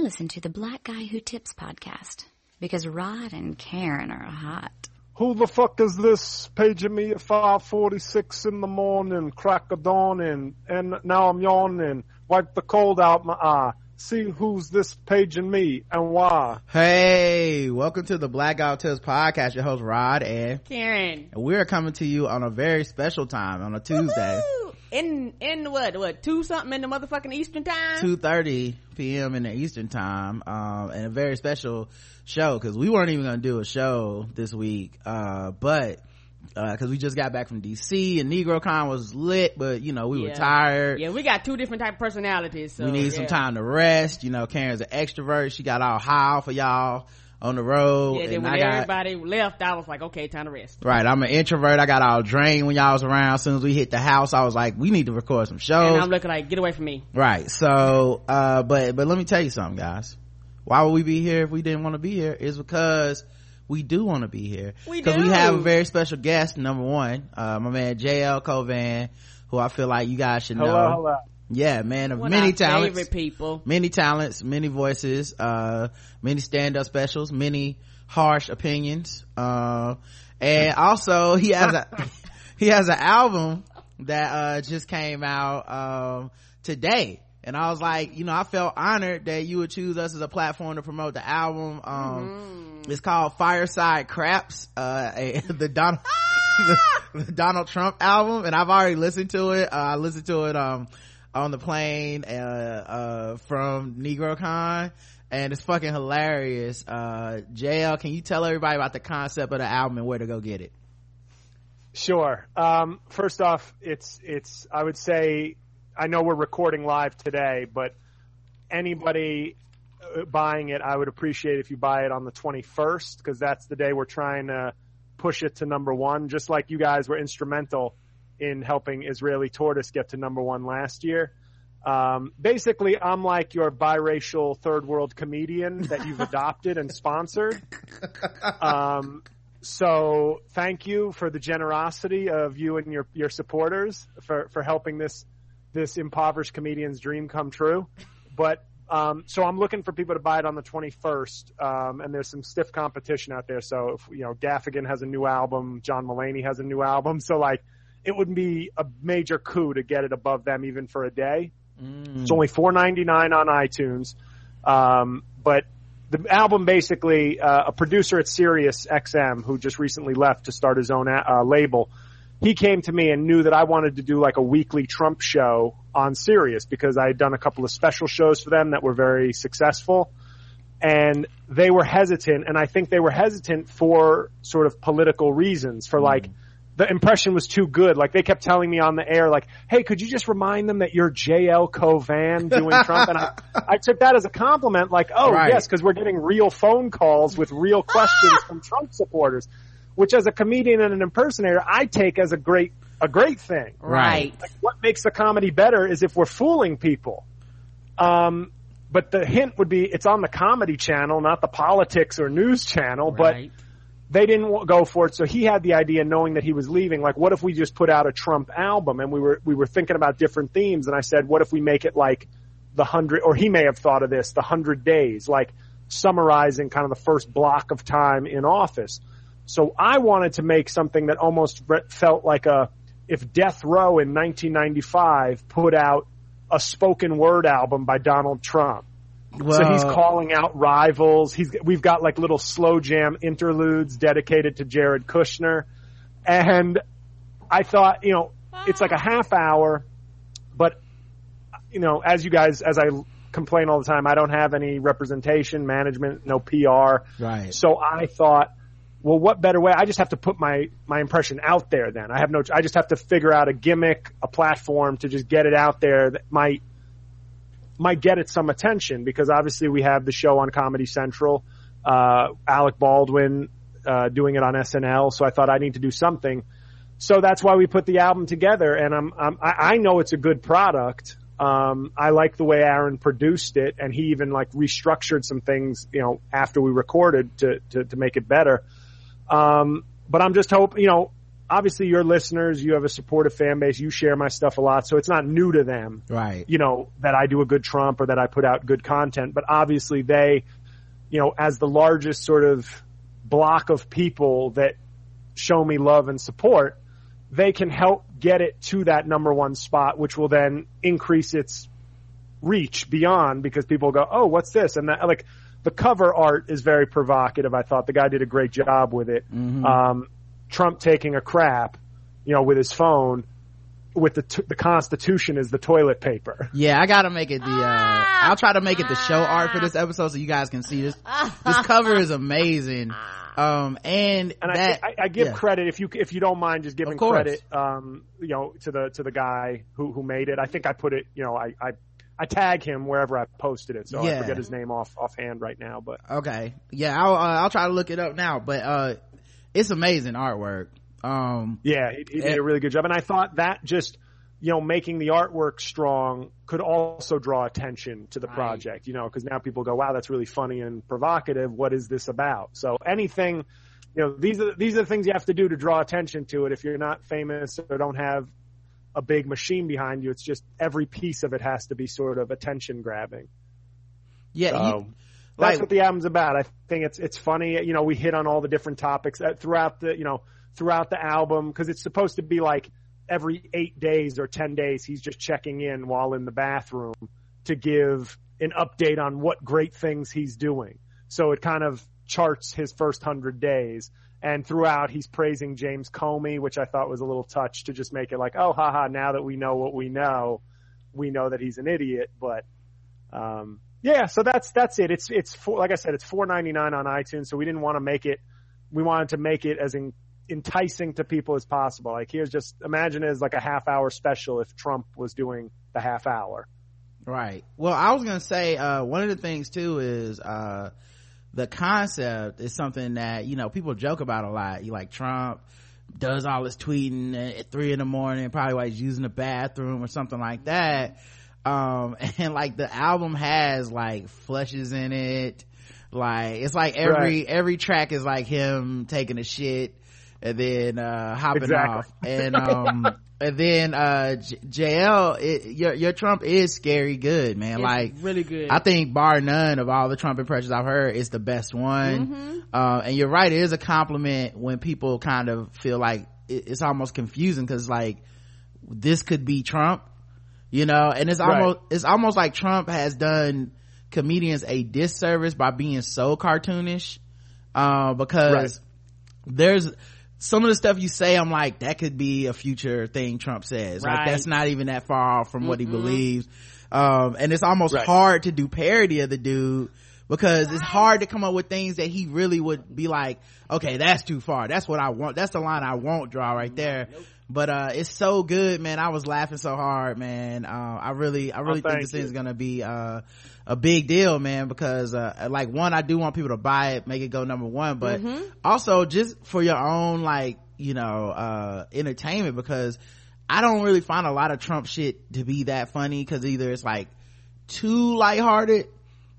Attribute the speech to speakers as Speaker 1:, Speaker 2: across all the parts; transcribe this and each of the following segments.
Speaker 1: I listen to the Black Guy Who Tips podcast because Rod and Karen are hot.
Speaker 2: Who the fuck is this paging me at 5.46 in the morning, crack of dawn, and, and now I'm yawning, wipe the cold out my eye. See who's this paging me and why.
Speaker 3: Hey, welcome to the Blackout Tips podcast. Your host Rod and
Speaker 4: Karen.
Speaker 3: And we're coming to you on a very special time on a Tuesday.
Speaker 4: Woo-hoo! In in what what two something in the motherfucking Eastern time?
Speaker 3: Two thirty p.m. in the Eastern time, um, and a very special show because we weren't even going to do a show this week, uh, but because uh, we just got back from DC and NegroCon was lit, but you know we
Speaker 4: yeah.
Speaker 3: were tired.
Speaker 4: Yeah, we got two different type of personalities. So,
Speaker 3: we need
Speaker 4: yeah.
Speaker 3: some time to rest. You know, Karen's an extrovert; she got all high for y'all on the road.
Speaker 4: Yeah, then
Speaker 3: and
Speaker 4: when
Speaker 3: I got,
Speaker 4: everybody left, I was like, okay, time to rest.
Speaker 3: Right, I'm an introvert. I got all drained when y'all was around. As soon as we hit the house, I was like, we need to record some shows.
Speaker 4: And I'm looking like, get away from me.
Speaker 3: Right. So, uh, but but let me tell you something, guys. Why would we be here if we didn't want to be here? Is because we do want to be here.
Speaker 4: We do.
Speaker 3: Because
Speaker 4: do.
Speaker 3: we have a very special guest. Number one, uh, my man JL Cauvin, who I feel like you guys should know.
Speaker 2: Hello, hello.
Speaker 3: Yeah, man of
Speaker 4: One
Speaker 3: many
Speaker 4: of
Speaker 3: talents
Speaker 4: favorite people.
Speaker 3: many talents many voices uh many stand-up specials many harsh opinions uh and also he has a he has an album that uh just came out um today and I was like, you know, I felt honored that you would choose us as a platform to promote the album. Um, it's called Fireside Craps, uh, a, the Donald, the, the Donald Trump album. And I've already listened to it. Uh, I listened to it, um, on the plane, uh, uh, from NegroCon. And it's fucking hilarious. Uh, JL, can you tell everybody about the concept of the album and where to go get it?
Speaker 2: Sure. Um, first off, it's, it's, I would say, I know we're recording live today, but anybody uh, buying it, I would appreciate if you buy it on the 21st because that's the day we're trying to push it to number one, just like you guys were instrumental in helping Israeli Tortoise get to number one last year. Um, basically, I'm like your biracial third world comedian that you've adopted and sponsored. Um, so thank you for the generosity of you and your, your supporters for, for helping this this impoverished comedian's dream come true. But um, so I'm looking for people to buy it on the 21st, um, and there's some stiff competition out there. So if, you know, Gaffigan has a new album, John Mulaney has a new album, so like it would be a major coup to get it above them even for a day. It's only 4.99 on iTunes, um, but the album basically uh, a producer at Sirius XM who just recently left to start his own uh, label he came to me and knew that I wanted to do like a weekly Trump show on Sirius because I had done a couple of special shows for them that were very successful. And they were hesitant, and I think they were hesitant for sort of political reasons, for like, the impression was too good. Like they kept telling me on the air, like, "Hey, could you just remind them that you're JL Cauvin doing Trump?" And I, I took that as a compliment, like, "Oh
Speaker 3: Right.
Speaker 2: yes," because we're getting real phone calls with real questions from Trump supporters, which as a comedian and an impersonator, I take as a great a great thing.
Speaker 3: Right.
Speaker 2: Like, what makes the comedy better is if we're fooling people. Um, but the hint would be it's on the comedy channel, not the politics or news channel. But
Speaker 4: Right.
Speaker 2: They didn't go for it. So he had the idea, knowing that he was leaving, like, what if we just put out a Trump album? And we were we were thinking about different themes. And I said, what if we make it like the hundred? Or he may have thought of this, the hundred days, like summarizing kind of the first block of time in office. So I wanted to make something that almost felt like a if Death Row in 1995 put out a spoken word album by Donald Trump. So he's calling out rivals. He's we've got like little slow jam interludes dedicated to Jared Kushner, and I thought you know it's like a half hour, but you know as you guys as I complain all the time, I don't have any representation, management, no PR.
Speaker 3: Right.
Speaker 2: So I thought, well, what better way? I just have to put my my impression out there. Then I have no. I just have to figure out a gimmick, a platform to just get it out there that might might get it some attention because obviously we have the show on Comedy Central, uh, Alec Baldwin uh, doing it on SNL. So I thought I need to do something. So that's why we put the album together, and I'm, I'm I know it's a good product. Um, I like the way Aaron produced it, and he even like restructured some things, you know, after we recorded to to, to make it better. Um, but I'm just hoping, you know, obviously your listeners, you have a supportive fan base, you share my stuff a lot, so it's not new to them.
Speaker 3: Right.
Speaker 2: You know, that I do a good Trump or that I put out good content, but obviously they, you know, as the largest sort of block of people that show me love and support, they can help get it to that number one spot, which will then increase its reach beyond because people go, oh, what's this? And that, like, the cover art is very provocative. I thought the guy did a great job with it.
Speaker 3: Mm-hmm.
Speaker 2: Um, Trump taking a crap, you know, with his phone, with the t- the Constitution is the toilet paper.
Speaker 3: Yeah, I gotta make it the, uh, I'll try to make it the show art for this episode so you guys can see this. This cover is amazing. Um, and,
Speaker 2: And
Speaker 3: that,
Speaker 2: I, I, I give
Speaker 3: yeah.
Speaker 2: credit if you if you don't mind just giving credit, um, you know, to the to the guy who who made it. I think I put it, you know, I I, I tag him wherever I posted it, so
Speaker 3: Yeah.
Speaker 2: I forget his name off offhand right now. But
Speaker 3: Okay. Yeah, I'll, uh, I'll try to look it up now, but, uh, it's amazing artwork. Um,
Speaker 2: Yeah, he, he did a really good job, and I thought that just you know making the artwork strong could also draw attention to the
Speaker 4: Right.
Speaker 2: project. You know, because now people go, "Wow, that's really funny and provocative. What is this about?" So anything, you know, these are these are the things you have to do to draw attention to it. If you're not famous or don't have a big machine behind you, it's just every piece of it has to be sort of attention grabbing.
Speaker 3: yeah,
Speaker 2: So
Speaker 3: you,
Speaker 2: that's
Speaker 3: like-
Speaker 2: what the album's about. I think it's it's funny. You know, we hit on all the different topics uh, throughout the you know throughout the album because it's supposed to be like every eight days or ten days he's just checking in while in the bathroom to give an update on what great things he's doing. So it kind of charts his first hundred days. And throughout, he's praising James Comey, which I thought was a little touch to just make it like, oh, haha, now that we know what we know, we know that he's an idiot. But, um, yeah, so that's, that's it. It's, it's four, like I said, it's four ninety nine on iTunes. So we didn't want to make it, we wanted to make it as in, enticing to people as possible. Like here's just, imagine it as like a half hour special if Trump was doing the half hour.
Speaker 3: Right. Well, I was gonna say, uh, one of the things too is, uh, the concept is something that, you know, people joke about a lot. You like Trump does all this tweeting at three in the morning, probably while he's using the bathroom or something like that. Um, and like the album has like flushes in it. Like, it's like every, every track is like him taking a shit and then, uh, hopping
Speaker 2: Exactly.
Speaker 3: off. And, um, and then, uh, JL, it, your, your Trump is scary good, man.
Speaker 4: It's
Speaker 3: like,
Speaker 4: really good.
Speaker 3: I think bar none of all the Trump impressions I've heard, is the best one.
Speaker 4: Mm-hmm.
Speaker 3: Uh, and you're right, it is a compliment when people kind of feel like it, it's almost confusing because like this could be Trump, you know, and it's
Speaker 2: Right.
Speaker 3: almost it's almost like Trump has done comedians a disservice by being so cartoonish, uh, because
Speaker 2: Right.
Speaker 3: there's some of the stuff you say, I'm like, that could be a future thing Trump says. Like
Speaker 4: Right.
Speaker 3: that's not even that far off from what he believes. Um, and it's almost
Speaker 2: Right.
Speaker 3: hard to do parody of the dude because it's hard to come up with things that he really would be like, okay, that's too far. That's what I want. That's the line I won't draw right there. But, uh, it's so good, man. I was laughing so hard, man. Uh, I really, I really think
Speaker 2: Oh, thank
Speaker 3: this thing's
Speaker 2: you.
Speaker 3: gonna be, uh, a big deal, man, because, uh, like one, I do want people to buy it, make it go number one, but also just for your own, like, you know, uh, entertainment because I don't really find a lot of Trump shit to be that funny because either it's like too lighthearted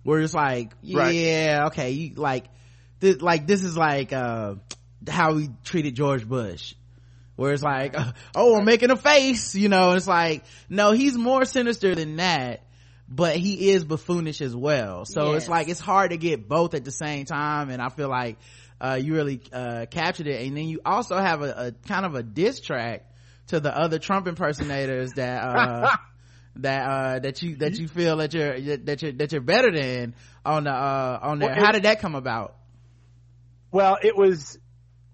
Speaker 3: where it's like,
Speaker 2: Right.
Speaker 3: yeah, okay, you like, this, like this is like, uh, how we treated George Bush. Where it's like, oh, I'm making a face, you know, it's like, no, he's more sinister than that, but he is buffoonish as well. So it's like, it's hard to get both at the same time. And I feel like, uh, you really, uh, captured it. And then you also have a, a kind of a diss track to the other Trump impersonators that, uh, that uh that you that you feel that you're that you're that you're better than on the uh on there
Speaker 2: Well,
Speaker 3: how did that come about
Speaker 2: Well, it was,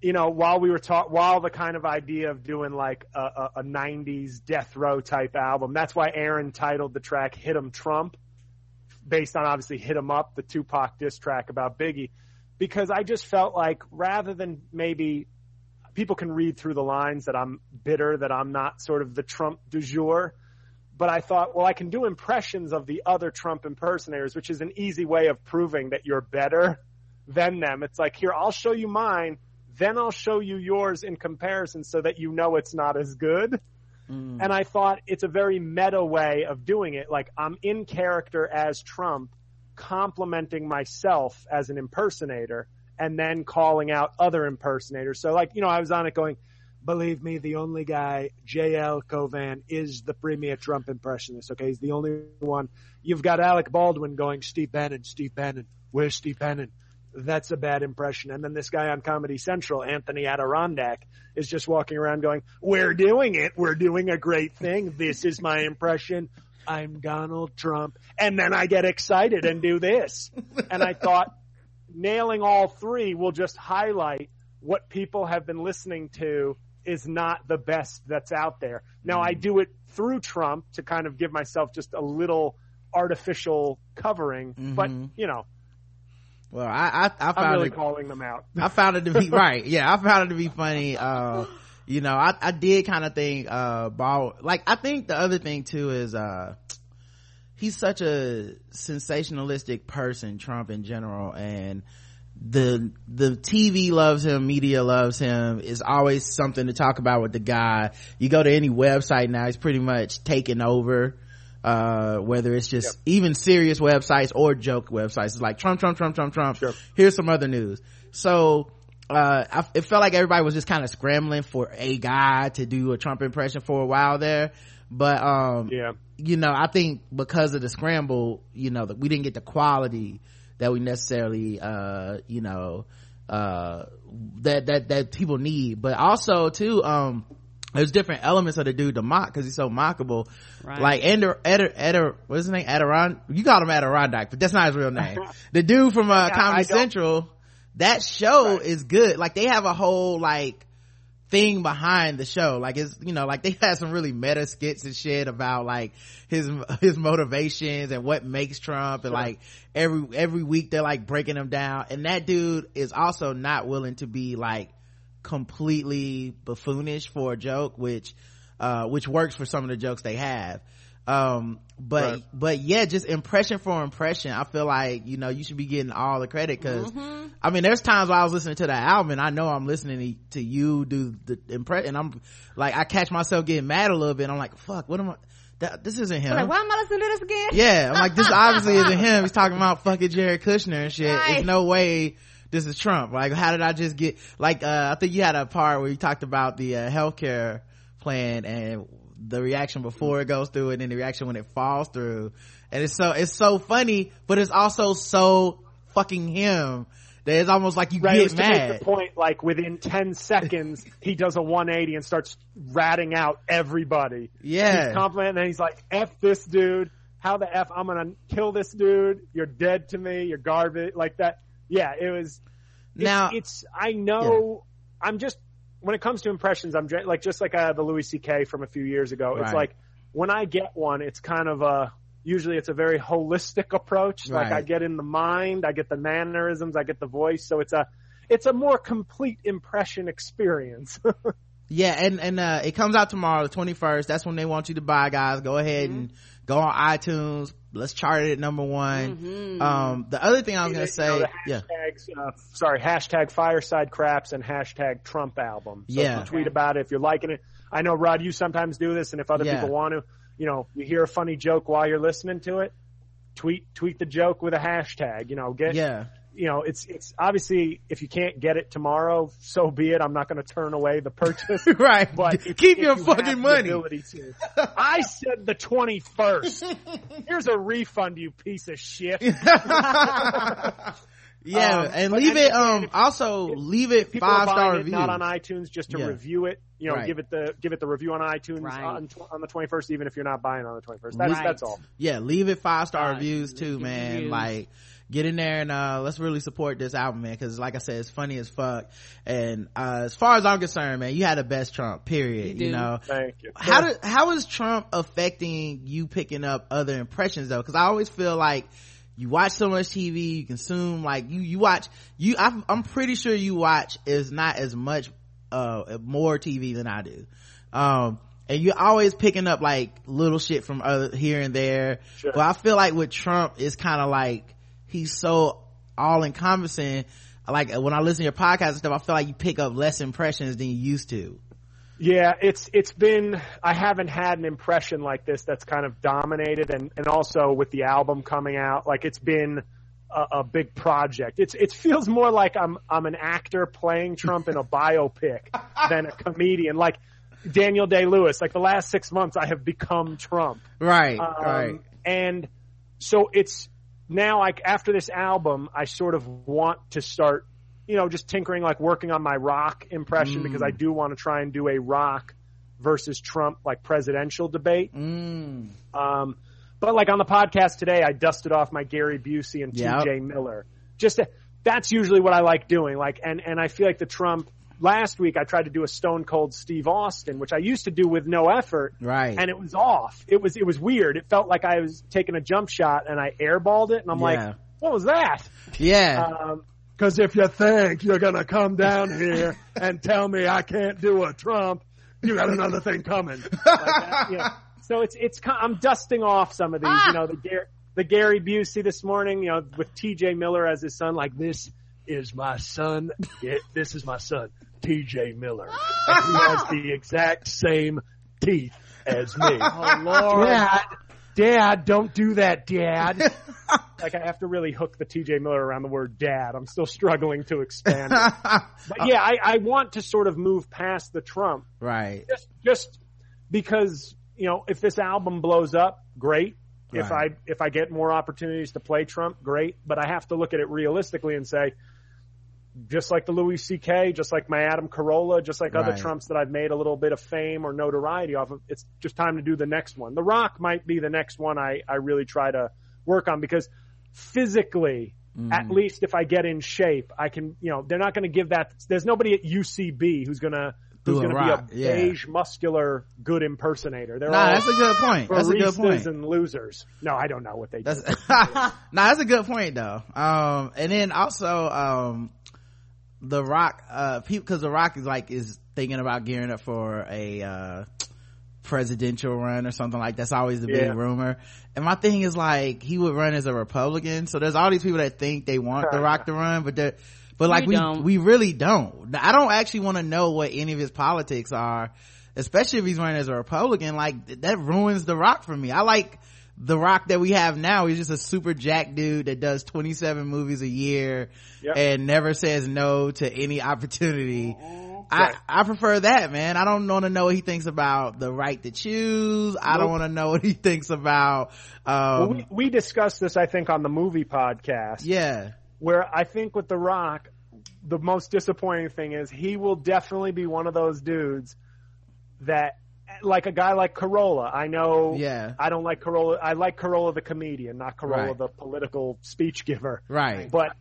Speaker 2: you know, while we were talk, while the kind of idea of doing like a, a, a '90s death row type album. That's why Aaron titled the track "Hit 'Em Trump," based on obviously "Hit 'Em Up," the Tupac diss track about Biggie, because I just felt like rather than maybe people can read through the lines that I'm bitter that I'm not sort of the Trump du jour. But I thought, well, I can do impressions of the other Trump impersonators, which is an easy way of proving that you're better than them. It's like, here, I'll show you mine, then I'll show you yours in comparison so that you know it's not as good.
Speaker 3: Mm.
Speaker 2: And I thought it's a very meta way of doing it. Like I'm in character as Trump, complimenting myself as an impersonator and then calling out other impersonators. So like, you know, I was on it going, believe me, the only guy, JL Cauvin, is the premier Trump impressionist. Okay, he's the only one. You've got Alec Baldwin going, Steve Bannon, Steve Bannon, where's Steve Bannon? That's a bad impression. And then this guy on Comedy Central, Anthony Adirondack, is just walking around going, we're doing it. We're doing a great thing. This is my impression. I'm Donald Trump. And then I get excited and do this. And I thought nailing all three will just highlight what people have been listening to is not the best that's out there. Now I do it through Trump to kind of give myself just a little artificial covering, but mm-hmm. you know,
Speaker 3: well i i, I found
Speaker 2: really
Speaker 3: it
Speaker 2: calling them out.
Speaker 3: I found it to be right. Yeah, I found it to be funny. Uh, you know, I, I did kind of think, uh, Ball, like, I think the other thing too is, uh, he's such a sensationalistic person, Trump in general, and the, the TV loves him, media loves him, is always something to talk about with the guy. You go to any website now, he's pretty much taken over uh whether it's just even serious websites or joke websites. It's like trump trump trump trump trump.
Speaker 2: Sure.
Speaker 3: here's some other news. So uh I, it felt like everybody was just kind of scrambling for a guy to do a trump impression for a while there. But um
Speaker 2: Yeah.
Speaker 3: you know i think because of the scramble you know that we didn't get the quality that we necessarily uh you know uh that that that people need. But also too um there's different elements of the dude to mock because he's so mockable
Speaker 4: Right.
Speaker 3: like Ender, Eder, Eder, what's his name? Adiron, you call him Adirondack, but that's not his real name. the dude from, uh,
Speaker 2: Yeah,
Speaker 3: Comedy Central, that show
Speaker 2: Right.
Speaker 3: is good. Like they have a whole, like, thing behind the show. Like it's, you know, like they had some really meta skits and shit about like his, his motivations and what makes Trump and like every, every week they're like breaking him down. And that dude is also not willing to be like completely buffoonish for a joke, which, uh, which works for some of the jokes they have. Um, but,
Speaker 2: Right.
Speaker 3: but yeah, just impression for impression. I feel like, you know, you should be getting all the credit because I mean, there's times I was listening to the album and I know I'm listening to, to you do the impression and I'm like, I catch myself getting mad a little bit. I'm like, fuck, what am I, that, this isn't him.
Speaker 4: Like, why am I listening to this again?
Speaker 3: Yeah, I'm like, this obviously isn't him. He's talking about fucking Jared Kushner and shit.
Speaker 4: Right.
Speaker 3: There's no way this is Trump. Like, how did I just get, like, uh, I think you had a part where you talked about the, uh, healthcare plan and the reaction before it goes through and then the reaction when it falls through. And it's so, it's so funny, but it's also so fucking him that it's almost like you
Speaker 2: Right,
Speaker 3: get
Speaker 2: to make the point, like within 10 seconds, he does a 180 and starts ratting out everybody.
Speaker 3: Yeah.
Speaker 2: He's complimenting and he's like, F this dude. How the F, I'm gonna kill this dude. You're dead to me. You're garbage. Like that. Yeah, it was. It's,
Speaker 3: Now-
Speaker 2: it's, I know, I'm just, when it comes to impressions, I'm like, just like uh, the Louis C.K. from a few years ago. It's like, when I get one, it's kind of a, usually it's a very holistic approach. Like I get in the mind, I get the mannerisms, I get the voice. So it's a, it's a more complete impression experience.
Speaker 3: Yeah, and and uh it comes out tomorrow, the twenty first. That's when they want you to buy, guys. Go ahead and go on iTunes. Let's chart it at number one. Um, the other thing I was gonna
Speaker 2: You
Speaker 3: say, yeah,
Speaker 2: uh, sorry, hashtag fireside craps and hashtag Trump album. So
Speaker 3: Yeah.
Speaker 2: tweet about it if you're liking it. I know Rod, you sometimes do this, and if other
Speaker 3: Yeah.
Speaker 2: people want to, you know, you hear a funny joke while you're listening to it, tweet tweet the joke with a hashtag. You know, get
Speaker 3: yeah,
Speaker 2: you know, it's it's obviously if you can't get it tomorrow, so be it. I'm not going to turn away the purchase.
Speaker 3: right.
Speaker 2: But if-
Speaker 3: keep
Speaker 2: if
Speaker 3: your
Speaker 2: you
Speaker 3: fucking money.
Speaker 2: to. I said the 21st. Here's a refund, you piece of shit.
Speaker 3: Yeah,
Speaker 2: Um,
Speaker 3: and leave it. Um,
Speaker 2: if-
Speaker 3: also leave it five star review.
Speaker 2: not on iTunes just to
Speaker 3: Yeah.
Speaker 2: review it. You know,
Speaker 3: Right.
Speaker 2: give it the give it the review on iTunes
Speaker 4: Right.
Speaker 2: on, on the 21st, even if you're not buying on the 21st. That's
Speaker 4: Right.
Speaker 2: that's all.
Speaker 3: yeah, leave it five star
Speaker 4: Right.
Speaker 3: reviews too, man.
Speaker 4: reviews.
Speaker 3: Like, get in there and uh let's really support this album, man. Because like I said, it's funny as fuck. And uh as far as I'm concerned, man, you had the best Trump. Period.
Speaker 4: You
Speaker 3: You, know.
Speaker 2: Thank you.
Speaker 3: How did how is Trump affecting you picking up other impressions though? Because I always feel like you watch so much TV, you consume like you you watch you. I'm, I'm pretty sure you watch is not as much uh more TV than I do. Um, and you're always picking up like little shit from other here and there.
Speaker 2: Sure.
Speaker 3: But I feel like with Trump, it's kind of like he's so all encompassing. Like when I listen to your podcast and stuff, I feel like you pick up less impressions than you used to.
Speaker 2: Yeah, it's it's been I haven't had an impression like this that's kind of dominated and and also with the album coming out, like it's been a, a big project. It's it feels more like I'm I'm an actor playing Trump in a biopic than a comedian. Like Daniel Day Lewis. Like the last six months, I have become Trump.
Speaker 3: right
Speaker 2: Um,
Speaker 3: right
Speaker 2: And so it's now like after this album, I sort of want to start, you know, just tinkering, like working on my rock impression because I do want to try and do a rock versus Trump like presidential debate.
Speaker 3: mm.
Speaker 2: Um, but like on the podcast today, I dusted off my Gary Busey and
Speaker 3: Yep.
Speaker 2: TJ Miller. Just to, that's usually what I like doing. Like, and, and I feel like the Trump last week I tried to do a stone cold Steve Austin, which I used to do with no effort.
Speaker 3: Right.
Speaker 2: And it was off. It was, it was weird. It felt like I was taking a jump shot and I airballed it and I'm
Speaker 3: Yeah.
Speaker 2: like, what was that?
Speaker 3: yeah
Speaker 2: Um, cause if you think you're gonna come down here and tell me I can't do a Trump, you got another thing coming. Like that, you know. So it's, it's, ki- I'm dusting off some of these, you know, the Gary, the Gary Busey this morning, you know, with TJ Miller as his son, like this is my son. Yeah, this is my son, TJ Miller. And he has the exact same teeth as me.
Speaker 4: Oh Lord.
Speaker 2: Dad, Dad, don't do that, Dad. like I have to really hook the TJ Miller around the word dad. I'm still struggling to expand it. But yeah, I, I want to sort of move past the Trump
Speaker 3: right
Speaker 2: just just because, you know, if this album blows up, great. If I if I get more opportunities to play Trump, great. But I have to look at it realistically and say, just like the Louis C.K., just like my Adam Carolla, just like other
Speaker 3: Right.
Speaker 2: Trumps that I've made a little bit of fame or notoriety off of, it's just time to do the next one. The Rock might be the next one I, I really try to work on because physically,
Speaker 3: Mm-hmm.
Speaker 2: at least if I get in shape, I can, you know, they're not going to give that, there's nobody at UCB who's going to, who's going to be a
Speaker 3: yeah.
Speaker 2: beige, muscular, good impersonator. They're
Speaker 3: nah
Speaker 2: all
Speaker 3: that's a good point that's a good point
Speaker 2: and losers. No, I don't know what they do.
Speaker 3: That's nah, that's a good point though. Um, and then also, um, the Rock, uh, people, cause the Rock is like, is thinking about gearing up for a, uh, presidential run or something like that's always the
Speaker 2: Yeah.
Speaker 3: big rumor. And my thing is like, he would run as a Republican. So there's all these people that think they want the Rock to run, but they're, but like
Speaker 4: We
Speaker 3: we,
Speaker 4: don't.
Speaker 3: we really don't. I don't actually want to know what any of his politics are, especially if he's running as a Republican. Like that ruins the Rock for me. I like the Rock that we have now. He's just a super jack dude that does 27 movies a year
Speaker 2: Yep.
Speaker 3: and never says no to any opportunity.
Speaker 2: Right.
Speaker 3: I, I prefer that, man. I don't want to know what he thinks about the right to choose. I don't want to know what he thinks about, um,
Speaker 2: Well, we, we discussed this, I think, on the movie podcast.
Speaker 3: yeah,
Speaker 2: where I think with The Rock, the most disappointing thing is he will definitely be one of those dudes that, like a guy like Carolla. I know.
Speaker 3: Yeah.
Speaker 2: I don't like Carolla. I like Carolla the comedian, not Carolla
Speaker 3: Right.
Speaker 2: the political speech giver.
Speaker 3: right.
Speaker 2: But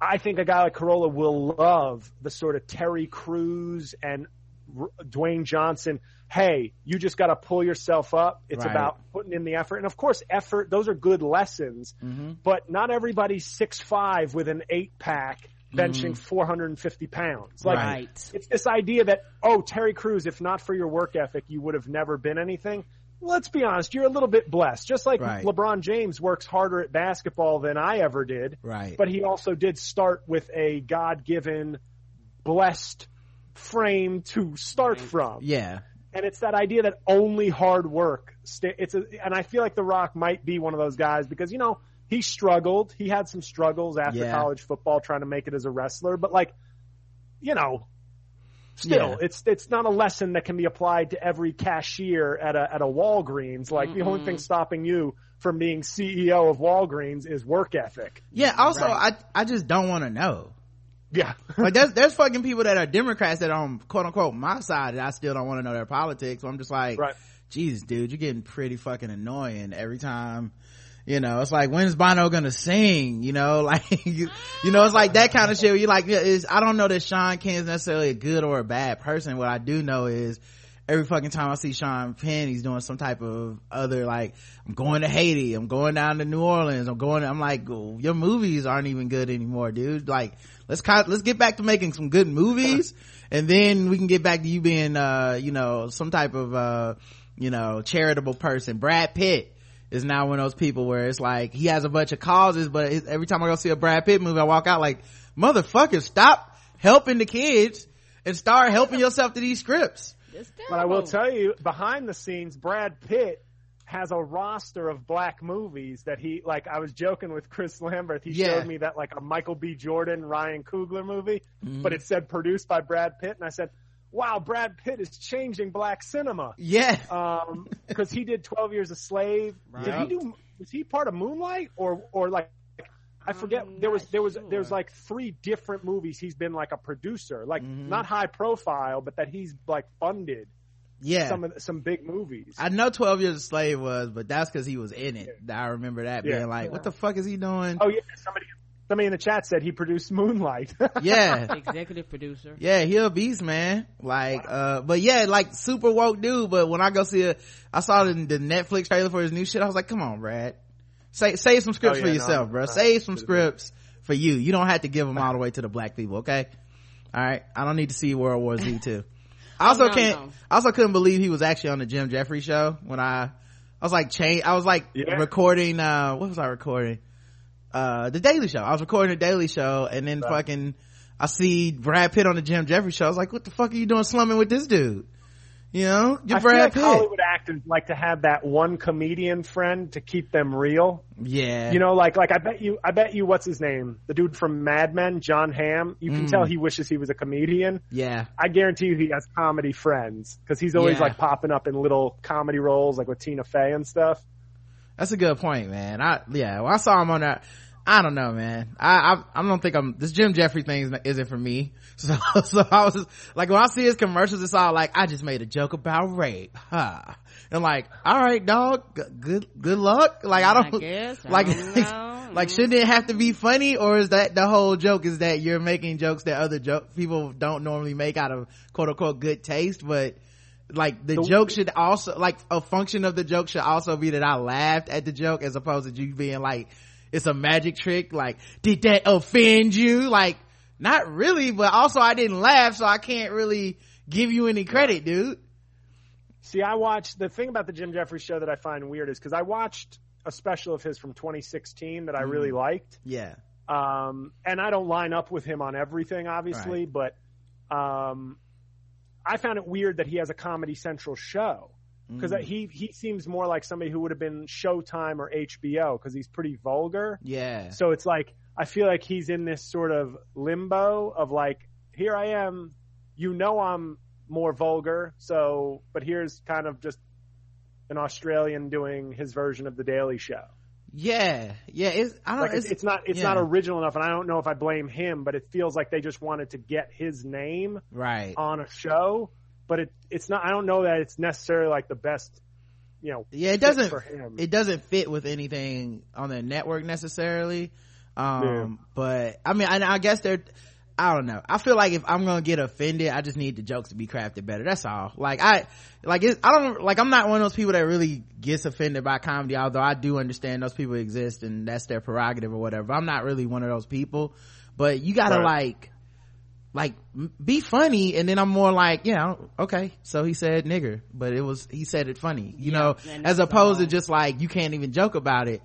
Speaker 2: I think a guy like Carolla will love the sort of Terry Crews and R- Dwayne Johnson. Hey, you just got to pull yourself up. It's
Speaker 3: Right.
Speaker 2: about putting in the effort. And of course, effort, those are good lessons,
Speaker 3: Mm-hmm.
Speaker 2: but not everybody's six five with an eight pack benching mm. 450 pounds. Like,
Speaker 4: Right.
Speaker 2: it's this idea that, oh, Terry Crews, if not for your work ethic, you would have never been anything. Let's be honest, you're a little bit blessed. Just like
Speaker 3: Right.
Speaker 2: LeBron James works harder at basketball than I ever did.
Speaker 3: Right.
Speaker 2: But he also did start with a God given, blessed frame to start from.
Speaker 3: yeah.
Speaker 2: And it's that idea that only hard work. Sta- it's a, and I feel like The Rock might be one of those guys because you know he struggled. He had some struggles after
Speaker 3: Yeah.
Speaker 2: college football trying to make it as a wrestler. But like, you know, still,
Speaker 3: Yeah.
Speaker 2: it's it's not a lesson that can be applied to every cashier at a at a Walgreens. Like the only thing stopping you from being CEO of Walgreens is work ethic.
Speaker 3: Yeah. Also, I, I just don't want to know.
Speaker 2: Yeah.
Speaker 3: like there's there's fucking people that are Democrats that are on quote unquote my side and I still don't want to know their politics. So I'm just like,
Speaker 2: Right.
Speaker 3: Jesus, dude, you're getting pretty fucking annoying every time. You know, it's like when's Bono gonna sing? You know, like you, you know, it's like that kind of shit. Where you're like, I don't know that Sean Penn is necessarily a good or a bad person. What I do know is every fucking time I see Sean Penn, he's doing some type of other like, I'm going to Haiti, I'm going down to New Orleans, I'm going. I'm like, your movies aren't even good anymore, dude. Like, let's let's get back to making some good movies, and then we can get back to you being, uh, you know, some type of, uh, you know, charitable person. Brad Pitt is now one of those people where it's like he has a bunch of causes, but it- every time I go see a Brad Pitt movie, I walk out like, motherfucker, stop helping the kids and start helping yourself to these scripts.
Speaker 2: But I will tell you, behind the scenes, Brad Pitt has a roster of black movies that he like. I was joking with Chris Lambert. He
Speaker 3: Yeah.
Speaker 2: showed me that like a Michael B. Jordan, Ryan Coogler movie,
Speaker 3: Mm-hmm.
Speaker 2: but it said produced by Brad Pitt, and I said, "Wow, Brad Pitt is changing black cinema."
Speaker 3: yeah
Speaker 2: Um, because he did Twelve Years a Slave. Did he do? Was he part of Moonlight or or like? I forget. There was there was there was like three different movies. He's been like a producer, like
Speaker 3: Mhm.
Speaker 2: not high profile, but that he's like funded
Speaker 3: yeah
Speaker 2: some of the, some big movies.
Speaker 3: I know 12 Years a Slave was, but that's because he was in it. I remember that
Speaker 2: Yeah.
Speaker 3: being like, what the fuck is he doing?
Speaker 2: oh yeah, somebody somebody in the chat said he produced Moonlight.
Speaker 3: Yeah.
Speaker 4: Executive producer.
Speaker 3: Yeah, he a beast, man. Like, uh, but yeah, like super woke dude. But when I go see it, I saw the, the Netflix trailer for his new shit. I was like, come on, Brad. Say, save some scripts
Speaker 2: Oh,
Speaker 3: for
Speaker 2: yeah, no,
Speaker 3: yourself,
Speaker 2: I'm
Speaker 3: bro.
Speaker 2: not-
Speaker 3: Save some scripts for you. You don't have to give them all the way to the black people, okay? All right. I don't need to see World War Z too. I also
Speaker 4: no,
Speaker 3: can't,
Speaker 4: no.
Speaker 3: I also couldn't believe he was actually on the Jim Jefferies show when I, I was like change, I was like
Speaker 2: Yeah.
Speaker 3: recording, uh, what was I recording? Uh, the Daily Show. I was recording the Daily Show and then
Speaker 2: Right.
Speaker 3: fucking, I see Brad Pitt on the Jim Jefferies show. I was like, what the fuck are you doing slumming with this dude? You know, you're
Speaker 2: I feel
Speaker 3: Brad
Speaker 2: like
Speaker 3: Pitt.
Speaker 2: Hollywood actors like to have that one comedian friend to keep them real.
Speaker 3: Yeah.
Speaker 2: You know, like like I bet you I bet you what's his name? The dude from Mad Men, John Hamm. You can
Speaker 3: Mm.
Speaker 2: tell he wishes he was a comedian.
Speaker 3: yeah.
Speaker 2: I guarantee you he has comedy friends because he's always
Speaker 3: Yeah.
Speaker 2: like popping up in little comedy roles like with Tina Fey and stuff.
Speaker 3: That's a good point, man. I, yeah, when I saw him on that, I don't know, man. I, I, I don't think I'm, this Jim Jefferies thing is- isn't for me. So, so I was like, when I see his commercials, it's all like, I just made a joke about rape. Huh. And like, alright, dog, g- good, good luck. Like, I don't,
Speaker 4: I guess. I
Speaker 3: like,
Speaker 4: don't know.
Speaker 3: like, shouldn't it have to be funny or is that the whole joke is that you're making jokes that other joke, people don't normally make out of quote unquote good taste, but like the
Speaker 2: The-
Speaker 3: joke should also like a function of the joke should also be that I laughed at the joke as opposed to you being like it's a magic trick like did that offend you like not really but also I didn't laugh so I can't really give you any credit dude
Speaker 2: See, I watched the thing about the Jim Jefferies show that I find weird is because I watched a special of his from 2016 that I
Speaker 3: Mm.
Speaker 2: really liked.
Speaker 3: yeah
Speaker 2: Um, and I don't line up with him on everything, obviously, but um, I found it weird that he has a Comedy Central show because
Speaker 3: Mm.
Speaker 2: he he seems more like somebody who would have been Showtime or HBO because he's pretty vulgar.
Speaker 3: yeah
Speaker 2: So it's like I feel like he's in this sort of limbo of like, here I am, you know I'm more vulgar, so but here's kind of just an Australian doing his version of the Daily Show.
Speaker 3: Yeah yeah it's I don't
Speaker 2: Like it's, it's not it's
Speaker 3: yeah.
Speaker 2: not original enough, and I don't know if I blame him, but it feels like they just wanted to get his name
Speaker 3: right
Speaker 2: on a show. But it it's not. I don't know that it's necessarily like the best, you know.
Speaker 3: yeah it doesn't
Speaker 2: for him.
Speaker 3: it doesn't fit with anything on the network necessarily um
Speaker 2: Yeah.
Speaker 3: but i mean I, I guess they're i don't know. I feel like if i'm gonna get offended i just need the jokes to be crafted better. That's all. Like i like it, i don't like i'm not one of those people that really gets offended by comedy although i do understand those people exist and that's their prerogative or whatever. I'm not really one of those people but you gotta
Speaker 2: Right.
Speaker 3: like like be funny and then i'm more like yeah okay. So he said nigger but it was he said it funny you know as
Speaker 4: that's
Speaker 3: opposed to just like you can't even joke about it.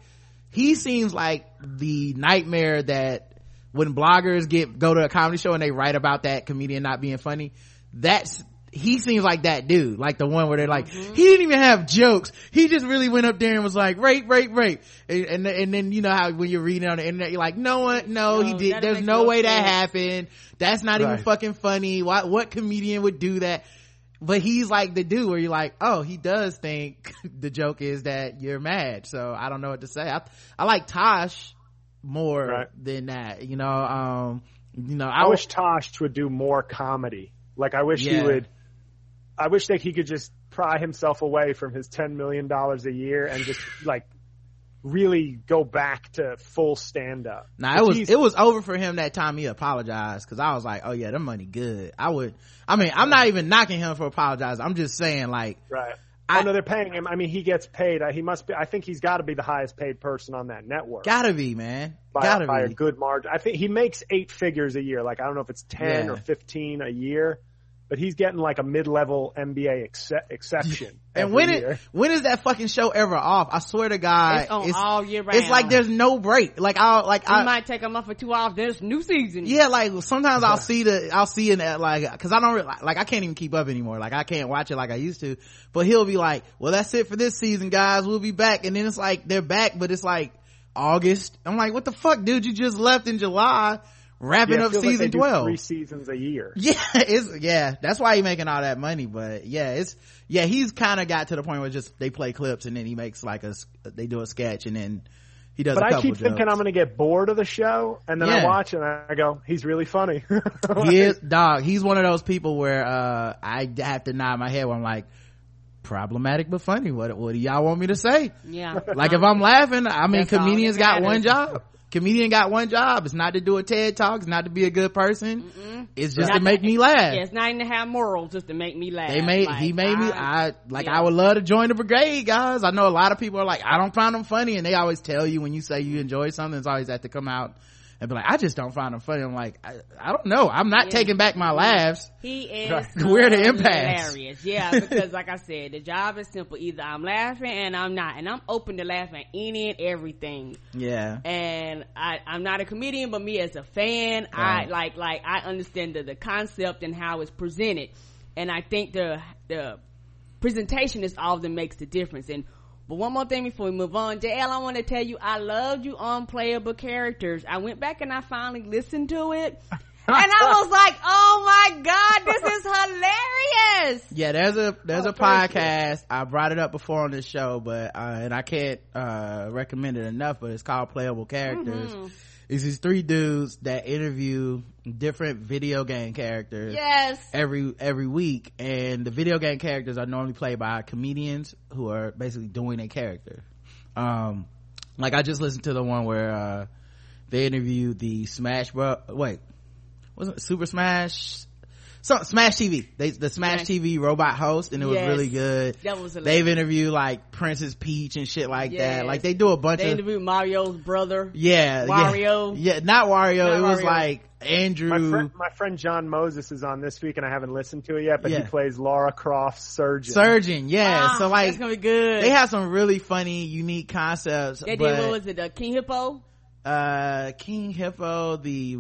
Speaker 3: He seems like the nightmare that when bloggers get go to a comedy show and they write about that comedian not being funny that's he seems like that dude like the one where they're like
Speaker 4: Mm-hmm.
Speaker 3: he didn't even have jokes. He just really went up there and was like rape rape rape. And and, and then you know how when you're reading on the internet you're like no one no, he did there's no
Speaker 4: no
Speaker 3: way that happened. That's not even fucking funny. Why what comedian would do that? But he's like the dude where you're like oh he does think the joke is that you're mad. So i don't know what to say. I, I like tosh more
Speaker 2: Right.
Speaker 3: than that you know um you know
Speaker 2: I
Speaker 3: i,
Speaker 2: wish Tosh would do more comedy. Like I wish he would. I wish that he could just pry himself away from his ten million dollars a year and just like really go back to full stand up.
Speaker 3: Nah, it was it was over for him that time he apologized because I was like, oh yeah, the money good. I would. I mean, I'm not even knocking him for apologizing. I'm just saying like,
Speaker 2: right.
Speaker 3: I-
Speaker 2: oh no, they're paying him. I mean, he gets paid. Uh, He must be. I think he's got to be the highest paid person on that network
Speaker 3: gotta be man,
Speaker 2: by,
Speaker 3: gotta
Speaker 2: be a good margin. I think he makes eight figures a year. Like I don't know if it's ten
Speaker 3: Yeah.
Speaker 2: or fifteen a year. But he's getting like a mid-level NBA ex- exception.
Speaker 3: And when
Speaker 2: year.
Speaker 3: it when is that fucking show ever off? I swear to God,
Speaker 4: It's on all year round.
Speaker 3: It's like there's no break. Like I'll like
Speaker 4: You
Speaker 3: I
Speaker 4: might take a month or two off. There's new season.
Speaker 3: yeah like sometimes I'll see the I'll see in that like because I don't really, like I can't even keep up anymore. Like I can't watch it like I used to. But he'll be like, well that's it for this season, guys. We'll be back. And then it's like they're back, but it's like August. I'm like, what the fuck, dude? You just left in July, wrapping
Speaker 2: Yeah, it
Speaker 3: up
Speaker 2: feels like
Speaker 3: season
Speaker 2: they do
Speaker 3: twelve.
Speaker 2: three seasons a year.
Speaker 3: Yeah, it's yeah. That's why he's making all that money. But yeah, it's yeah. He's kind of got to the point where just they play clips and then he makes like a they do a sketch and then he does.
Speaker 2: But
Speaker 3: a
Speaker 2: I
Speaker 3: couple
Speaker 2: keep thinking. I'm going to get bored of the show, and then I watch it and I go, "He's really funny."
Speaker 3: he is dog. He's one of those people where uh I have to nod my head when I'm like problematic but funny. What what do y'all want me to say?
Speaker 4: Yeah.
Speaker 3: Like if I'm laughing, I mean
Speaker 4: That's
Speaker 3: comedians got one job. Comedian got one job. It's not to do a TED talk. It's not to be a good person. It's just
Speaker 4: Not
Speaker 3: to make me laugh.
Speaker 4: Yeah, it's not even to have morals, just to make me laugh.
Speaker 3: They made
Speaker 4: Like,
Speaker 3: he made me I like
Speaker 4: yeah.
Speaker 3: I would love to join the brigade, guys. I know a lot of people are like, I don't find them funny, and they always tell you when you say you enjoy something, it's always have to come out and be like, I just don't find them funny. I'm like, I, I don't know. I'm not
Speaker 4: Yeah.
Speaker 3: taking back my laughs.
Speaker 4: He is
Speaker 3: We're the impasse.
Speaker 4: hilarious. Yeah, because like I said, the job is simple. Either I'm laughing and I'm not, and I'm open to laughing at any and everything.
Speaker 3: Yeah.
Speaker 4: And I, I'm not a comedian, but me as a fan,
Speaker 3: Right.
Speaker 4: I like like I understand the, the concept and how it's presented, and I think the the presentation is all that makes the difference. And but one more thing before we move on, JL, I want to tell you I loved you unplayable characters. I went back and I finally listened to it. And I was like, "Oh my god, this is hilarious!"
Speaker 3: Yeah, there's a there's
Speaker 2: Oh,
Speaker 3: a podcast. I brought it up before on this show, but uh, and I can't uh recommend it enough. But it's called Playable Characters.
Speaker 4: Mm-hmm.
Speaker 3: It's these three dudes that interview different video game characters.
Speaker 4: Yes,
Speaker 3: every every week and the video game characters are normally played by comedians who are basically doing a character um like i just listened to the one where uh they interviewed the smash bro wait was it super smash so smash tv they the smash
Speaker 4: Smash.
Speaker 3: tv robot host and it was really good
Speaker 4: that was
Speaker 3: they've interviewed like princess peach and shit like that like they do a bunch of
Speaker 4: They
Speaker 3: of
Speaker 4: interviewed Mario's brother.
Speaker 3: yeah
Speaker 4: Wario.
Speaker 3: yeah, yeah not wario
Speaker 4: Not
Speaker 3: it was
Speaker 4: Wario.
Speaker 3: like andrew
Speaker 2: my friend, my friend John Moses is on this week, and I haven't listened to it yet. But
Speaker 3: Yeah.
Speaker 2: he plays Lara Croft's surgeon.
Speaker 3: surgeon yeah
Speaker 4: Ah,
Speaker 3: so like
Speaker 4: that's gonna be good.
Speaker 3: they have some really funny unique concepts
Speaker 4: They
Speaker 3: but
Speaker 4: did what was it? Uh, King Hippo.
Speaker 3: uh king hippo the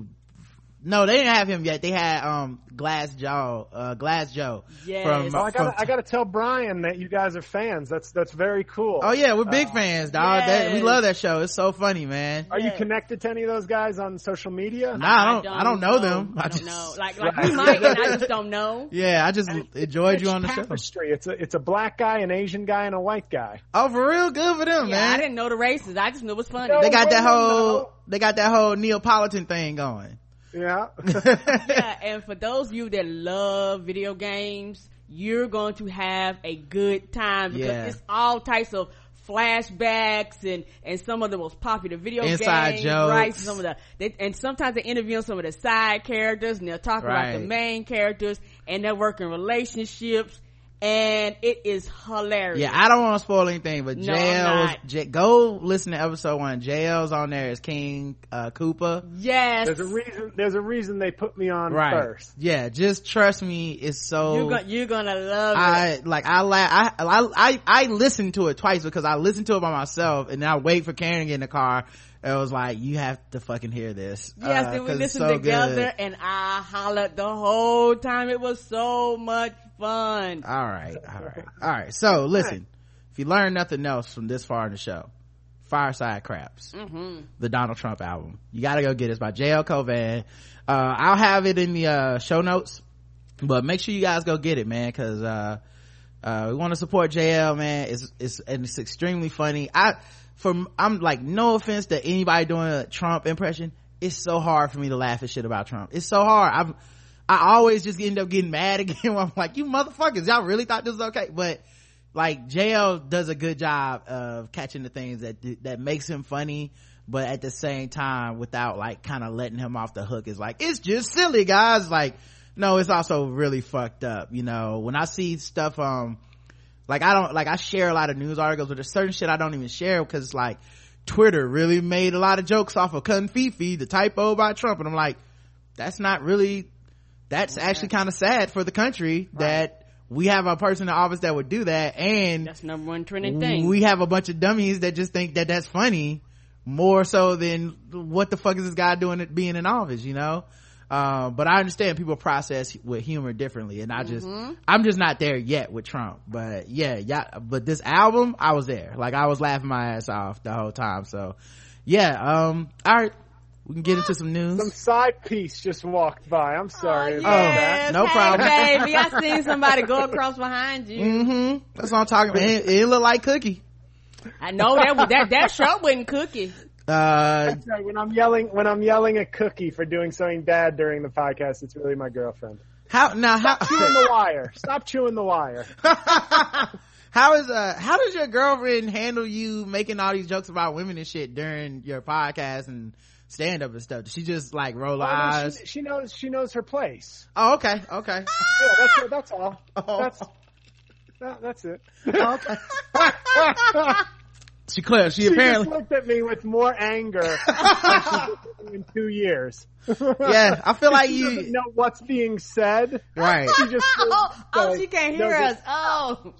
Speaker 3: no they didn't have him yet they had um glass joe uh glass joe
Speaker 4: Yes.
Speaker 3: from,
Speaker 2: Oh, I gotta, I gotta tell Brian that you guys are fans. That's that's very cool.
Speaker 3: oh yeah we're big fans dog that, we love that show it's so funny man
Speaker 2: Are you connected to any of those guys on social media?
Speaker 3: Nah, I don't- I don't know them. I
Speaker 4: I don't
Speaker 3: just-
Speaker 4: know. Like, like
Speaker 2: Right.
Speaker 4: we might, and I just don't know.
Speaker 3: yeah i just enjoyed you on the show.
Speaker 2: It's a it's a black guy, an Asian guy, and a white guy.
Speaker 3: oh for real good for them
Speaker 4: Yeah,
Speaker 3: man
Speaker 4: I didn't know the races. I just knew it was funny.
Speaker 2: No.
Speaker 3: they got that whole
Speaker 2: though.
Speaker 3: they got that whole neapolitan thing going
Speaker 2: Yeah.
Speaker 4: yeah, and for those of you that love video games, you're going to have a good time because
Speaker 3: Yeah.
Speaker 4: it's all types of flashbacks and and some of the most popular video
Speaker 3: Inside
Speaker 4: games,
Speaker 3: jokes.
Speaker 4: right? Some of the they, and sometimes they interview some of the side characters and they'll talk about the main characters and their working relationships, and it is hilarious.
Speaker 3: Yeah, I don't want to spoil anything, but
Speaker 4: No, I'm
Speaker 3: JL was,
Speaker 4: not.
Speaker 3: J, go listen to episode one. JL's on there as King, uh, Koopa.
Speaker 4: yes,
Speaker 2: There's a reason. There's a reason they put me on
Speaker 3: Right.
Speaker 2: first.
Speaker 3: Yeah, just trust me. It's so,
Speaker 4: you're gonna you're gonna love it.
Speaker 3: Like, I la I, I, I, I listened to it twice because I listened to it by myself and then I wait for Karen to get in the car. It was like, you have to fucking hear this.
Speaker 4: Yes,
Speaker 3: Uh,
Speaker 4: and we listened
Speaker 3: so
Speaker 4: together,
Speaker 3: good.
Speaker 4: and I hollered the whole time. It was so much fun.
Speaker 3: All right, all right, all right. So listen, if you learn nothing else from this far in the show, Fireside Craps,
Speaker 4: Mm-hmm.
Speaker 3: the Donald Trump album. You gotta go get it. It's by JL Cauvin. Uh, I'll have it in the, uh, show notes, but make sure you guys go get it, man, cause, uh, uh, we want to support JL, man. It's, it's, and it's extremely funny. I, from, I'm like, no offense to anybody doing a Trump impression. It's so hard for me to laugh at shit about Trump. It's so hard. I'm, I always just end up getting mad again I'm like, you motherfuckers, y'all really thought this was okay? But, like JL does a good job of catching the things that that makes him funny, but at the same time, without like kind of letting him off the hook, is like it's just silly, guys. Like, no, it's also really fucked up. You know, when I see stuff, um, like I don't like I share a lot of news articles, but there's certain shit I don't even share because like Twitter really made a lot of jokes off of covfefe, the typo by Trump, and I'm like, that's not really that's actually kind of sad for the country right. that we have a person in office that would do that and
Speaker 4: that's number one trending thing.
Speaker 3: we have a bunch of dummies that just think that that's funny more so than what the fuck is this guy doing it being in office you know um, but i understand people process with humor differently and i just mm-hmm. i'm just not there yet with trump but yeah yeah but this album i was there like i was laughing my ass off the whole time so yeah um all right we can get into some news.
Speaker 2: Some side piece just walked by. I'm sorry.
Speaker 4: Oh, yes. oh no hey, problem. baby, I seen somebody go across behind you.
Speaker 3: Mm-hmm. That's what I'm talking about. It, it looked like Cookie.
Speaker 4: I know that that that show wasn't Cookie.
Speaker 3: Uh,
Speaker 2: That's right. When I'm yelling, when I'm yelling at Cookie for doing something bad during the podcast, it's really my girlfriend.
Speaker 3: How now? How
Speaker 2: Stop chewing the wire? Stop chewing the wire.
Speaker 3: how is uh? How does your girlfriend handle you making all these jokes about women and shit during your podcast and stand up and stuff? Does she just like roll her oh, eyes?
Speaker 2: She, she, knows she knows her place.
Speaker 3: Oh, okay, okay.
Speaker 2: yeah, that's it, that's all. Oh. That's that, that's it.
Speaker 3: okay. she clear. She,
Speaker 2: she
Speaker 3: apparently
Speaker 2: looked at me with more anger in two years.
Speaker 3: yeah, I feel like you
Speaker 2: know what's being said.
Speaker 3: Right.
Speaker 4: She just oh, oh, she can't hear us. Oh.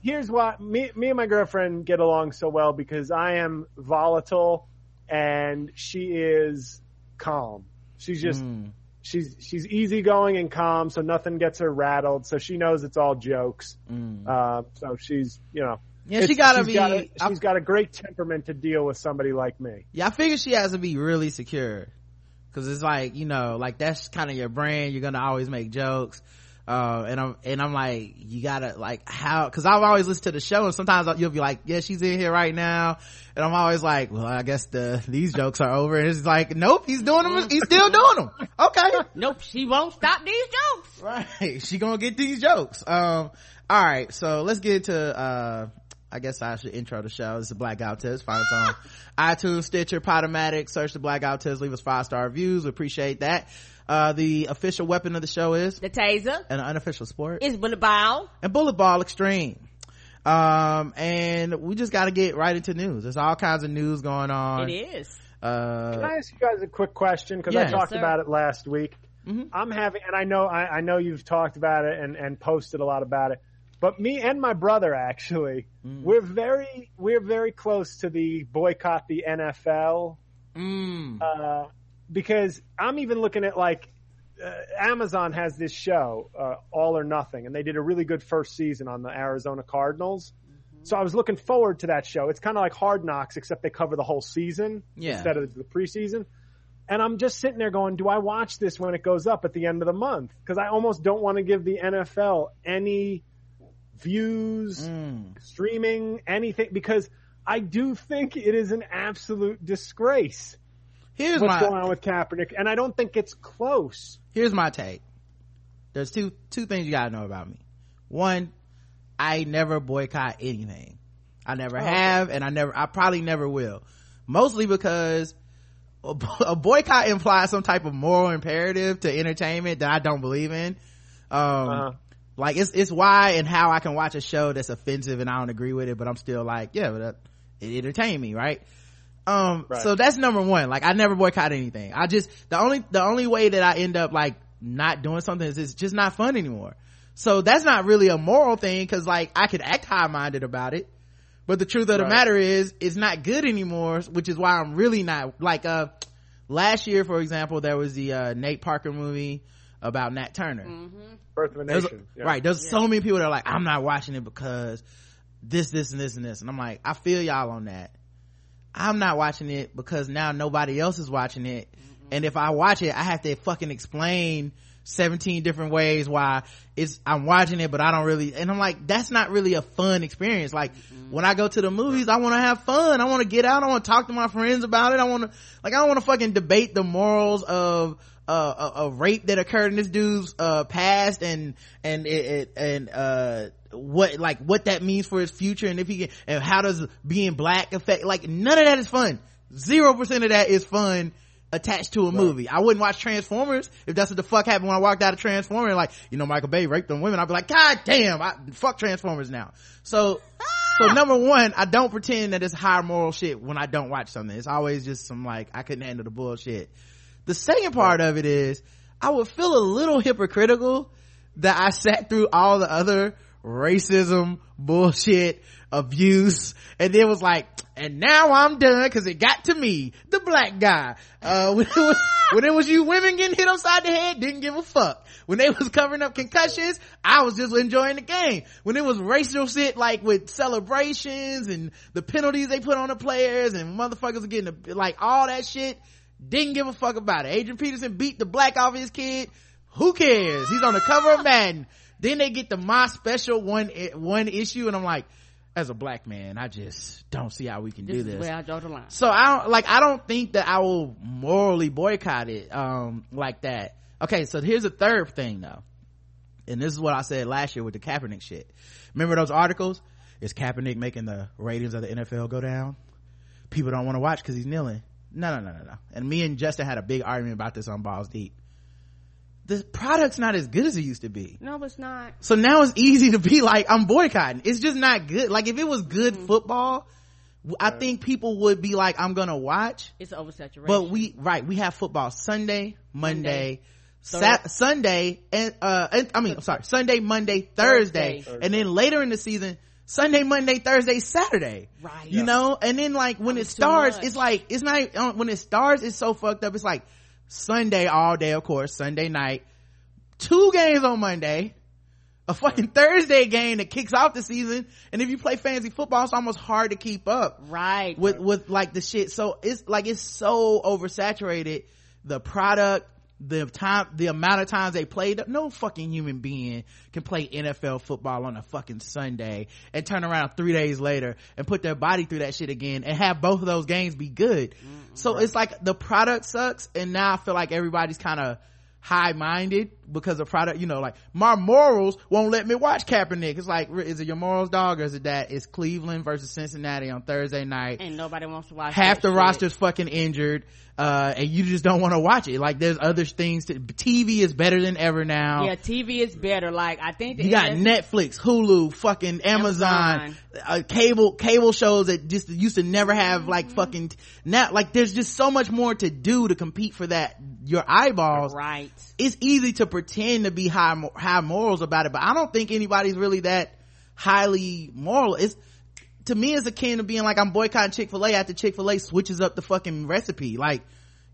Speaker 2: Here's why me, me and my girlfriend get along so well because I am volatile and she is calm. She's just mm. she's she's easygoing and calm, so nothing gets her rattled. So she knows it's all jokes. Mm. Uh, so she's you know.
Speaker 3: Yeah, she gotta
Speaker 2: be.
Speaker 3: Got
Speaker 2: a, she's got a great temperament to deal with somebody like me.
Speaker 3: Yeah, I figure she has to be really secure, because it's like you know, like that's kind of your brand. You're gonna always make jokes uh, and I'm, and I'm like, you gotta, like, how, cause I've always listened to the show and sometimes you'll be like, yeah, she's in here right now. And I'm always like, well, I guess the, these jokes are over. And it's like, nope, he's doing them, he's still doing them. Okay.
Speaker 4: Nope, she won't stop these jokes.
Speaker 3: Right. She gonna get these jokes. Um, alright, so let's get to uh, I guess I should intro the show. It's the Black Guy Who Tips. Find us on iTunes, Stitcher, Podomatic. Search the Black Guy Who Tips. Leave us five star reviews. We appreciate that. Uh, the official weapon of the show is
Speaker 4: the taser,
Speaker 3: and an unofficial sport
Speaker 4: is bullet ball
Speaker 3: and bullet ball extreme. Um, and we just got to get right into news. There's all kinds of news going on.
Speaker 4: It is.
Speaker 2: Uh, Can I ask you guys a quick question? Because yeah. I talked yes, about it last week. Mm-hmm. I'm having, and I know, I, I, know you've talked about it and, and posted a lot about it. But me and my brother actually, mm. we're very, we're very close to the boycott the NFL.
Speaker 3: Mm.
Speaker 2: Uh, because I'm even looking at like uh, Amazon has this show, uh, All or Nothing, and they did a really good first season on the Arizona Cardinals. Mm-hmm. So I was looking forward to that show. It's kind of like Hard Knocks, except they cover the whole season
Speaker 3: yeah.
Speaker 2: instead of the preseason. And I'm just sitting there going, do I watch this when it goes up at the end of the month? Because I almost don't want to give the NFL any views, mm. streaming, anything, because I do think it is an absolute disgrace
Speaker 3: Here's
Speaker 2: what's
Speaker 3: my,
Speaker 2: going on with Kaepernick, and I don't think it's close.
Speaker 3: Here's my take. There's two two things you gotta know about me. One, I never boycott anything. I never oh, have, okay. and I never, I probably never will. Mostly because a, a, boycott implies some type of moral imperative to entertainment that I don't believe in. Um, uh-huh. Like it's it's why and how I can watch a show that's offensive and I don't agree with it, but I'm still like, yeah, but that, it entertained me, right? Um, right. so that's number one. Like I never boycott anything. I just, the only, the only way that I end up like not doing something is it's just not fun anymore. So that's not really a moral thing because like I could act high minded about it. But the truth of right. the matter is it's not good anymore, which is why I'm really not like, uh, last year, for example, there was the, uh, Nate Parker movie about Nat Turner.
Speaker 2: Mm-hmm. Birth of a Nation.
Speaker 3: yeah. Right. There's yeah. so many people that are like, I'm not watching it because this, this, and this, and this. And I'm like, I feel y'all on that I'm not watching it because now nobody else is watching it. Mm-hmm. And if I watch it, I have to fucking explain 17 different ways why it's, I'm watching it, but I don't really, and I'm like, that's not really a fun experience. Like, mm-hmm. when I go to the movies, I want to have fun. I want to get out. I want to talk to my friends about it. I want to, like, I don't want to fucking debate the morals of, uh, a, a, rape that occurred in this dude's, uh, past and, and it, it and, uh, what like what that means for his future and if he can and how does being black affect like none of that is fun. Zero percent of that is fun attached to a right. movie. I wouldn't watch transformers if that's what the fuck happened when i walked out of transformers like you know michael bay raped them women. I'd be like god damn I, fuck transformers now. So so number one i don't pretend that it's high moral shit when i don't watch something. It's always just some like i couldn't handle the bullshit the second part of it is I would feel a little hypocritical that I sat through all the other racism, bullshit, abuse, and then was like, and now I'm done because it got to me, the black guy. Uh, when it was, when it was you women getting hit upside the head, didn't give a fuck. When they was covering up concussions, I was just enjoying the game. When it was racial shit like with celebrations and the penalties they put on the players and motherfuckers getting like all that shit, didn't give a fuck about it. Adrian Peterson beat the black off his kid. Who cares? He's on the cover of Madden. Then they get the my special one one issue, and I'm like, as a black man, I just don't see how we can
Speaker 4: this
Speaker 3: do this.
Speaker 4: where I draw the line.
Speaker 3: So I don't like. I don't think that I will morally boycott it um like that. Okay, so here's a third thing though, and this is what I said last year with the Kaepernick shit. Remember those articles? Is Kaepernick making the ratings of the NFL go down? People don't want to watch because he's kneeling. No, no, no, no, no. And me and Justin had a big argument about this on Balls Deep. The product's not as good as it used to be.
Speaker 4: No, it's not.
Speaker 3: So now it's easy to be like, I'm boycotting. It's just not good. Like if it was good
Speaker 4: Mm-hmm.
Speaker 3: football, I think people would be like, I'm gonna watch.
Speaker 4: It's oversaturation.
Speaker 3: But we, right, we have football Sunday, Monday,
Speaker 4: Monday,
Speaker 3: Sat- Sunday, and, uh, and, I mean, I'm sorry, Sunday, Monday, Thursday,
Speaker 4: Thursday.
Speaker 3: and then later in the season, Sunday, Monday, Thursday, Saturday.
Speaker 4: Right.
Speaker 3: You know, and then like when
Speaker 4: That
Speaker 3: it starts,
Speaker 4: much.
Speaker 3: it's like, it's not, uh, when it starts, it's so fucked up. It's like Sunday all day, of course, Sunday night, two games on Monday, a fucking Thursday game that kicks off the season, and if you play fantasy football, it's almost hard to keep up
Speaker 4: right.
Speaker 3: with with like the shit so it's like it's so oversaturated the product the time the amount of times they played no fucking human being can play nfl football on a fucking sunday and turn around three days later and put their body through that shit again and have both of those games be good. Mm-hmm. So it's like the product sucks and now i feel like everybody's kind of high-minded because the product you know like my morals won't let me watch Kaepernick it's like is it your morals dog or is it that it's cleveland versus cincinnati on thursday night
Speaker 4: and nobody wants to watch
Speaker 3: half the
Speaker 4: shit.
Speaker 3: roster's fucking injured uh and you just don't want to watch it like there's other things to tv is better than ever now
Speaker 4: Yeah, TV is better. Like I think
Speaker 3: you got netflix hulu fucking amazon,
Speaker 4: Amazon.
Speaker 3: Uh, cable cable shows that just used to never have like fucking now like there's just so much more to do to compete for that your eyeballs
Speaker 4: Right.
Speaker 3: it's easy to pretend to be high high morals about it but i don't think anybody's really that highly moral. It's to me it's akin to being like i'm boycotting chick-fil-a after chick-fil-a switches up the fucking recipe. Like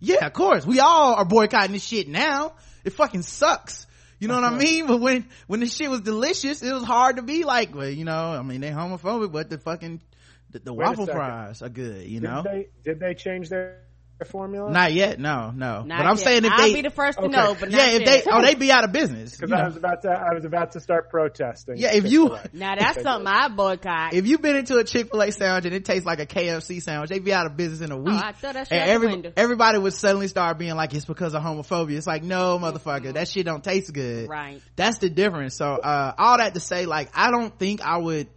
Speaker 3: yeah of course. We all are boycotting this shit now. It fucking sucks. You know what I uh-huh. mean? But when, when the shit was delicious, it was hard to be like, well, you know, I mean, they homophobic, but the fucking, the, the waffle fries are good, you
Speaker 2: Did
Speaker 3: know?
Speaker 2: they did they change their formula?
Speaker 3: Not yet, no, no.
Speaker 4: Not
Speaker 3: but I'm
Speaker 4: yet.
Speaker 3: saying if
Speaker 4: I'll
Speaker 3: they,
Speaker 4: be the first to
Speaker 2: Okay.
Speaker 4: know, but
Speaker 3: yeah, if
Speaker 4: yet.
Speaker 3: they, oh, they be out of business.
Speaker 2: Because I was about to I was about to start protesting.
Speaker 3: Yeah, if you-
Speaker 4: now that's something I boycott.
Speaker 3: if you've been into a Chick-fil-A sandwich and it tastes like a KFC sandwich, they'd be out of business in a week.
Speaker 4: Oh, I throw that
Speaker 3: and every, everybody would suddenly start being like, it's because of homophobia. It's like, no, motherfucker, that shit don't taste good.
Speaker 4: Right.
Speaker 3: That's the difference. So, uh, all that to say, like, I don't think I would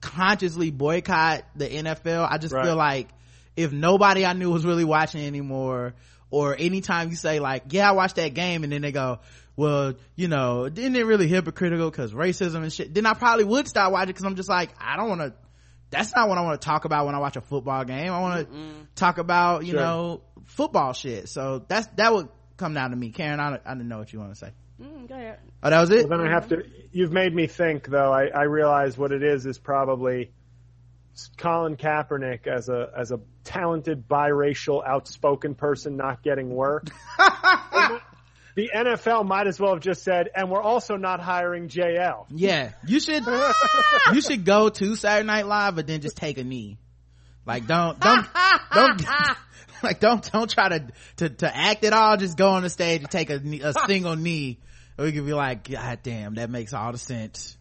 Speaker 3: consciously boycott the NFL. I just
Speaker 2: Right.
Speaker 3: feel like if nobody I knew was really watching anymore, or anytime you say like, yeah, I watched that game, and then they go, well, you know, isn't it really hypocritical because racism and shit? Then I probably would stop watching because I'm just like, I don't want to. That's not what I want to talk about when I watch a football game. I want to talk about, you
Speaker 2: Sure.
Speaker 3: know, football shit. So that's that would come down to me, Karen. I, I didn't know what you want to say.
Speaker 4: Mm, go ahead.
Speaker 3: Oh, that was it.
Speaker 2: Well, then I have to. You've made me think, though. I, I realize what it is is probably Colin Kaepernick as a as a talented, biracial, outspoken person not getting work. the NFL might as well have just said, and we're also not hiring JL.
Speaker 3: Yeah, you should you should go to Saturday Night Live, but then just take a knee. Like don't don't don't like don't don't try to to to act at all. Just go on the stage and take a knee- a single knee. We could be like, God damn, that makes all the sense.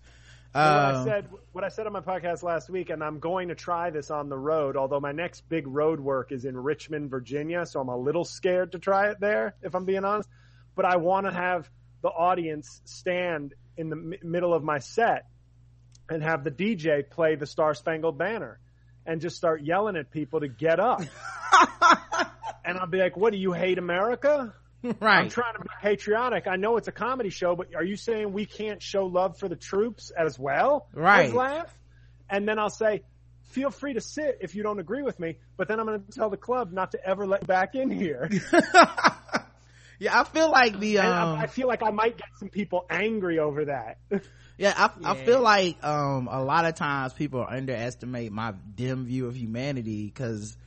Speaker 2: What I
Speaker 3: Um,
Speaker 2: said, what I said on my podcast last week, and I'm going to try this on the road. Although my next big road work is in Richmond, Virginia, so I'm a little scared to try it there, if I'm being honest. But I want to have the audience stand in the m- middle of my set and have the DJ play the Star Spangled Banner, and just start yelling at people to get up. and I'll be like, "What do you hate America?" I'm trying to be patriotic. I know it's a comedy show, but are you saying we can't show love for the troops as well?
Speaker 3: Right.
Speaker 2: As laugh? And then I'll say, feel free to sit if you don't agree with me, but then I'm going to tell the club not to ever let you back in here.
Speaker 3: yeah, I feel like the um,
Speaker 2: I, I feel like I might get some people angry over that.
Speaker 3: yeah, I, I feel like um, a lot of times people underestimate my dim view of humanity because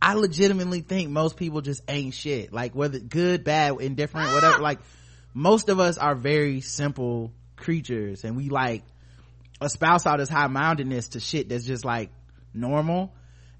Speaker 3: I legitimately think most people just ain't shit. Like whether good, bad, indifferent, whatever. Like most of us are very simple creatures, and we like espouse all this high mindedness to shit that's just like normal.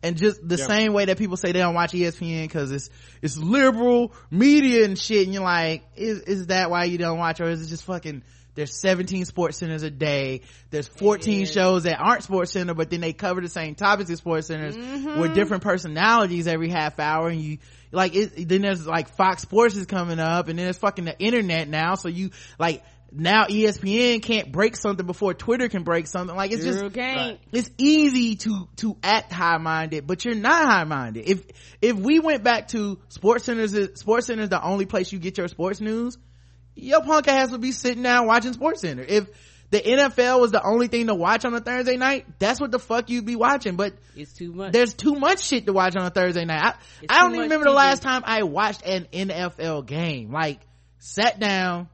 Speaker 3: And just the
Speaker 2: Yeah.
Speaker 3: same way that people say they don't watch ESPN because it's it's liberal media and shit, and you're like, is is that why you don't watch, or is it just fucking? There's 17 sports centers a day. There's 14
Speaker 4: Yeah.
Speaker 3: shows that aren't sports center, but then they cover the same topics as sports centers with different personalities every half hour. And you like it. Then there's like Fox Sports is coming up, and then there's fucking the internet now. So you like now ESPN can't break something before Twitter can break something. Like it's just
Speaker 4: Sure can't.
Speaker 3: it's easy to to act high minded, but you're not high minded. If if we went back to sports centers, sports centers the only place you get your sports news. Your punk ass would be sitting down watching Sports Center. If the NFL was the only thing to watch on a Thursday night, that's what the fuck you'd be watching. But
Speaker 4: It's too much.
Speaker 3: there's too much shit to watch on a Thursday night. I, I don't even remember the last time I watched an NFL game. Like, sat down,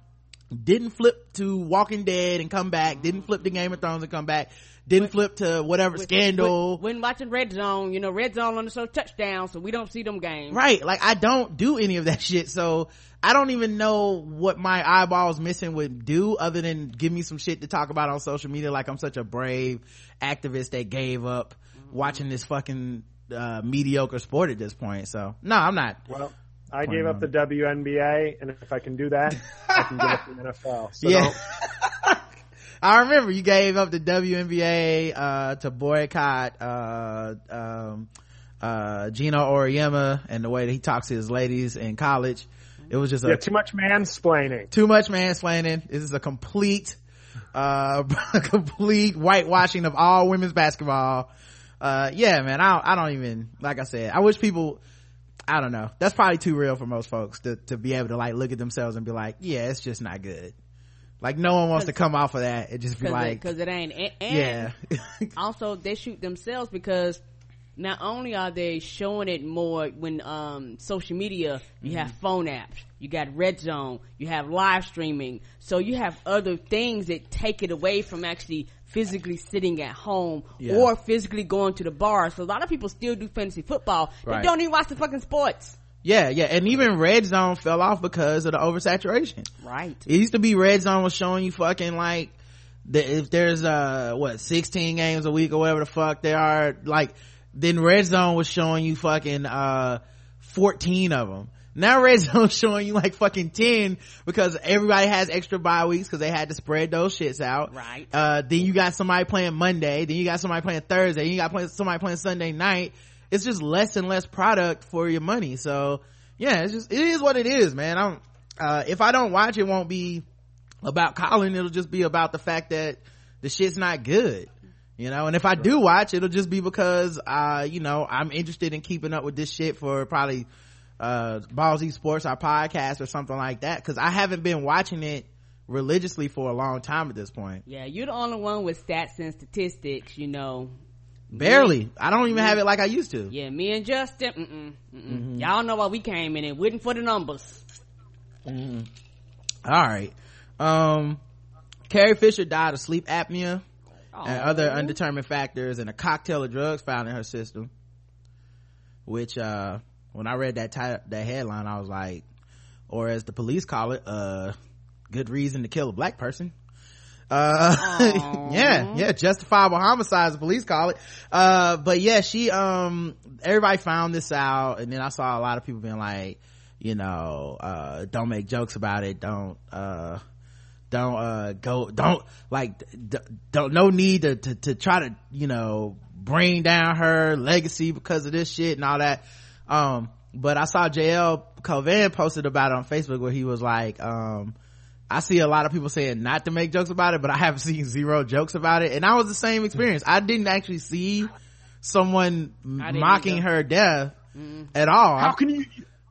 Speaker 3: didn't flip to Walking Dead and come back, didn't flip to Game of Thrones and come back, didn't flip to whatever scandal.
Speaker 4: When, when watching Red Zone, you know, Red Zone on the show touchdown, so we don't see them games.
Speaker 3: Right. Like I don't do any of that shit. So I don't even know what my eyeballs missing would do other than give me some shit to talk about on social media. Like I'm such a brave activist that gave up watching this fucking uh, mediocre sport at this point. So no, I'm not.
Speaker 2: Well, I gave up the WNBA, and if I can do that, I can give up the NFL. So
Speaker 3: yeah. I remember you gave up the WNBA, uh, to boycott, uh, um, uh, Geno Auriemma and the way that he talks to his ladies in college. It was just a
Speaker 2: yeah, too much mansplaining.
Speaker 3: too much mansplaining. This is a complete, uh, complete whitewashing of all women's basketball. Uh, yeah, man, I don't, I don't even, like I said, I wish people, I don't know. That's probably too real for most folks to, to be able to like look at themselves and be like, yeah, it's just not good. Like no one wants to come off of that It just be like,
Speaker 4: cause it ain't. And, and
Speaker 3: yeah.
Speaker 4: also they shoot themselves because not only are they showing it more when um social media you have phone apps you got red zone you have live streaming so you have other things that take it away from actually physically sitting at home
Speaker 3: Yeah.
Speaker 4: or physically going to the bar so a lot of people still do fantasy football
Speaker 3: Right.
Speaker 4: they don't even watch the fucking sports
Speaker 3: yeah, yeah. And even red zone fell off because of the oversaturation.
Speaker 4: right
Speaker 3: It used to be red zone was showing you fucking like the, if there's uh what 16 games a week or whatever the fuck there are like then red zone was showing you fucking uh 14 of them. Now red zone showing you like fucking 10 because everybody has extra bye weeks because they had to spread those shits out.
Speaker 4: Right.
Speaker 3: Uh then you got somebody playing Monday, then you got somebody playing Thursday, then you got somebody playing Sunday night. It's just less and less product for your money. So yeah, it's just it is what it is, man. I'm uh if I don't watch it won't be about Colin, it'll just be about the fact that the shit's not good. You know, and if I do watch, it'll just be because uh, you know, I'm interested in keeping up with this shit for probably uh Ballsy Sports, our podcast or something like that. Cause I haven't been watching it religiously for a long time at this point.
Speaker 4: yeah you're the only one with stats and statistics you know
Speaker 3: Barely. I don't even have it like I used to.
Speaker 4: Yeah, me and Justin. Mm-mm, mm-mm. Y'all know why we came in and waiting for the numbers.
Speaker 3: All right. Um, Carrie Fisher died of sleep apnea and
Speaker 4: Aw.
Speaker 3: other undetermined factors and a cocktail of drugs found in her system. Which, uh, when I read that ti- that headline, I was like, or as the police call it, uh, good reason to kill a black person. Uh, yeah, yeah, justifiable homicides the police call it. Uh, but yeah, she, um, everybody found this out, and then I saw a lot of people being like, you know, uh, don't make jokes about it, don't, uh, don't, uh, go, don't, like, d- don't, no need to, to, to try to, you know, bring down her legacy because of this shit and all that. Um, but I saw JL Cauvin posted about it on Facebook where he was like, um, I see a lot of people saying not to make jokes about it, but I have seen zero jokes about it. And I was the same experience. I didn't actually see someone mocking
Speaker 4: either.
Speaker 3: her death at all.
Speaker 2: How can you?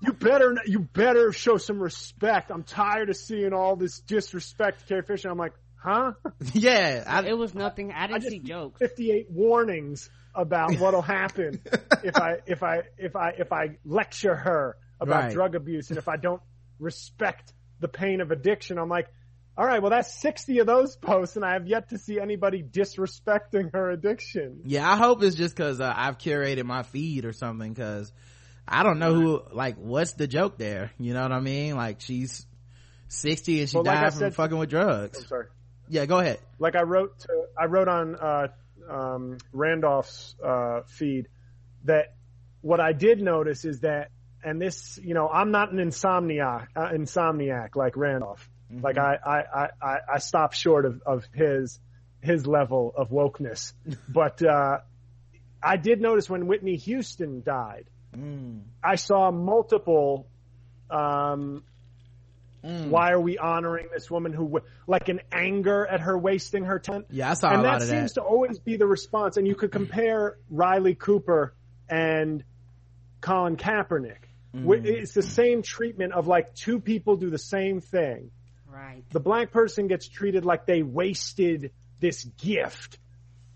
Speaker 2: You better you better show some respect. I'm tired of seeing all this disrespect to Carrie Fisher. I'm like, huh?
Speaker 3: yeah. I,
Speaker 4: It was nothing. I
Speaker 2: I
Speaker 4: didn't
Speaker 2: just
Speaker 4: see jokes.
Speaker 2: 58 warnings about what'll happen if I if I if I if I lecture her about
Speaker 3: Right.
Speaker 2: drug abuse and if I don't respect the pain of addiction. I'm like, all right, well, that's 60 of those posts, and I have yet to see anybody disrespecting her addiction.
Speaker 3: Yeah, I hope it's just because uh, I've curated my feed or something. Because I don't know who, like, what's the joke there? You know what I mean? Like, she's 60 and she
Speaker 2: Well, like
Speaker 3: died from
Speaker 2: said-
Speaker 3: fucking with drugs.
Speaker 2: I'm sorry.
Speaker 3: Yeah, go ahead.
Speaker 2: Like I wrote, to, I wrote on uh, um, Randolph's uh, feed that what I did notice is that, and this, you know, I'm not an insomniac, uh, insomniac like Randolph. Like I, I, I, I, I stop short of, of his, his level of wokeness. but, uh, I did notice when Whitney Houston died, I saw multiple, um, why are we honoring this woman who, like an anger at her wasting her time?
Speaker 3: Yeah, I saw
Speaker 2: and
Speaker 3: a
Speaker 2: that
Speaker 3: lot of
Speaker 2: seems
Speaker 3: that.
Speaker 2: to always be the response. And you could compare Riley Cooper and Colin Kaepernick.
Speaker 3: Mm.
Speaker 2: It's the same treatment of like two people do the same thing.
Speaker 4: Right.
Speaker 2: The black person gets treated like they wasted this gift,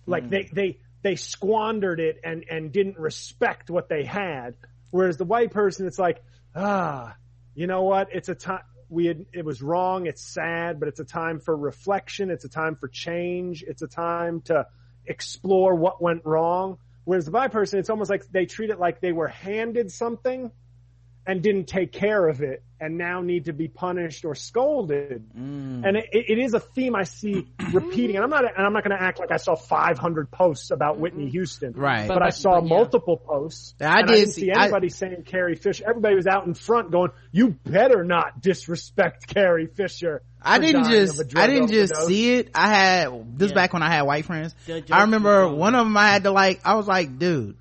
Speaker 2: like they they they squandered it and and didn't respect what they had. Whereas the white person, it's like ah, you know what? It's a time we had, it was wrong. It's sad, but it's a time for reflection. It's a time for change. It's a time to explore what went wrong. Whereas the black person, it's almost like they treat it like they were handed something and didn't take care of it and now need to be punished or scolded. Mm. And it, it is a theme I see repeating. And I'm not, and I'm not going to act like I saw 500 posts about mm-hmm. Whitney Houston.
Speaker 3: Right.
Speaker 2: But,
Speaker 4: But-
Speaker 2: I saw
Speaker 4: but, yeah.
Speaker 2: multiple posts.
Speaker 3: I
Speaker 2: and
Speaker 3: did
Speaker 2: didn't
Speaker 3: see-
Speaker 2: see
Speaker 3: I-
Speaker 2: anybody saying Carrie Fisher. Everybody was out in front going, you better not disrespect Carrie Fisher.
Speaker 3: I didn't just,
Speaker 2: of a drug
Speaker 3: I didn't just see it. I had, this
Speaker 4: Yeah.
Speaker 3: back when I had white friends. I remember one of them I had to like, I was like, dude,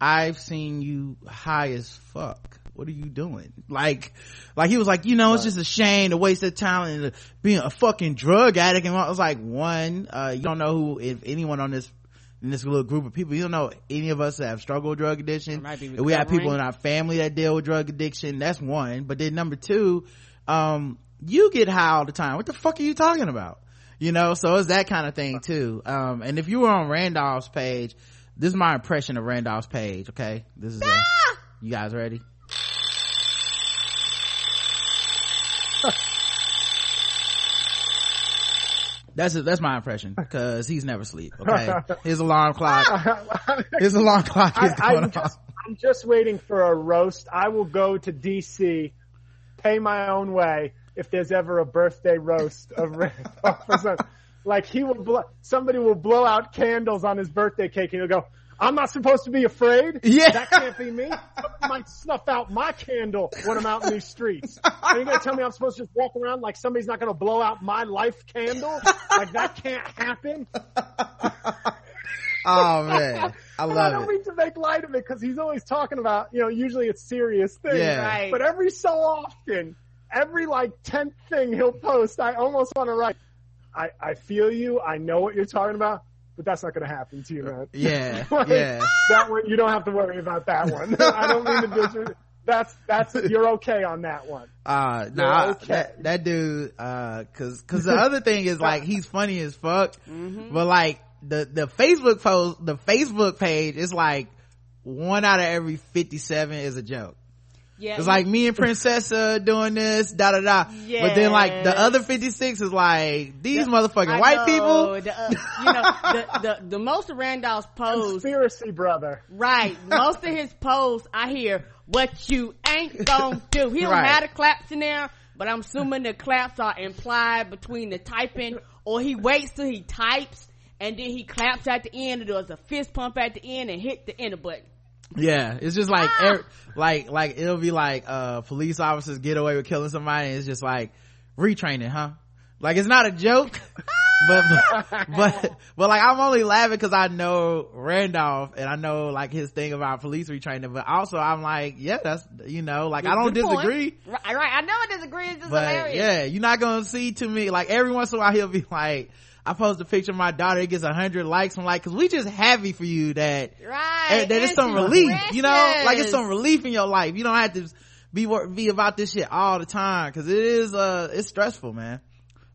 Speaker 3: I've seen you high as fuck. What are you doing? Like, like he was like, you know, it's just a shame to waste their talent and being a fucking drug addict. And I was like, one, uh, you don't know who, if anyone on this, in this little group of people, you don't know any of us that have struggled with drug addiction. And we have people in our family that deal with drug addiction. That's one. But then number two, um, you get high all the time. What the fuck are you talking about? You know, so it's that kind of thing too. Um, and if you were on Randolph's page, this is my impression of Randolph's page. Okay, this is. A, you guys ready? That's it. That's my impression because he's never sleep. Okay, his alarm clock. His alarm clock is
Speaker 2: I,
Speaker 3: going
Speaker 2: I'm, just, I'm just waiting for a roast. I will go to DC, pay my own way if there's ever a birthday roast of Randolph. Like he will, blow, somebody will blow out candles on his birthday cake and he'll go, I'm not supposed to be afraid.
Speaker 3: Yeah.
Speaker 2: That can't be me. Somebody might snuff out my candle when I'm out in these streets. Are you going to tell me I'm supposed to just walk around like somebody's not going to blow out my life candle? Like that can't happen.
Speaker 3: Oh man, I
Speaker 2: And I don't
Speaker 3: it.
Speaker 2: mean to make light of it because he's always talking about, you know, usually it's serious things.
Speaker 3: Yeah.
Speaker 4: Right.
Speaker 2: But every so often, every like tenth thing he'll post, I almost want to write, I, I feel you, I know what you're talking about, but that's not going to happen to you, man.
Speaker 3: Yeah,
Speaker 2: Like,
Speaker 3: yeah.
Speaker 2: That one, you don't have to worry about that one. I don't mean to dis- That's, that's, you're okay on that one.
Speaker 3: Uh, nah,
Speaker 2: okay.
Speaker 3: that, that dude, uh, cause, cause the other thing is like, he's funny as fuck, but like, the, the Facebook post, the Facebook page is like, one out of every 57 is a joke.
Speaker 4: Yeah.
Speaker 3: It's like me and Princessa doing this, da da da. But then like the other 56 is like, these
Speaker 4: The-
Speaker 3: motherfucking
Speaker 4: I
Speaker 3: white
Speaker 4: know,
Speaker 3: people.
Speaker 4: The, uh, you know, the, the, the most of Randolph's posts,
Speaker 2: Conspiracy, brother.
Speaker 4: right, most of his posts, I hear, what you ain't gonna do. He don't
Speaker 3: Right.
Speaker 4: have the claps in there, but I'm assuming the claps are implied between the typing, or he waits till he types, and then he claps at the end, or does a fist pump at the end and hit the enter button.
Speaker 3: Yeah, it's just like,
Speaker 4: Ah!
Speaker 3: every, like, like it'll be like, uh, police officers get away with killing somebody. And it's just like retraining, huh? Like it's not a joke, but, but, but, but like I'm only laughing because I know Randolph and I know like his thing about police retraining, but also I'm like, yeah, that's, you know, like I don't
Speaker 4: point.
Speaker 3: disagree.
Speaker 4: Right, right, I know I disagree, it's just
Speaker 3: But
Speaker 4: hilarious.
Speaker 3: yeah, you're not gonna see too many, like every once in a while he'll be like, I post a picture of my daughter, it gets a hundred likes. I'm like, cause we just happy for you that
Speaker 4: Right.
Speaker 3: that it's some
Speaker 4: and
Speaker 3: relief, you know, like it's some relief in your life. You don't have to be be about this shit all the time because it is uh it's stressful, man.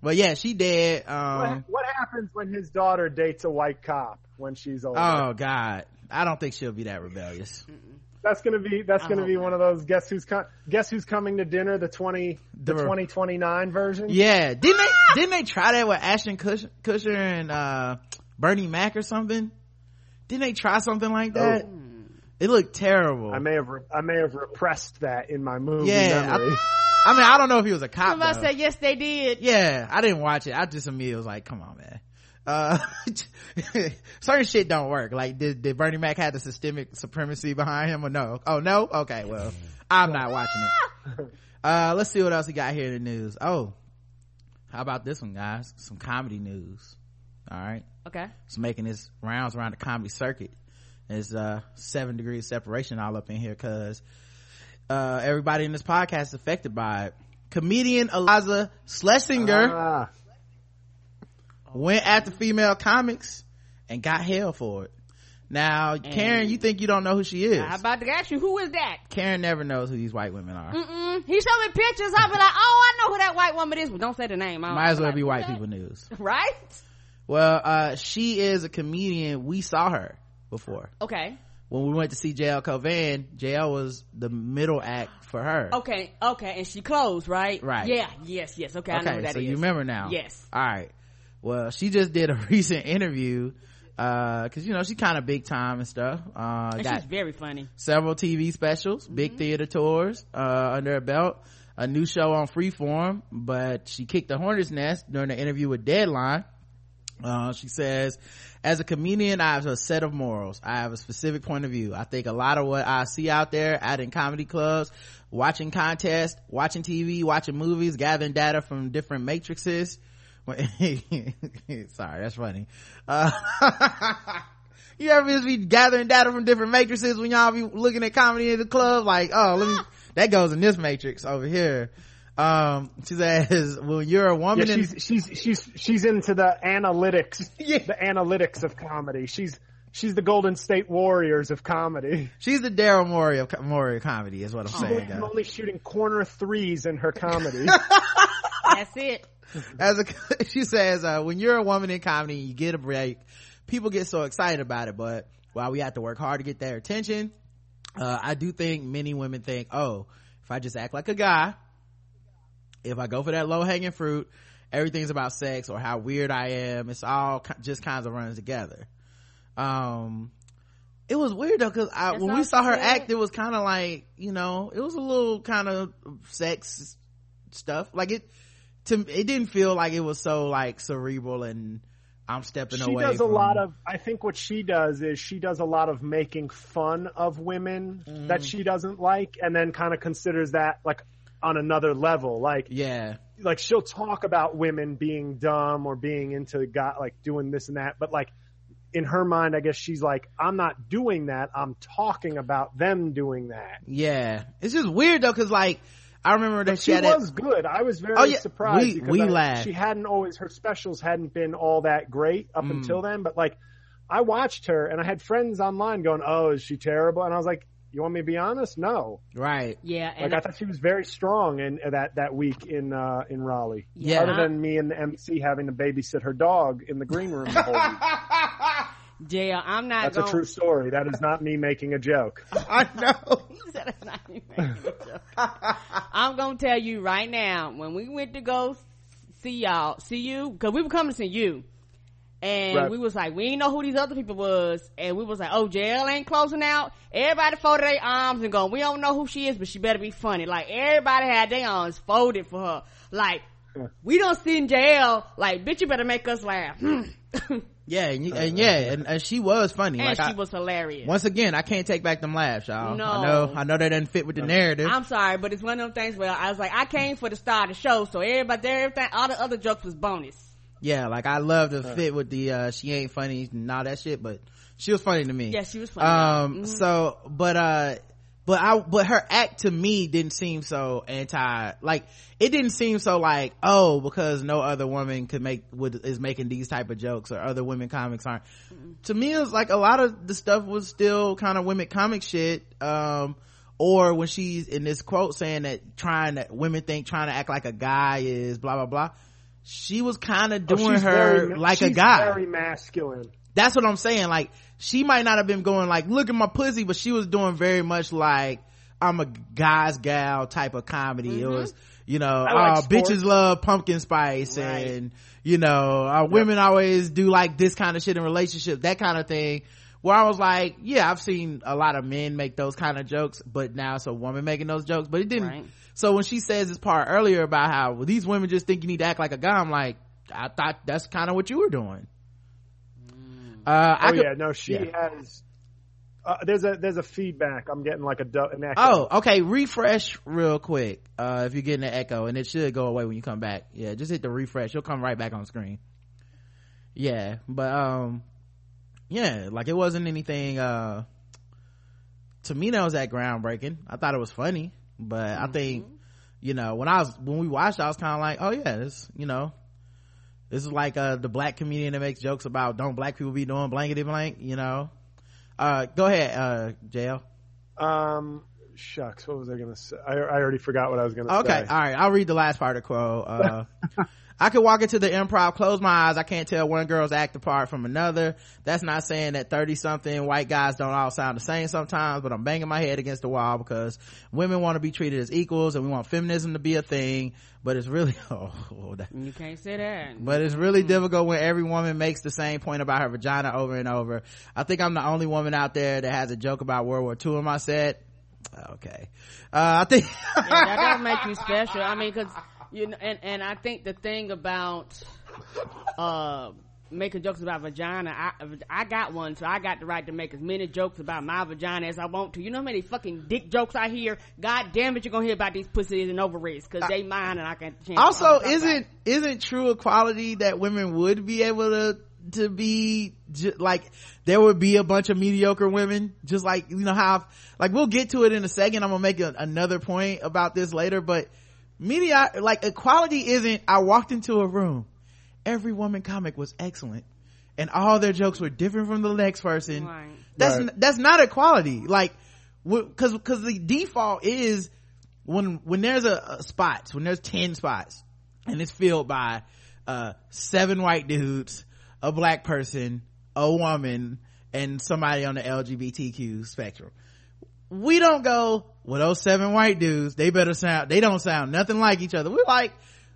Speaker 3: But yeah, she dead.
Speaker 2: What,
Speaker 3: Um,
Speaker 2: what happens when his daughter dates a white cop when she's older?
Speaker 3: oh god, I don't think she'll be that rebellious.
Speaker 2: That's gonna be that's gonna
Speaker 4: hope
Speaker 2: be
Speaker 4: not.
Speaker 2: one of those guess who's co- guess who's coming to dinner the twenty the
Speaker 3: The-
Speaker 2: twenty twenty nine version.
Speaker 3: Yeah, didn't they? Didn't they try that with Ashton Kutcher, Kutcher and uh, Bernie Mac or something? Didn't they try something like that? It looked terrible.
Speaker 2: I may have re- I may have repressed that in my movie
Speaker 3: yeah,
Speaker 2: memory.
Speaker 3: I, I mean, I don't know if he was a cop.
Speaker 4: Somebody
Speaker 3: though.
Speaker 4: said yes, they did.
Speaker 3: Yeah, I didn't watch it. I just immediately was like, come on, man. Uh, certain shit don't work. Like, did, did Bernie Mac have the systemic supremacy behind him or no? Oh, no? Okay, well, I'm not watching it. Uh, let's see what else we got here in the news. Oh, how about this one, guys? Some comedy news. All right.
Speaker 4: Okay.
Speaker 3: It's making its rounds around the comedy circuit. There's, uh, seven degrees separation all up in here because, uh, everybody in this podcast is affected by it. Comedian Iliza Shlesinger
Speaker 2: Ah,
Speaker 3: went after female comics and got hell for it. Now, Karen, you think you don't know who she is?
Speaker 4: How about to ask you who is that?
Speaker 3: Karen never knows who these white women are.
Speaker 4: Mm-mm. He showed me pictures. I'll be like, oh, I know who that white woman is, but don't say the name.
Speaker 3: Might as well
Speaker 4: like,
Speaker 3: be white people news.
Speaker 4: right?
Speaker 3: Well, uh, she is a comedian. We saw her before.
Speaker 4: Okay.
Speaker 3: When we went to see JL Cauvin, JL was the middle act for her.
Speaker 4: Okay. Okay. And she closed, right?
Speaker 3: Right.
Speaker 4: Yeah. Yes. Yes. Okay. I know who
Speaker 3: Okay,
Speaker 4: that
Speaker 3: so
Speaker 4: is.
Speaker 3: you remember now.
Speaker 4: Yes.
Speaker 3: All right. Well, she just did a recent interview, uh, cause you know, she's kind of big time and stuff. Uh,
Speaker 4: And
Speaker 3: got
Speaker 4: she's very funny.
Speaker 3: several TV specials,
Speaker 4: Mm-hmm.
Speaker 3: big theater tours, uh, under her belt, a new show on Freeform, but she kicked the hornet's nest during the interview with Deadline. Uh, she says, as a comedian, I have a set of morals. I have a specific point of view. I think a lot of what I see out there, out in comedy clubs, watching contests, watching TV, watching movies, gathering data from different matrices. Sorry, that's funny. Uh, you ever just be gathering data from different matrices when y'all be looking at comedy in the club? Like, oh, let me, that goes in this matrix over here. Um, she says, when you're a
Speaker 2: yeah,
Speaker 3: woman in,
Speaker 2: she's she's she's she's into the analytics,
Speaker 3: Yeah.
Speaker 2: the analytics of comedy. She's she's the Golden State Warriors of comedy.
Speaker 3: she's the Daryl Morey of Morey comedy is what I'm saying.
Speaker 2: She's only shooting corner threes in her comedy.
Speaker 4: That's it.
Speaker 3: As a, she says, uh, when you're a woman in comedy, you get a break. People get so excited about it, but while we have to work hard to get their attention, uh, I do think many women think, oh, if I just act like a guy, if I go for that low hanging fruit, everything's about sex or how weird I am. It's all just kinds of running together. Um, it was weird though, cause I,
Speaker 4: That's
Speaker 3: when we saw her act, it was kind of like, you know, it was a little kind of sex stuff. Like it, to, it didn't feel like it was so like cerebral and I'm stepping
Speaker 2: she
Speaker 3: away.
Speaker 2: She does a
Speaker 3: from-
Speaker 2: lot of i think what she does is she does a lot of making fun of women
Speaker 3: Mm.
Speaker 2: that she doesn't like and then kind of considers that like on another level like
Speaker 3: yeah,
Speaker 2: like she'll talk about women being dumb or being into God, like doing this and that, but like in her mind, I guess she's like, I'm not doing that. I'm talking about them doing that.
Speaker 3: yeah. It's just weird though, cause like, I remember that she,
Speaker 2: She
Speaker 3: had that-
Speaker 2: was good. I was very
Speaker 3: Oh, yeah.
Speaker 2: surprised.
Speaker 3: We-
Speaker 2: because
Speaker 3: we
Speaker 2: I-
Speaker 3: laughed.
Speaker 2: She hadn't always her specials hadn't been all that great up
Speaker 3: Mm.
Speaker 2: until then, but like I watched her and I had friends online going, "Oh, is she terrible?" And I was like, "You want me to be honest? No."
Speaker 3: right.
Speaker 4: Yeah. And
Speaker 2: Like I thought she was very strong in that that week in uh in Raleigh.
Speaker 3: Yeah.
Speaker 2: Other than me and the MC having to babysit her dog in the green room the whole week.
Speaker 4: JL, I'm not
Speaker 2: That's a
Speaker 4: gonna,
Speaker 2: true story. That is not me making a joke.
Speaker 3: I know.
Speaker 4: You said it's not me making a joke. I'm gonna tell you right now, when we went to go see y'all, see you, cause we were coming to see you. And
Speaker 2: Right.
Speaker 4: we was like, we didn't know who these other people was. And we was like, oh, JL ain't closing out. Everybody folded their arms and going, we don't know who she is, but she better be funny. Like, everybody had their arms folded for her. Like, we don't see in jail. like, bitch, you better make us laugh. And
Speaker 3: Yeah, and, you- and yeah, and, and she was funny. like
Speaker 4: she
Speaker 3: I,
Speaker 4: was hilarious.
Speaker 3: once again, I can't take back them laughs, y'all.
Speaker 4: No.
Speaker 3: I know, I know that doesn't fit with the narrative.
Speaker 4: I'm sorry, but it's one of them things where I was like, I came for the start of the show, so everybody, there, everything, all the other jokes was bonus.
Speaker 3: yeah, like I love to fit with the, uh, she ain't funny and all that shit, but she was funny to me.
Speaker 4: Yeah, she was funny.
Speaker 3: Um,
Speaker 4: Mhm.
Speaker 3: so, but, uh, but I, but her act to me didn't seem so anti, like, it didn't seem so like, oh, because no other woman could make, would, is making these type of jokes or other women comics aren't. To me, it was like a lot of the stuff was still kind of women comic shit, um, or when she's in this quote saying that trying that women think trying to act like a guy is blah blah blah. She was kind of
Speaker 2: Oh,
Speaker 3: doing
Speaker 2: she's
Speaker 3: her
Speaker 2: very-
Speaker 3: like a guy.
Speaker 2: Very masculine.
Speaker 3: That's what i'm saying like she might not have been going like look at my pussy but she was doing very much like i'm a guy's gal type of comedy mm-hmm. it was you know like uh, bitches love pumpkin spice right. and you know uh, yep. women always do like this kind of shit in relationships that kind of thing where I was like, yeah, I've seen a lot of men make those kind of jokes, but now it's a woman making those jokes, but it didn't. Right. So when she says this part earlier about how well, these women just think you need to act like a guy, I'm like, I thought that's kind of what you were doing.
Speaker 2: Uh, oh could, yeah, no, she yeah. has. Uh, there's a there's a feedback. I'm getting like a an echo.
Speaker 3: Oh, okay. Refresh real quick. Uh, if you're getting an echo, and it should go away when you come back. Yeah, just hit the refresh. You'll come right back on screen. Yeah, but um, yeah like it wasn't anything uh to me that was that groundbreaking i thought it was funny but mm-hmm. i think you know when i was when we watched i was kind of like oh yeah this you know this is like uh the black comedian that makes jokes about don't black people be doing blankety blank you know? Uh go ahead uh JL
Speaker 2: um shucks what was i gonna say? I, I already forgot what i was gonna
Speaker 3: okay, say. okay all right i'll read the last part of the quote uh I could walk into the improv, close my eyes. I can't tell one girl's act apart from another. That's not saying that 30 something white guys don't all sound the same sometimes, but I'm banging my head against the wall because women want to be treated as equals and we want feminism to be a thing. But it's really, oh,
Speaker 4: that, you can't say that.
Speaker 3: But it's really mm-hmm. difficult when every woman makes the same point about her vagina over and over. I think I'm the only woman out there that has a joke about World War II in my set. Okay. Uh, I think.
Speaker 4: yeah, that does make you special. I mean, cause you know, and and I think the thing about uh making jokes about vagina, I I got one, so I got the right to make as many jokes about my vagina as I want to. You know how many fucking dick jokes I hear? God damn it, you're gonna hear about these pussies and ovaries because they mine and I can.
Speaker 3: Also, isn't isn't true equality that women would be able to to be like there would be a bunch of mediocre women just like you know how like we'll get to it in a second i'm gonna make a, another point about this later but media like equality isn't i walked into a room every woman comic was excellent and all their jokes were different from the next person right. that's right. that's not equality like because because the default is when when there's a, a spots when there's 10 spots and it's filled by uh seven white dudes a black person a woman and somebody on the lgbtq spectrum we don't go well those seven white dudes they better sound they don't sound nothing like each other. We're like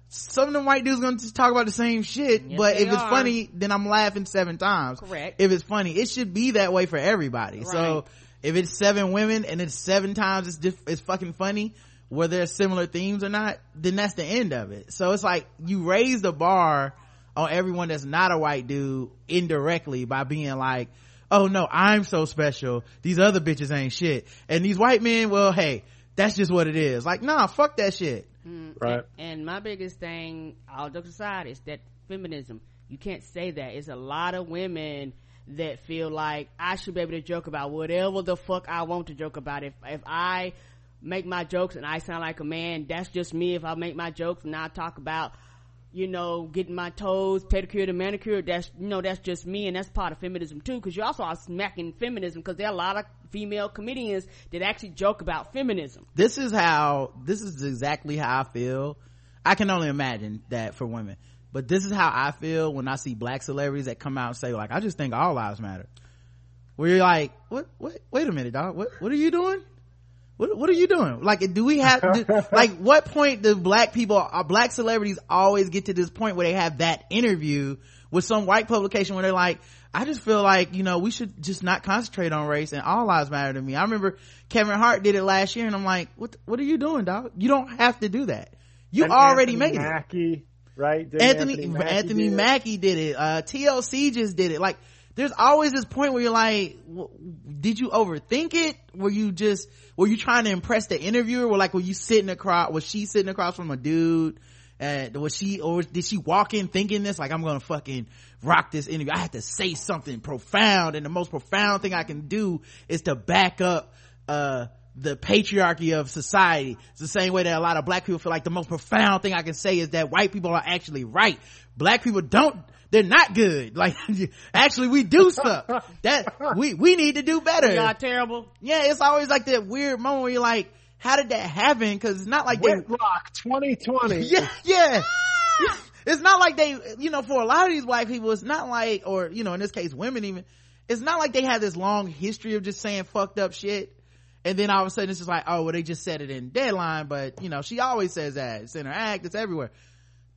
Speaker 3: some of them white dudes gonna just talk about the same shit yes, but if it's are. funny then i'm laughing seven times.
Speaker 4: Correct.
Speaker 3: If it's funny it should be that way for everybody. Right. so if it's seven women and it's seven times it's diff- it's fucking funny whether there's similar themes or not then that's the end of it. So it's like you raise the bar on everyone that's not a white dude indirectly by being like oh no i'm so special. These other bitches ain't shit. And these white men well hey that's just what it is. Like nah fuck that shit.
Speaker 2: Mm, right.
Speaker 4: and, and, my biggest thing all jokes aside is that feminism. You can't say that. It's a lot of women that feel like i should be able to joke about whatever the fuck i want to joke about. If if i make my jokes and i sound like a man that's just me. If i make my jokes and i talk about you know, getting my toes pedicured and manicured. That's, you know, that's just me and that's part of feminism too. Cause you also are smacking feminism cause there are a lot of female comedians that actually joke about feminism.
Speaker 3: This is how, this is exactly how I feel. I can only imagine that for women. But this is how I feel when I see black celebrities that come out and say like, I just think all lives matter. Where you're like, what, what, wait a minute, dog. What, what are you doing? What, what are you doing? Like, do we have, do, like, what point do black people, uh, black celebrities always get to this point where they have that interview with some white publication where they're like, I just feel like, you know, we should just not concentrate on race and all lives matter to me. I remember Kevin Hart did it last year and I'm like, what, what are you doing, dog? You don't have to do that. You and already
Speaker 2: Anthony
Speaker 3: made
Speaker 2: Mackie,
Speaker 3: it.
Speaker 2: Right?
Speaker 3: Didn't Anthony, Anthony Mackie, Anthony did, Mackie did it. Uh, TLC just did it. Like, there's always this point where you're like, did you overthink it? Were you just, were you trying to impress the interviewer? Were like, were you sitting across, was she sitting across from a dude? And was she, or did she walk in thinking this? Like, I'm gonna fucking rock this interview. I have to say something profound. And the most profound thing I can do is to back up, uh, the patriarchy of society. It's the same way that a lot of black people feel like the most profound thing I can say is that white people are actually right. Black people don't, they're not good. Like, actually we do stuff that we, we need to do better.
Speaker 4: Y'all terrible.
Speaker 3: Yeah, it's always like that weird moment where you're like, how did that happen? Cause it's not like
Speaker 2: Whitlock 2020.
Speaker 3: Yeah, yeah. it's not like they you know for a lot of these black people it's not like or you know in this case women even it's not like they have this long history of just saying fucked up shit and then all of a sudden it's just like oh well they just said it in deadline but you know she always says that it's in her act it's everywhere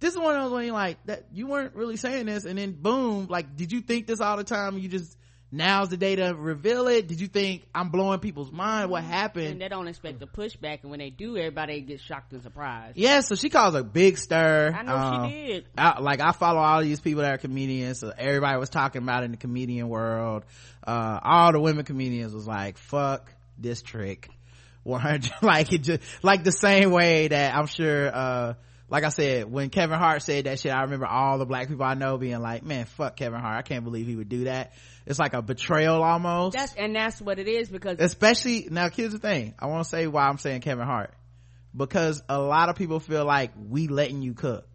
Speaker 3: this is one of those when you like that you weren't really saying this and then boom like did you think this all the time? You just now's the day to reveal it? Did you think i'm blowing people's mind what happened?
Speaker 4: And they don't expect the pushback and when they do everybody gets shocked and surprised.
Speaker 3: Yeah so she caused a big stir.
Speaker 4: I know um, she did.
Speaker 3: I, like i follow all these people that are comedians so everybody was talking about in the comedian world. Uh, all the women comedians was like fuck this trick. 100 like it just like the same way that i'm sure uh like I said, when Kevin Hart said that shit, I remember all the black people I know being like, man, fuck Kevin Hart. I can't believe he would do that. It's like a betrayal almost.
Speaker 4: That's, and that's what it is because.
Speaker 3: Especially, now here's the thing. I want to say why I'm saying Kevin Hart. Because a lot of people feel like we letting you cook.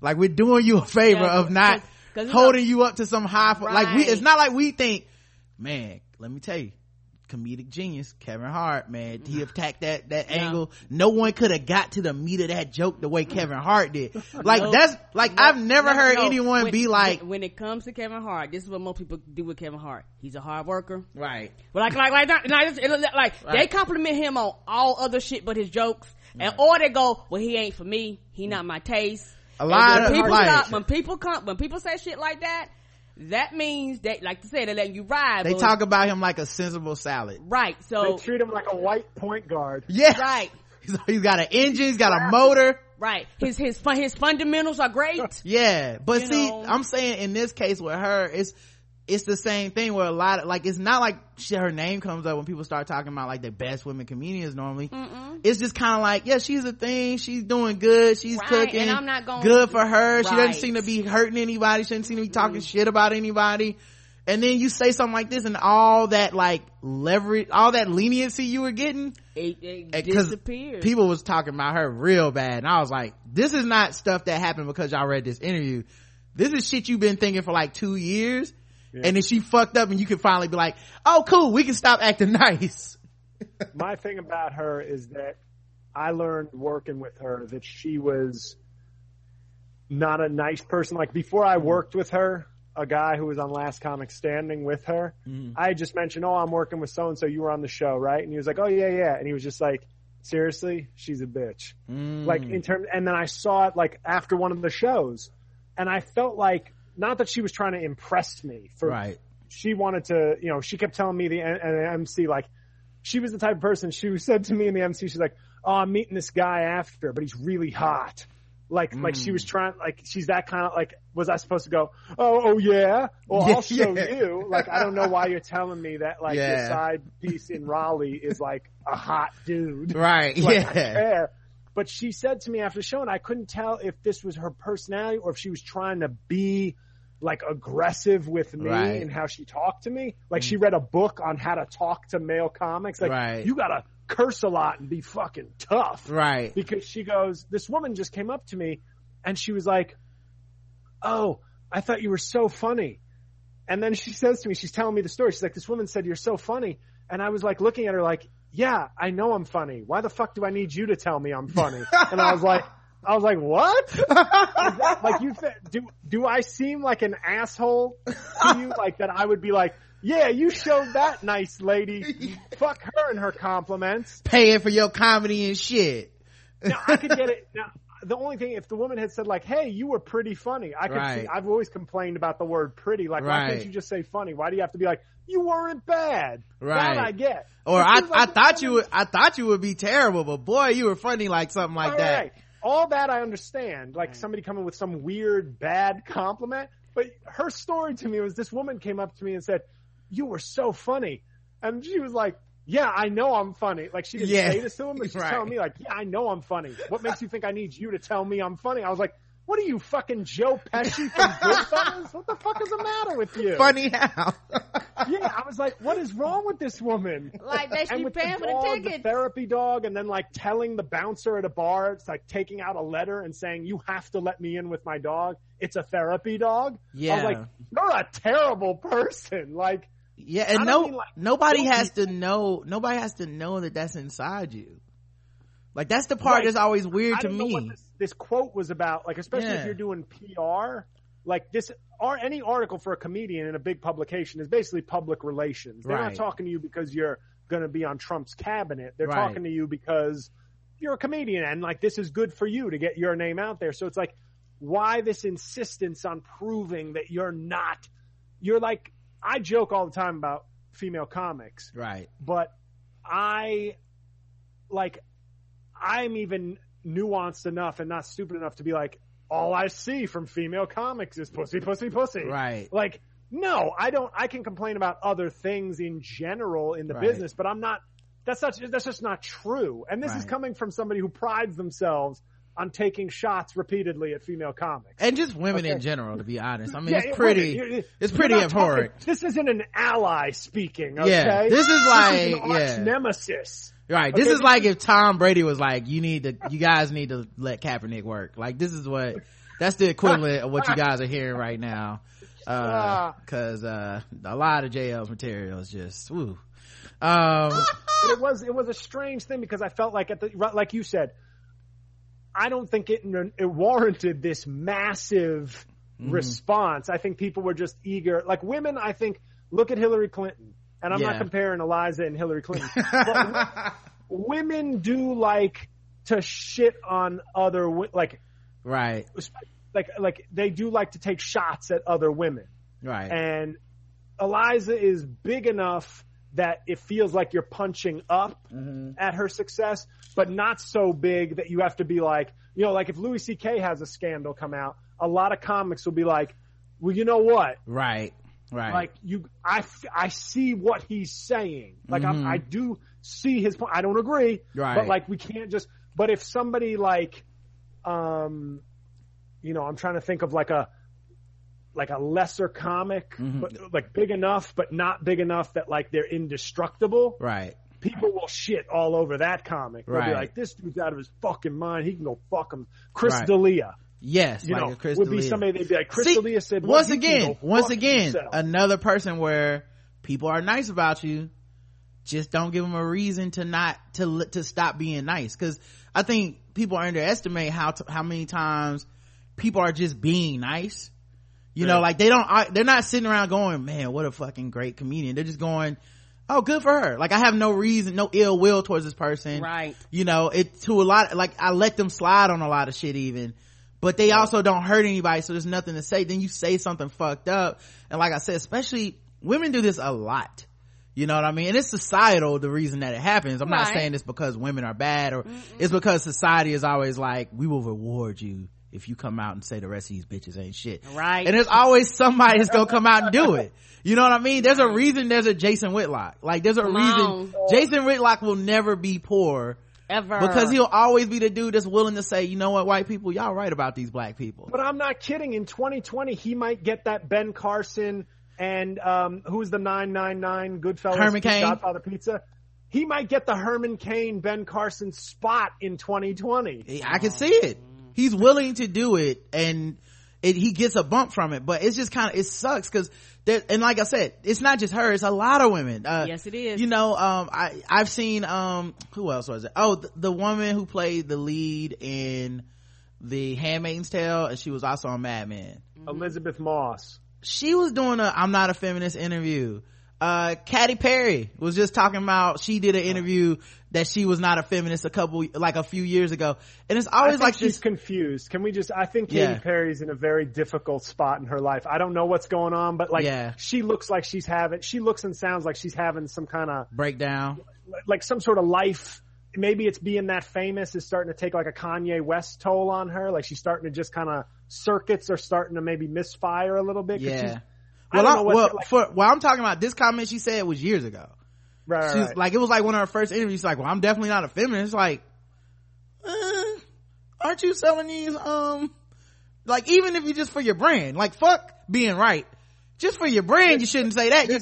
Speaker 3: Like we're doing you a favor yeah, of not cause, cause holding you up to some high, right. like we, it's not like we think, man, let me tell you, comedic genius Kevin Hart, man. He attacked that that yeah. angle. No one could have got to the meat of that joke the way Kevin Hart did. Like no, that's like no, I've never no, heard anyone
Speaker 4: when,
Speaker 3: be like
Speaker 4: when it comes to Kevin Hart. This is what most people do with Kevin Hart. He's a hard worker,
Speaker 3: right?
Speaker 4: But like like like not, not, like right. they compliment him on all other shit but his jokes, right. and or they go, well, he ain't for me. He not my taste.
Speaker 3: A lot of
Speaker 4: people
Speaker 3: like,
Speaker 4: stop, when people come when people say shit like that that means that, like you said, they're letting you ride.
Speaker 3: They talk about him like a sensible salad.
Speaker 4: Right. So
Speaker 2: they treat him like a white point guard.
Speaker 3: Yeah.
Speaker 4: Right.
Speaker 3: he's got an engine. He's got a motor.
Speaker 4: Right. His his his fundamentals are great.
Speaker 3: Yeah, but you see, know. I'm saying in this case with her, it's it's the same thing where a lot of like it's not like she, her name comes up when people start talking about like the best women comedians normally. Mm-mm. it's just kind of like yeah she's a thing. She's doing good. She's
Speaker 4: right.
Speaker 3: cooking
Speaker 4: and i'm not going
Speaker 3: good for her. Right. she doesn't seem to be hurting anybody. She doesn't seem to be talking mm-hmm. shit about anybody. And then you say something like this and all that like leverage all that leniency you were getting
Speaker 4: it, it disappeared
Speaker 3: people was talking about her real bad. And i was like this is not stuff that happened because y'all read this interview. This is shit you've been thinking for like two years yeah. and then she fucked up and you can finally be like oh cool we can stop acting nice.
Speaker 2: My thing about her is that i learned working with her that she was not a nice person. Like before i worked with her a guy who was on last comic standing with her mm. i just mentioned oh i'm working with so and so you were on the show right? And he was like oh yeah yeah. And he was just like seriously? She's a bitch. Mm. like in terms and then i saw it like after one of the shows. And i felt like not that she was trying to impress me for
Speaker 3: right.
Speaker 2: she wanted to you know she kept telling me the, the MC like she was the type of person she said to me in the MC she's like oh I'm meeting this guy after but he's really hot like mm. like she was mm. trying like she's that kind of like was I supposed to go oh oh yeah well I'll show yeah. you like I don't know why you're telling me that like yeah. your side piece in Raleigh is like a hot dude
Speaker 3: right
Speaker 2: like,
Speaker 3: yeah
Speaker 2: but she said to me after the show, and I couldn't tell if this was her personality or if she was trying to be like aggressive with me right. and how she talked to me. Like mm. she read a book on how to talk to male comics. Like
Speaker 3: right.
Speaker 2: you gotta curse a lot and be fucking tough.
Speaker 3: Right.
Speaker 2: Because she goes, this woman just came up to me and she was like, Oh, I thought you were so funny. And then she says to me, she's telling me the story. She's like, this woman said you're so funny. And I was like looking at her like, yeah, I know I'm funny. Why the fuck do I need you to tell me I'm funny? and I was like, I was like, what? that, like you th- do? Do I seem like an asshole to you? Like that? I would be like, yeah, you showed that nice lady. Fuck her and her compliments.
Speaker 3: Paying for your comedy and shit.
Speaker 2: Now I could get it. Now the only thing, if the woman had said like, "Hey, you were pretty funny," I could right. see. I've always complained about the word "pretty." Like, right. why can't you just say funny? Why do you have to be like, "You weren't bad"?
Speaker 3: Right.
Speaker 2: That I get.
Speaker 3: Or I, like I thought you would, I thought you would be terrible, but boy, you were funny like something like
Speaker 2: All
Speaker 3: that.
Speaker 2: Right. All that I understand. Like somebody coming with some weird bad compliment, but her story to me was this woman came up to me and said, "You were so funny," and she was like, yeah, I know I'm funny. Like she didn't yeah. say this to him, but she's right. telling me like, yeah, I know I'm funny. What makes you think I need you to tell me I'm funny? I was like, what are you fucking Joe Pesci from Goodfellas? What the fuck is the matter with you?
Speaker 3: Funny how?
Speaker 2: yeah, I was like, what is wrong with this woman?
Speaker 4: Like they should pay for the ticket.
Speaker 2: The therapy dog, and then like telling the bouncer at a bar, it's like taking out a letter and saying, "You have to let me in with my dog. It's a therapy dog."
Speaker 3: Yeah, I
Speaker 2: was like, you're a terrible person. Like
Speaker 3: yeah, and no, like, nobody has to know. Nobody has to know that that's inside you. like that's the part
Speaker 2: Right.
Speaker 3: that's always weird
Speaker 2: I
Speaker 3: to me
Speaker 2: this, this quote was about. Like, especially
Speaker 3: Yeah.
Speaker 2: if you're doing PR, like this, or any article for a comedian in a big publication is basically public relations. They're
Speaker 3: Right.
Speaker 2: not talking to you because you're going to be on Trump's cabinet. They're
Speaker 3: Right.
Speaker 2: talking to you because you're a comedian and like this is good for you to get your name out there. So it's like, why this insistence on proving that you're not? You're like, I joke all the time about female comics
Speaker 3: right
Speaker 2: but I like I'm even nuanced enough and not stupid enough to be like all I see from female comics is pussy pussy pussy.
Speaker 3: right
Speaker 2: Like no, I don't I can complain about other things in general in the
Speaker 3: Right.
Speaker 2: business, but I'm not that's not that's just not true. And this is coming from somebody who prides themselves on taking shots repeatedly at female comics.
Speaker 3: and just women in general to be honest i mean
Speaker 2: Yeah,
Speaker 3: it's pretty
Speaker 2: you're-
Speaker 3: it's pretty
Speaker 2: not talking-
Speaker 3: abhorrent
Speaker 2: this isn't an ally speaking, okay?
Speaker 3: Yeah, this is
Speaker 2: This
Speaker 3: like-
Speaker 2: is an arch
Speaker 3: yeah.
Speaker 2: nemesis.
Speaker 3: Right. This
Speaker 2: Okay,
Speaker 3: is like if Tom Brady was like, you need to, you guys need to let Kaepernick work. Like this is what, that's the equivalent of what you guys are hearing right now. Uh,
Speaker 2: Ah.
Speaker 3: cause, uh, a lot of JL's material is just, woo. Um,
Speaker 2: it was it was a strange thing because I felt like at the like you said, I don't think it it warranted this massive
Speaker 3: Mm-hmm.
Speaker 2: response. I think people were just eager. Like women, I think look at Hillary Clinton, and I'm
Speaker 3: Yeah.
Speaker 2: not comparing Iliza and Hillary Clinton, but women do like to shit on other like
Speaker 3: right,
Speaker 2: like like they do like to take shots at other women.
Speaker 3: right,
Speaker 2: and Iliza is big enough that it feels like you're punching up
Speaker 3: Mm-hmm.
Speaker 2: at her success, but not so big that you have to be like, you know, like if Louis C.K. has a scandal come out, a lot of comics will be like, well, you know what?
Speaker 3: right, right.
Speaker 2: Like you, I, I see what he's saying. Like
Speaker 3: Mhm.
Speaker 2: I, I do see his point. I don't agree,
Speaker 3: Right.
Speaker 2: but like we can't just. But if somebody like, um, you know, I'm trying to think of like a, like a lesser comic,
Speaker 3: Mhm.
Speaker 2: but like big enough, but not big enough that like they're indestructible.
Speaker 3: right,
Speaker 2: People will shit all over that comic. They'll
Speaker 3: Right.
Speaker 2: be like, "This dude's out of his fucking mind. He can go fuck him." Chris
Speaker 3: Right.
Speaker 2: D'Elia,
Speaker 3: yes,
Speaker 2: you
Speaker 3: like
Speaker 2: know,
Speaker 3: a Chris
Speaker 2: would be somebody they'd be like, "Chris
Speaker 3: See,
Speaker 2: D'Elia said what?
Speaker 3: once again, once again,
Speaker 2: yourself."
Speaker 3: another person where people are nice about you, just don't give them a reason to not to to stop being nice. Because I think people underestimate how t- how many times people are just being nice. You know, like they don't, I, they're not sitting around going, "Man, what a fucking great comedian." They're just going, "Oh, good for her." Like I have no reason, no ill will towards this person.
Speaker 4: Right.
Speaker 3: you know it to a lot like i let them slide on a lot of shit even but they also don't hurt anybody so there's nothing to say. Then you say something fucked up and like i said especially women do this a lot. You know what i mean? And it's societal the reason that it happens. I'm not saying it's because women are bad or it's because society is always like we will reward you if you come out and say the rest of these bitches ain't shit
Speaker 4: Right.
Speaker 3: and there's always somebody that's gonna come out and do it you know what i mean there's a reason there's a jason whitlock like there's a
Speaker 4: Come
Speaker 3: reason
Speaker 4: on.
Speaker 3: jason whitlock will never be poor
Speaker 4: Ever.
Speaker 3: because he'll always be the dude that's willing to say, you know what, white people, y'all right about these black people.
Speaker 2: But I'm not kidding. In 2020, he might get that Ben Carson and um, who's the 999 Goodfellas
Speaker 3: Herman Cain.
Speaker 2: Godfather Pizza. He might get the Herman Cain Ben Carson spot in 2020.
Speaker 3: I can see it. He's willing to do it and it, he gets a bump from it, but it's just kind of, it sucks because there, and like I said, it's not just her, it's a lot of women. Uh,
Speaker 4: Yes, it is.
Speaker 3: You know, um, I, I've seen, um, who else was it? Oh, the, the woman who played the lead in the Handmaid's Tale and she was also on Mad Men.
Speaker 2: Elisabeth Moss.
Speaker 3: she was doing a I'm not a feminist interview. Uh, Katy Perry was just talking about, she did an interview that she was not a feminist a couple, like a few years ago. And it's always like
Speaker 2: she's
Speaker 3: this,
Speaker 2: confused. Can we just? I think Katy
Speaker 3: Yeah.
Speaker 2: Perry's in a very difficult spot in her life. I don't know what's going on, but like
Speaker 3: Yeah.
Speaker 2: she looks like she's having. She looks and sounds like she's having some kind of
Speaker 3: breakdown.
Speaker 2: like some sort of life. Maybe it's being that famous is starting to take like a Kanye West toll on her. Like she's starting to just kind of circuits are starting to maybe misfire a little bit.
Speaker 3: Yeah.
Speaker 2: I
Speaker 3: Well, I
Speaker 2: what-
Speaker 3: well,
Speaker 2: like-
Speaker 3: for, well, I'm talking about this comment she said was years ago.
Speaker 2: right, right,
Speaker 3: She's
Speaker 2: right.
Speaker 3: like, it was like one of her first interviews. She's like, well, I'm definitely not a feminist. Like, uh, aren't you selling these, um, like, even if you just for your brand, like, fuck being right. Just for your brand, you shouldn't say that. You-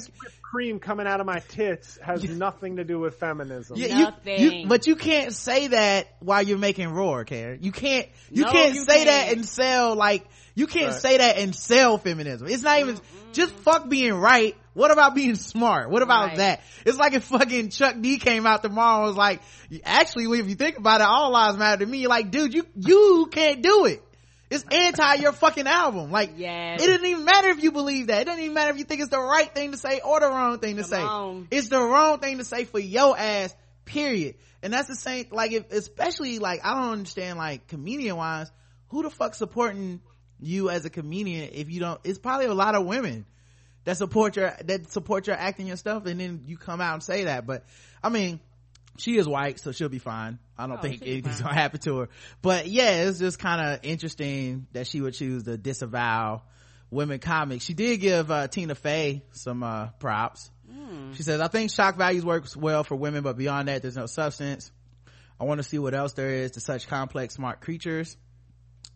Speaker 2: cream coming out of my tits has nothing to do with feminism.
Speaker 3: Yeah, you- you,
Speaker 4: Nothing.
Speaker 3: but you can't say that while you're making roar, Karen. You can't, you
Speaker 4: No,
Speaker 3: can't
Speaker 4: you
Speaker 3: say that
Speaker 4: can't.
Speaker 3: and sell like, you can't
Speaker 2: Right.
Speaker 3: say that and sell feminism. It's not even, just fuck being right what about being smart what about
Speaker 4: Right.
Speaker 3: that it's like if fucking chuck d came out tomorrow and was like actually if you think about it all lives matter to me you're like dude you you can't do it it's anti your fucking album. Like
Speaker 4: Yes.
Speaker 3: it doesn't even matter if you believe that. It doesn't even matter if you think it's the right thing to say or the wrong thing to
Speaker 4: Come
Speaker 3: say.
Speaker 4: on.
Speaker 3: it's the wrong thing to say for your ass period. And that's the same like if especially like i don't understand like comedian wise who the fuck supporting you as a comedian if you don't it's probably a lot of women that support your that support your acting and stuff and then you come out and say that. But i mean she is white so she'll be fine. I don't
Speaker 4: Oh,
Speaker 3: think anything's gonna happen to her. But yeah it's just kind of interesting that she would choose to disavow women comics. She did give uh, tina fey some uh, props.
Speaker 4: Hmm.
Speaker 3: she says i think shock values works well for women but beyond that there's no substance. I want to see what else there is to such complex smart creatures.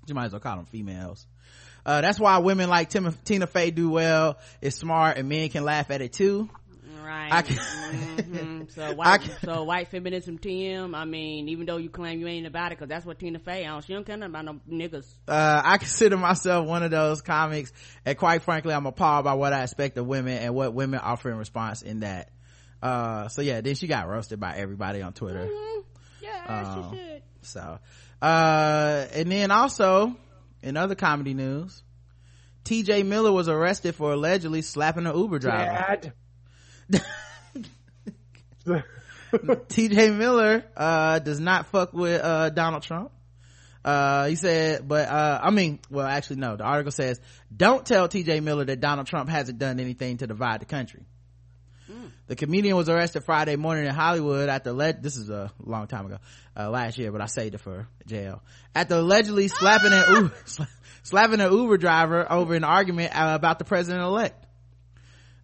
Speaker 3: You might as well call them females. Uh, that's why women like Tim- tina fey do well. It's smart and men can laugh at it too
Speaker 4: Right.
Speaker 3: I can-
Speaker 4: Mhm. So
Speaker 3: I
Speaker 4: white,
Speaker 3: can-
Speaker 4: so white feminism, Tim. I mean, even though you claim you ain't about it, because that's what Tina Fey. I don't, she don't care nothing about no niggas.
Speaker 3: uh, I consider myself one of those comics, and quite frankly, I'm appalled by what I expect of women and what women offer in response in that. Uh, so yeah, then she got roasted by everybody on Twitter.
Speaker 4: Mhm. Yeah,
Speaker 3: Oh.
Speaker 4: she should.
Speaker 3: So, uh, and then also in other comedy news, TJ Miller was arrested for allegedly slapping an Uber driver.
Speaker 2: Dad.
Speaker 3: TJ Miller, uh, does not fuck with, uh, Donald Trump. Uh, he said, but, uh, I mean, well, actually, no, the article says, don't tell TJ Miller that Donald Trump hasn't done anything to divide the country. The comedian was arrested Friday morning in Hollywood after le- this is a long time ago, uh, last year, but I saved it for jail. After allegedly slapping an Uber, slapping an Uber driver over an argument uh, about the president elect.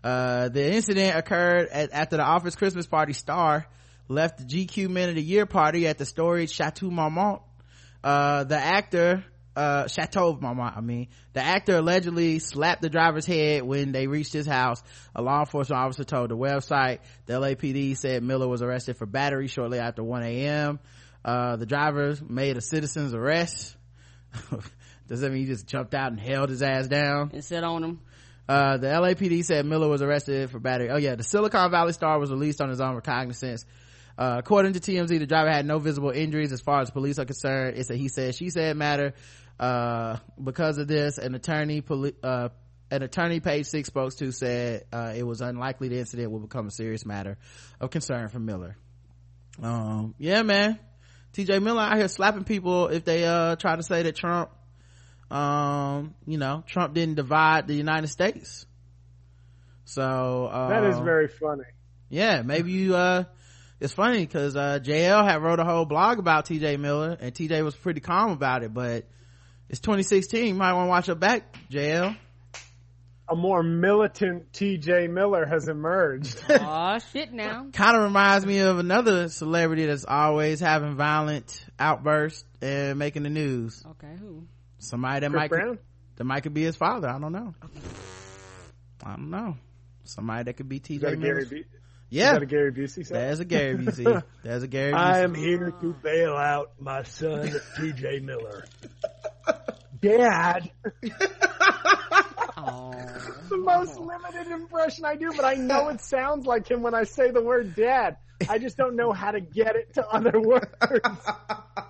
Speaker 3: Uh, the incident occurred at, after the office Christmas party star left the GQ Men of the Year party at the storied Chateau Marmont. Uh, the actor, uh, Chateau Marmont, I mean, the actor allegedly slapped the driver's head when they reached his house. A law enforcement officer told the website. The LAPD said Miller was arrested for battery shortly after 1 a.m. Uh, the driver made a citizen's arrest. Does that mean he just jumped out and held his ass down?
Speaker 4: And sit on him.
Speaker 3: Uh, the LAPD said Miller was arrested for battery. Oh yeah, the Silicon Valley star was released on his own recognizance. Uh, according to TMZ, the driver had no visible injuries as far as police are concerned. It's a he said, she said matter. Uh, because of this, an attorney, poli- uh, an attorney page six spoke to said, uh, it was unlikely the incident will become a serious matter of concern for Miller. Um, yeah, man. TJ Miller out here slapping people if they, uh, try to say that Trump, um, you know, Trump didn't divide the United States. So, uh,
Speaker 2: That is very funny.
Speaker 3: yeah, maybe you, uh, it's funny because, uh, JL had wrote a whole blog about TJ Miller and TJ was pretty calm about it, but it's 2016. You might want to watch it back, JL.
Speaker 2: A more militant T.J. Miller has emerged.
Speaker 4: oh shit! Now
Speaker 3: Kind of reminds me of another celebrity that's always having violent outbursts and making the news.
Speaker 4: okay, who?
Speaker 3: Somebody that
Speaker 2: Chris
Speaker 3: might,
Speaker 2: Brown?
Speaker 3: that might could be his father. I don't know. I don't know. Somebody that could be
Speaker 2: Is that
Speaker 3: TJ
Speaker 2: Gary
Speaker 3: Miller. Yeah.
Speaker 2: Is that a Gary Busey song?
Speaker 3: There's a Gary Busey. There's a Gary Busey.
Speaker 2: I am here to bail out my son, T.J. Miller. Dad.
Speaker 4: Oh,
Speaker 2: the most limited impression I do, but I know it sounds like him when I say the word dad. I just don't know how to get it to other words.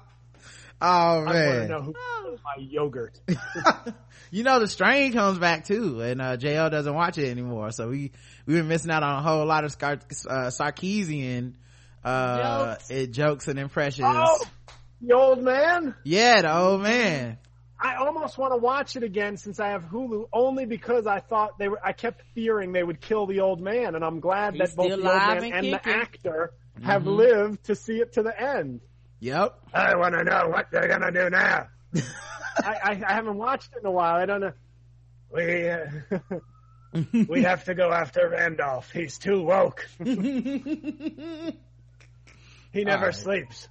Speaker 3: Oh
Speaker 2: I want to
Speaker 3: man.
Speaker 2: know who my yogurt.
Speaker 3: you know the strain comes back too and uh JL doesn't watch it anymore so we we've been missing out on a whole lot of Scar- uh, Setrakian uh
Speaker 4: Jokes.
Speaker 3: It, jokes and impressions
Speaker 2: Oh, the old man.
Speaker 3: yeah the old man
Speaker 2: I almost want to watch it again since I have Hulu, only because I thought they were. I kept fearing they would kill the old man, and I'm glad
Speaker 4: He's
Speaker 2: that both the old man
Speaker 4: and
Speaker 2: and the actor have
Speaker 3: Mm-hmm.
Speaker 2: lived to see it to the end.
Speaker 3: Yep
Speaker 2: I want to know what they're gonna do now. I, I, I haven't watched it in a while. I don't know. We uh, we have to go after Randolph. He's too woke. he never
Speaker 3: Alright.
Speaker 2: sleeps.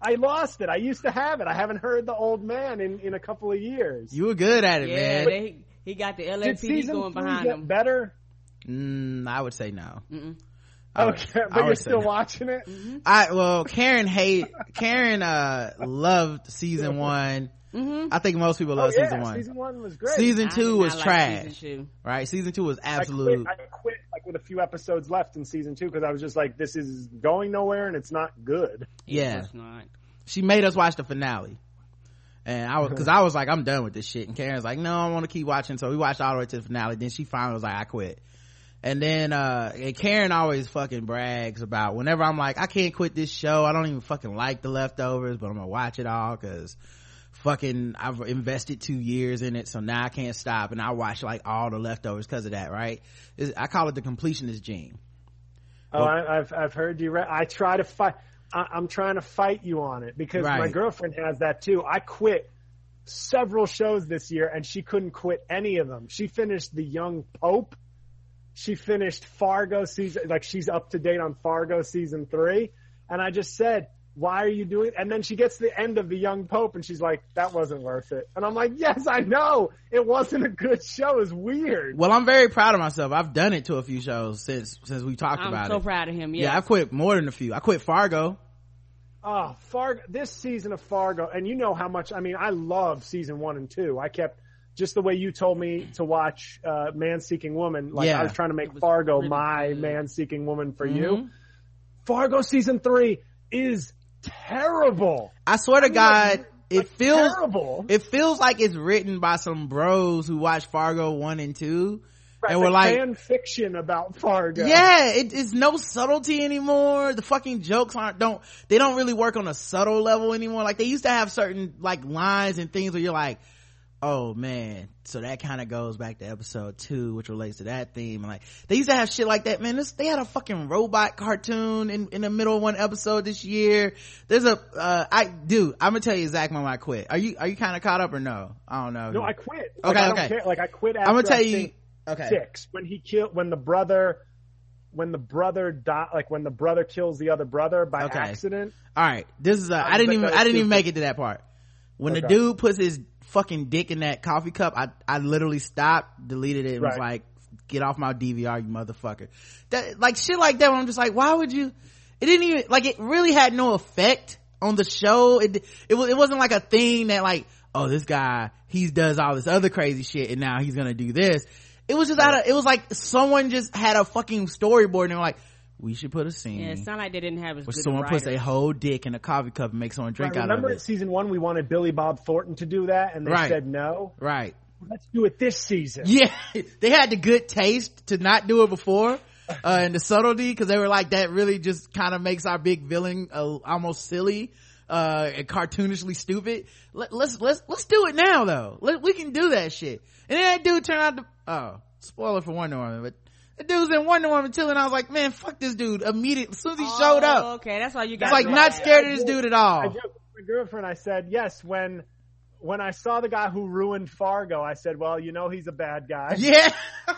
Speaker 2: I lost it. I used to have it. I haven't heard the old man in, in a couple of years.
Speaker 3: you were good at it
Speaker 4: yeah,
Speaker 3: man
Speaker 4: they, he got the
Speaker 2: Did
Speaker 4: LAPD going behind
Speaker 2: get
Speaker 4: him.
Speaker 2: better?
Speaker 3: mm, I would say no
Speaker 4: Mm-mm.
Speaker 3: I would-
Speaker 2: Okay,
Speaker 3: I
Speaker 2: but you're still
Speaker 3: no.
Speaker 2: watching it.
Speaker 3: I well Karen hate Karen uh loved season one
Speaker 4: Mm-hmm.
Speaker 3: I think most people
Speaker 2: Oh
Speaker 3: love
Speaker 2: season
Speaker 3: season one
Speaker 2: season one was great.
Speaker 3: Season two was
Speaker 4: like
Speaker 3: trash
Speaker 4: season two.
Speaker 3: right season two was
Speaker 2: I quit,
Speaker 3: absolute
Speaker 2: I quit like with a few episodes left in season two because I was just like, this is going nowhere and it's not good.
Speaker 3: yeah
Speaker 4: It's not.
Speaker 3: she made us watch the finale and i was because i was like i'm done with this shit and karen's like no i want to keep watching so we watched all the way to the finale then she finally was like i quit and then uh and karen always fucking brags about whenever i'm like i can't quit this show i don't even fucking like the leftovers but i'm gonna watch it all because fucking i've invested two years in it so now i can't stop and i watch like all the leftovers because of that right It's- i call it the completionist gene
Speaker 2: Oh, I, I've I've heard you. Re- I try to fight. I, I'm trying to fight you on it because my girlfriend has that too. I quit several shows this year and she couldn't quit any of them. She finished The Young Pope. She finished Fargo season. Like she's up to date on Fargo season three. And I just said, why are you doing? And then she gets to the end of The Young Pope and she's like, that wasn't worth it. And I'm like, yes, I know. It wasn't a good show. It's weird.
Speaker 3: well i'm very proud of myself i've done it to a few shows since since we talked about it.
Speaker 4: I'm so proud of him.
Speaker 3: yeah
Speaker 4: Yeah.
Speaker 3: i've quit more than a few i quit fargo ah,
Speaker 2: Oh, Fargo! This season of Fargo, and you know how much. I mean, I love season one and two. I kept just the way you told me to watch uh, Man Seeking Woman. Like
Speaker 3: Yeah.
Speaker 2: I was trying to make Fargo
Speaker 4: really
Speaker 2: my
Speaker 4: good.
Speaker 2: Man Seeking Woman for you.
Speaker 3: Mhm.
Speaker 2: Fargo season three is terrible.
Speaker 3: I swear to God, it
Speaker 2: Like,
Speaker 3: feels
Speaker 2: terrible.
Speaker 3: it feels like it's written by some bros who watch Fargo one and two,
Speaker 2: Right,
Speaker 3: and we're like,
Speaker 2: fan fiction about Fargo.
Speaker 3: yeah, it, it's no subtlety anymore. The fucking jokes aren't don't they don't really work on a subtle level anymore. Like they used to have certain like lines and things where you're like, oh man, so that kind of goes back to episode two, which relates to that theme. Like they used to have shit like that, man. This, they had a fucking robot cartoon in, in the middle of one episode this year. There's a, uh, I, dude, I'm gonna tell you exact when I quit. Are you, are you kind of caught up or no? I don't know.
Speaker 2: No, I quit. Like,
Speaker 3: Okay,
Speaker 2: I don't
Speaker 3: okay.
Speaker 2: care. Like I quit. After
Speaker 3: I'm gonna tell you, okay.
Speaker 2: six when he killed when the brother when the brother die like when the brother kills the other brother by
Speaker 3: Okay.
Speaker 2: accident.
Speaker 3: All right, this is. A, I
Speaker 2: was
Speaker 3: didn't even. I didn't even make it to that part. When the dude puts his fucking dick in that coffee cup, I I literally stopped, deleted it, and was like, "Get off my DVR, you motherfucker." That like shit like that. Where I'm just like, why would you? It didn't even like. It really had no effect on the show. It it was. It wasn't like a thing that like, oh, this guy he does all this other crazy shit, and now he's gonna do this. It was just out of. It was like someone just had a fucking storyboard, and they were like. We should put a scene
Speaker 4: Yeah, it sounded like they didn't have as
Speaker 3: where
Speaker 4: good
Speaker 3: someone
Speaker 4: a
Speaker 3: puts a whole dick in a coffee cup and makes someone drink
Speaker 2: Right,
Speaker 3: out
Speaker 2: remember
Speaker 3: of
Speaker 2: in
Speaker 3: it.
Speaker 2: season one we wanted Billy Bob Thornton to do that, and they
Speaker 3: Right.
Speaker 2: said no.
Speaker 3: Right.
Speaker 2: Let's do it this season.
Speaker 3: Yeah, they had the good taste to not do it before, uh, and the subtlety because they were like, that really just kind of makes our big villain uh, almost silly, uh, and cartoonishly stupid. Let, let's let's let's do it now though. Let, we can do that shit. And then that dude turned out to oh spoiler for Wonder Woman, but. The dude's in Wonder Woman too, and I was like, man, fuck this dude. Immediately, as soon as he showed
Speaker 4: Oh,
Speaker 3: up,
Speaker 4: Okay, that's why you got
Speaker 3: it's like
Speaker 4: me.
Speaker 3: not scared
Speaker 2: I
Speaker 3: of this
Speaker 2: did.
Speaker 3: dude at all.
Speaker 2: I joked with my girlfriend. I said yes when when I saw the guy who ruined Fargo. I said, well, you know, he's a bad guy.
Speaker 3: Yeah.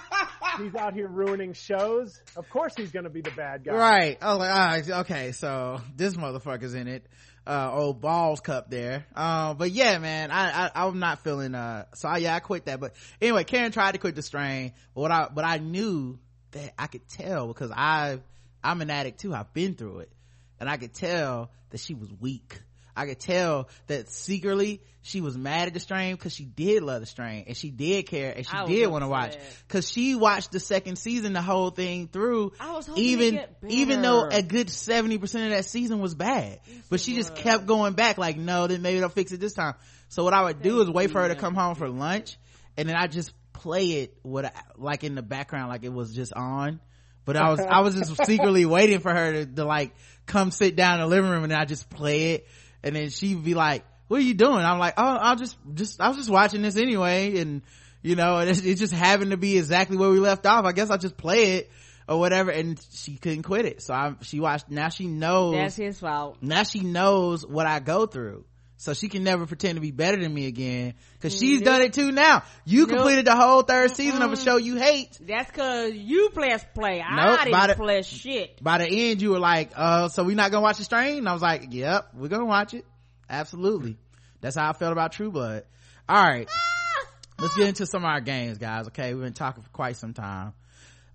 Speaker 2: He's out here ruining shows. Of course, he's going to be the bad guy.
Speaker 3: Right. I was like, ah, okay, so this motherfucker's in it. Uh, old balls cup there. Um, but yeah, man, I, I, I'm not feeling, uh, so I, yeah, I quit that. But anyway, Karen tried to quit the strain, but what I, but I knew that I could tell because I, I'm an addict too. I've been through it and I could tell that she was weak. I could tell that secretly she was mad at the strain because she did love the strain and she did care and she did want to watch because she watched the second season the whole thing through
Speaker 4: I was
Speaker 3: even
Speaker 4: to get better.
Speaker 3: even though a good 70% of that season was bad but she just kept going back like no then maybe they'll fix it this time so what i would do is wait for her to come home for lunch and then i just play it with like in the background like it was just on. But i was i was just secretly waiting for her to, to like come sit down in the living room and i just play it. And then she'd be like what are you doing? I'm like oh i'll just just i was just watching this anyway. And you know and it, it just happened to be exactly where we left off. I guess i'll just play it or whatever. And she couldn't quit it. So i she watched now she knows
Speaker 4: That's his fault.
Speaker 3: now she knows what i go through so she can never pretend to be better than me again because she's done it too now you
Speaker 4: Nope.
Speaker 3: completed the whole third season of a show you hate
Speaker 4: That's cause you press play.
Speaker 3: Nope,
Speaker 4: I
Speaker 3: by
Speaker 4: didn't
Speaker 3: the-
Speaker 4: press shit.
Speaker 3: by the end you were like uh so we not gonna watch the strain and i was like yep we're gonna watch it absolutely that's how i felt about true blood all right let's get into some of our games guys okay we've been talking for quite some time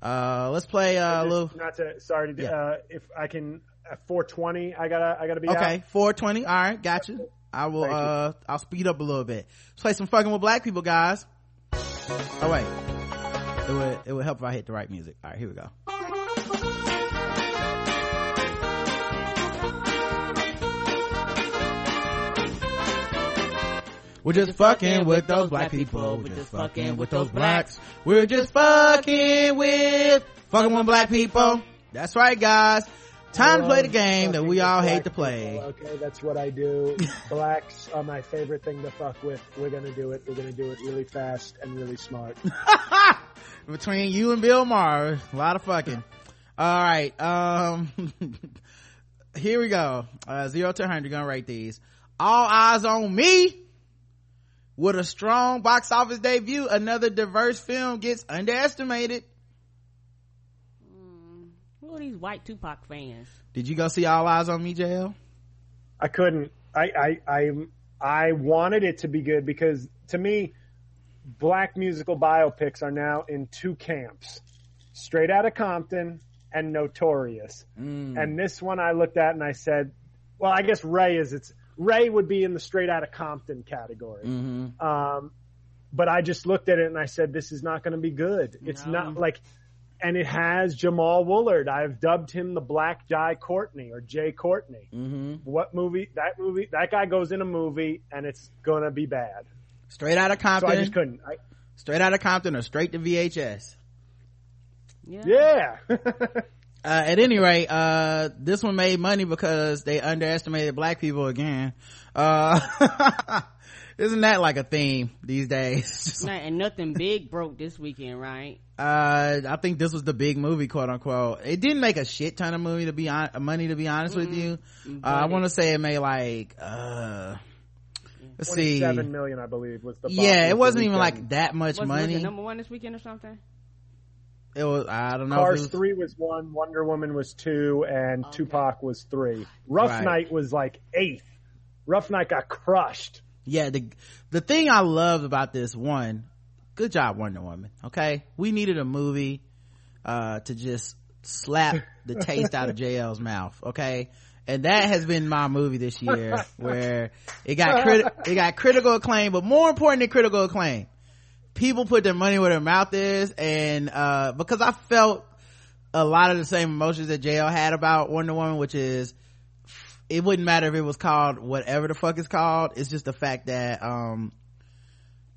Speaker 3: uh let's play uh, a little
Speaker 2: Not to sorry. To,
Speaker 3: Yeah.
Speaker 2: uh, if I can at 420, I gotta I gotta be
Speaker 3: okay
Speaker 2: out.
Speaker 3: 420 all right gotcha i will
Speaker 2: Thank you.
Speaker 3: uh i'll speed up a little bit let's play some fucking with black people guys oh wait it would it would help if I hit the right music. All right, here we go. We're just fucking with those black people. We're just fucking with those blacks. We're just fucking with fucking with black people. That's right, guys. Time to play the game that we all hate to play.
Speaker 2: People, okay, that's what I do. Blacks are my favorite thing to fuck with. We're gonna do it. We're gonna do it really fast and really smart.
Speaker 3: Between you and Bill Maher, a lot of fucking. All right, um, here we go. Uh, zero to hundred. Gonna rate these. All eyes on me. With a strong box office debut, another diverse film gets underestimated.
Speaker 4: Who are these white Tupac fans?
Speaker 3: Did you go see All Eyes on Me, JL?
Speaker 2: I couldn't. I, I, I, I wanted it to be good because to me, black musical biopics are now in two camps. Straight Outta Compton and Notorious.
Speaker 3: Mm.
Speaker 2: And this one I looked at and I said, well, I guess Ray is its, Ray would be in the Straight Outta Compton category.
Speaker 3: Mm-hmm.
Speaker 2: Um, but I just looked at it and I said, this is not going to be good. It's
Speaker 4: No.
Speaker 2: not like, and it has Jamal Woolard. I've dubbed him the Black Guy Courtney or Jai Courtney.
Speaker 3: Mm-hmm.
Speaker 2: What movie? That movie? That guy goes in a movie and it's gonna be bad.
Speaker 3: Straight out of Compton.
Speaker 2: So I just couldn't. I,
Speaker 3: straight out of Compton or straight to VHS.
Speaker 4: Yeah.
Speaker 2: yeah.
Speaker 3: Uh, at any rate, uh, this one made money because they underestimated black people again. Uh, isn't that like a theme these days? Just,
Speaker 4: Nah, and nothing big broke this weekend, right?
Speaker 3: uh, I think this was the big movie, quote unquote. It didn't make a shit ton of movie to be on, money to be honest with you. Uh, I want to say it made like, uh, let's see.
Speaker 2: Twenty-seven million, I believe, was the.
Speaker 3: Yeah, it wasn't even like that much
Speaker 4: Was, was it
Speaker 3: money.
Speaker 4: number one this weekend or something?
Speaker 3: It was, I don't know. if
Speaker 2: Cars
Speaker 3: was-
Speaker 2: three was one, Wonder Woman was two, and Tupac was three. Rough
Speaker 3: Right.
Speaker 2: Night was like eighth. Rough Night got crushed.
Speaker 3: Yeah the the thing i loved about this one good job wonder woman okay? We needed a movie uh to just slap the taste out of jl's mouth okay? And that has been my movie this year where it got crit- it got critical acclaim but more important than critical acclaim people put their money where their mouth is and uh because i felt a lot of the same emotions that JL had about Wonder Woman, which is it wouldn't matter if it was called whatever the fuck it's called. It's just the fact that um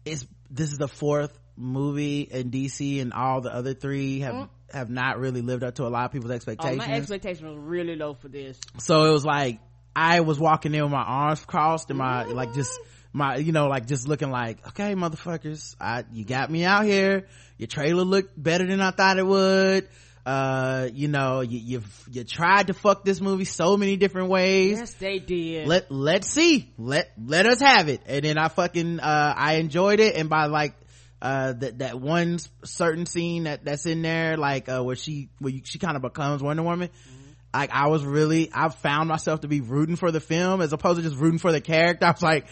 Speaker 3: it's this is the fourth movie in DC and all the other three have have not really lived up to a lot of people's
Speaker 4: Oh,
Speaker 3: expectations.
Speaker 4: my expectation was really low for this.
Speaker 3: so it was like I was walking in with my arms crossed and my like just my you know like just looking like okay motherfuckers I you got me out here your trailer looked better than I thought it would uh you know you you've you tried to fuck this movie so many different ways.
Speaker 4: Yes, they did.
Speaker 3: let let's see. Let let us have it. And then i fucking uh i enjoyed it. And by like uh that that one certain scene that that's in there like uh where she where you, she kind of becomes wonder woman like i was really i found myself to be rooting for the film as opposed to just rooting for the character. I was like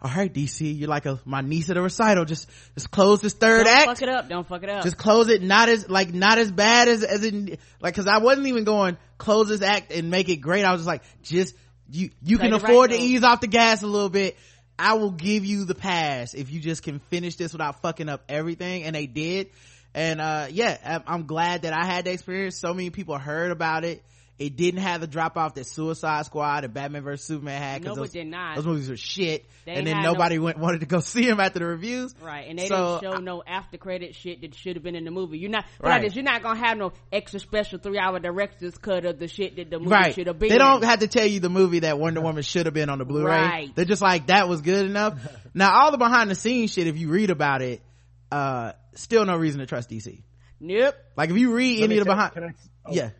Speaker 3: all right dc you're like a my niece at a recital. Just just close this 3rd
Speaker 4: Don't
Speaker 3: act.
Speaker 4: fuck it up. Don't fuck it up.
Speaker 3: just close it not as like not as bad as as in like because i wasn't even going close this act and make it great. I was just like just you you
Speaker 4: Play
Speaker 3: can
Speaker 4: the right
Speaker 3: afford to ease off the gas a little bit. I will give you the pass if you just can finish this without fucking up everything and they did. And uh yeah i'm glad that i had the experience. So many people heard about it it didn't have the drop off that Suicide Squad and Batman vs Superman had. 'cause
Speaker 4: No, it
Speaker 3: those,
Speaker 4: did not.
Speaker 3: Those movies were shit,
Speaker 4: They
Speaker 3: and then
Speaker 4: had no-
Speaker 3: nobody went wanted to go see them after the reviews.
Speaker 4: Right, and they
Speaker 3: So,
Speaker 4: didn't show no after credit shit that should have been in the movie. You're not,
Speaker 3: Right.
Speaker 4: right. this, you're not gonna have no extra special three hour director's cut of the shit that the movie
Speaker 3: right
Speaker 4: should have been.
Speaker 3: they don't have to tell you the movie that wonder woman should have been on the blu-ray
Speaker 4: Right.
Speaker 3: they're just like that was good enough now all the behind the scenes shit if you read about it uh still no reason to trust dc
Speaker 4: Nope.
Speaker 3: like if you read
Speaker 2: Let
Speaker 3: any of the behind
Speaker 2: can I, oh,
Speaker 3: yeah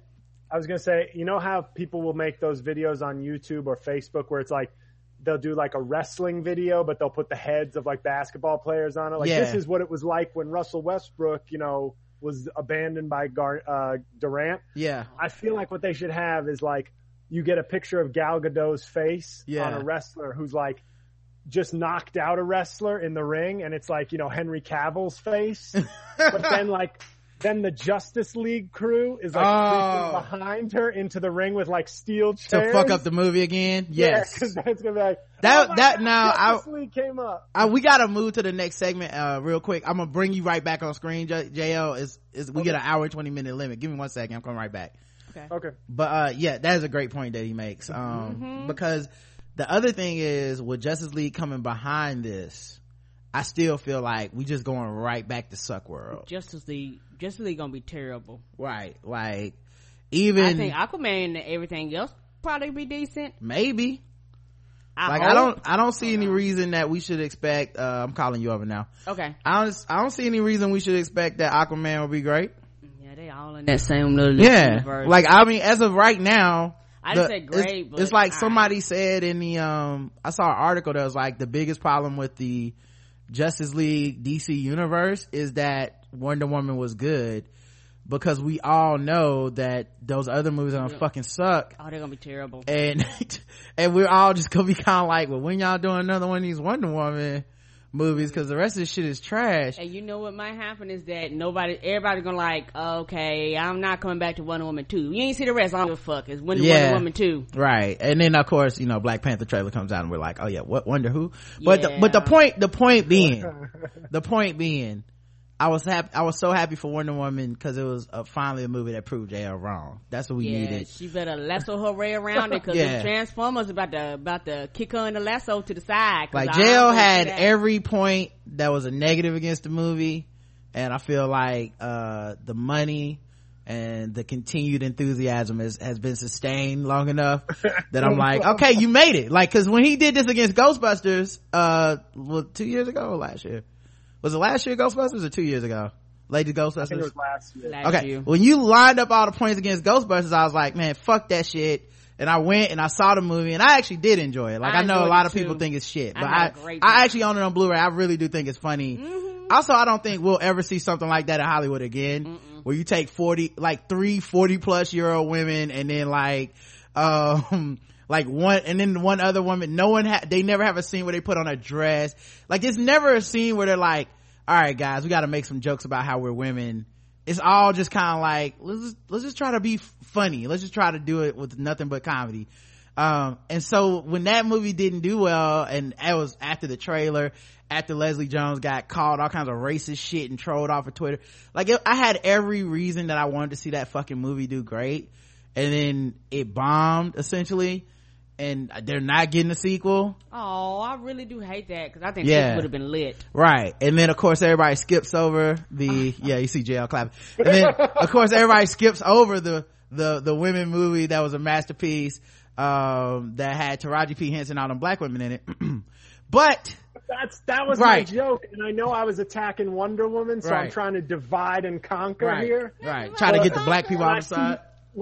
Speaker 2: I was gonna say, you know how people will make those videos on YouTube or Facebook where it's like they'll do like a wrestling video, but they'll put the heads of like basketball players on it. Like
Speaker 3: Yeah.
Speaker 2: this is what it was like when Russell Westbrook, you know, was abandoned by Gar- uh, Durant.
Speaker 3: yeah
Speaker 2: I feel like what they should have is like you get a picture of Gal Gadot's face
Speaker 3: Yeah.
Speaker 2: on a wrestler who's like just knocked out a wrestler in the ring, and it's like you know Henry Cavill's face, but then like then the Justice League crew is like
Speaker 3: Oh.
Speaker 2: behind her into the ring with like steel chairs to
Speaker 3: fuck up the movie again. Yes.
Speaker 2: because that's gonna be like
Speaker 3: That-
Speaker 2: oh my
Speaker 3: that-
Speaker 2: God,
Speaker 3: now, I-
Speaker 2: Justice League came up.
Speaker 3: Uh, we gotta move to the next segment, uh, real quick. I'm gonna bring you right back on screen, J- JL. Is, is, we get an hour and 20 minute limit. Give me one second. I'm coming right back.
Speaker 2: Okay, Okay.
Speaker 3: But, uh, yeah, that is a great point that he makes. Um, because the other thing is with Justice League coming behind this, I still feel like we just going right back to Suck World.
Speaker 4: Justice League, Justice League gonna be terrible.
Speaker 3: Right. Like, even,
Speaker 4: I think Aquaman and everything else probably be decent.
Speaker 3: maybe.
Speaker 4: I
Speaker 3: Like,
Speaker 4: hope.
Speaker 3: I don't, I don't see any reason that we should expect, uh, I'm calling you over now.
Speaker 4: Okay.
Speaker 3: I don't, I don't see any reason we should expect that Aquaman will be great.
Speaker 4: Yeah, they all in that same little
Speaker 3: yeah
Speaker 4: universe.
Speaker 3: like i mean as of right now
Speaker 4: I
Speaker 3: the-
Speaker 4: didn't great,
Speaker 3: it's,
Speaker 4: but
Speaker 3: it's like somebody said in the um i saw an article that was like the biggest problem with the justice league dc universe is that wonder woman was good because we all know that those other movies are gonna fucking suck
Speaker 4: oh, they're gonna be terrible.
Speaker 3: and and we're all just gonna be kind of like well when y'all doing another one of these wonder woman movies because the rest of this shit is trash
Speaker 4: And you know what might happen is that nobody, everybody gonna like, okay, I'm not coming back to Wonder Woman 2. You ain't see the rest, I don't give a fuck. It's Wonder,
Speaker 3: Yeah.
Speaker 4: Wonder Woman 2.
Speaker 3: right and then of course you know black panther trailer comes out and we're like oh yeah what wonder who but the, but the point the point being the point being i was happy i was so happy for wonder woman because it was uh, finally a movie that proved jl wrong that's what we
Speaker 4: yeah,
Speaker 3: needed
Speaker 4: she better lasso her way around it because
Speaker 3: Yeah.
Speaker 4: the Transformers about to, about to kick her in the lasso to the side.
Speaker 3: like
Speaker 4: I
Speaker 3: jail
Speaker 4: don't wanna
Speaker 3: had every point that was a negative against the movie and i feel like uh the money and the continued enthusiasm has, has been sustained long enough that i'm like okay you made it like because when he did this against ghostbusters uh well, two years ago or last year was it last year ghostbusters or two years ago? Lady
Speaker 2: I think
Speaker 3: ghostbusters
Speaker 2: it was last year.
Speaker 4: Last
Speaker 3: okay.
Speaker 4: year.
Speaker 3: when you lined up all the points against ghostbusters i was like man fuck that shit. And i went and i saw the movie and i actually did enjoy it. Like i,
Speaker 4: I
Speaker 3: know a lot
Speaker 4: it
Speaker 3: of people think it's shit but
Speaker 4: had
Speaker 3: i
Speaker 4: a great time.
Speaker 3: i actually own it on blu-ray. I really do think it's funny. Also i don't think we'll ever see something like that in hollywood again where you take 40 like three 40 plus year old women and then like um like one and then one other woman no one ha- they never have a scene where they put on a dress. Like it's never a scene where they're like all right guys we got to make some jokes about how we're women. It's all just kind of like let's just, let's just try to be funny. Let's just try to do it with nothing but comedy. Um and so when that movie didn't do well and it was after the trailer after leslie jones got called all kinds of racist shit and trolled off of twitter like it, i had every reason that i wanted to see that fucking movie do great. And then it bombed essentially and they're not getting a sequel
Speaker 4: Oh, I really do hate that because I think
Speaker 3: Yeah.
Speaker 4: this would have been lit.
Speaker 3: Right. And then of course everybody skips over the, yeah, you see JL clapping. And then of course everybody skips over the, the, the women movie that was a masterpiece, um, that had Taraji P. Henson out on black women in it. but,
Speaker 2: That's that was
Speaker 3: Right.
Speaker 2: my joke, and I know I was attacking Wonder Woman, so I'm trying to divide and conquer
Speaker 3: right,
Speaker 2: here.
Speaker 3: right. Try to get the black people
Speaker 2: When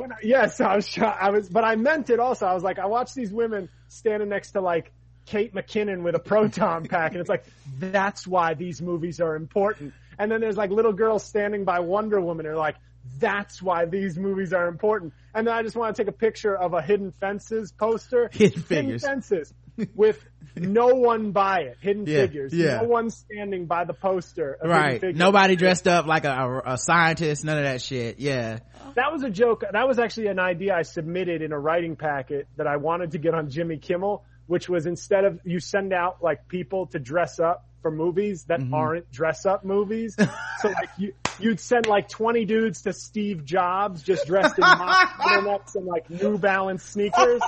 Speaker 3: on
Speaker 2: I
Speaker 3: the side.
Speaker 2: see- When I, yes, I was. I was, but I meant it also. I was like, I watched these women standing next to like Kate McKinnon with a proton pack, and it's like that's why these movies are important. And then there's like little girls standing by Wonder Woman, and they're like, that's why these movies are important. And then I just want to take a picture of a Hidden Fences poster.
Speaker 3: Hidden Figures.
Speaker 2: Fences with no one by it. Hidden
Speaker 3: Yeah,
Speaker 2: Figures.
Speaker 3: yeah.
Speaker 2: No one standing by the poster. Of
Speaker 3: Right. Nobody dressed up like a, a, a scientist, none of that shit. Yeah.
Speaker 2: That was a joke. That was actually an idea I submitted in a writing packet that I wanted to get on Jimmy Kimmel, which was instead of you send out like people to dress up for movies that
Speaker 3: Mm-hmm.
Speaker 2: aren't dress up movies. so like you, you'd send like 20 dudes to Steve Jobs just dressed in mock and like New Balance sneakers.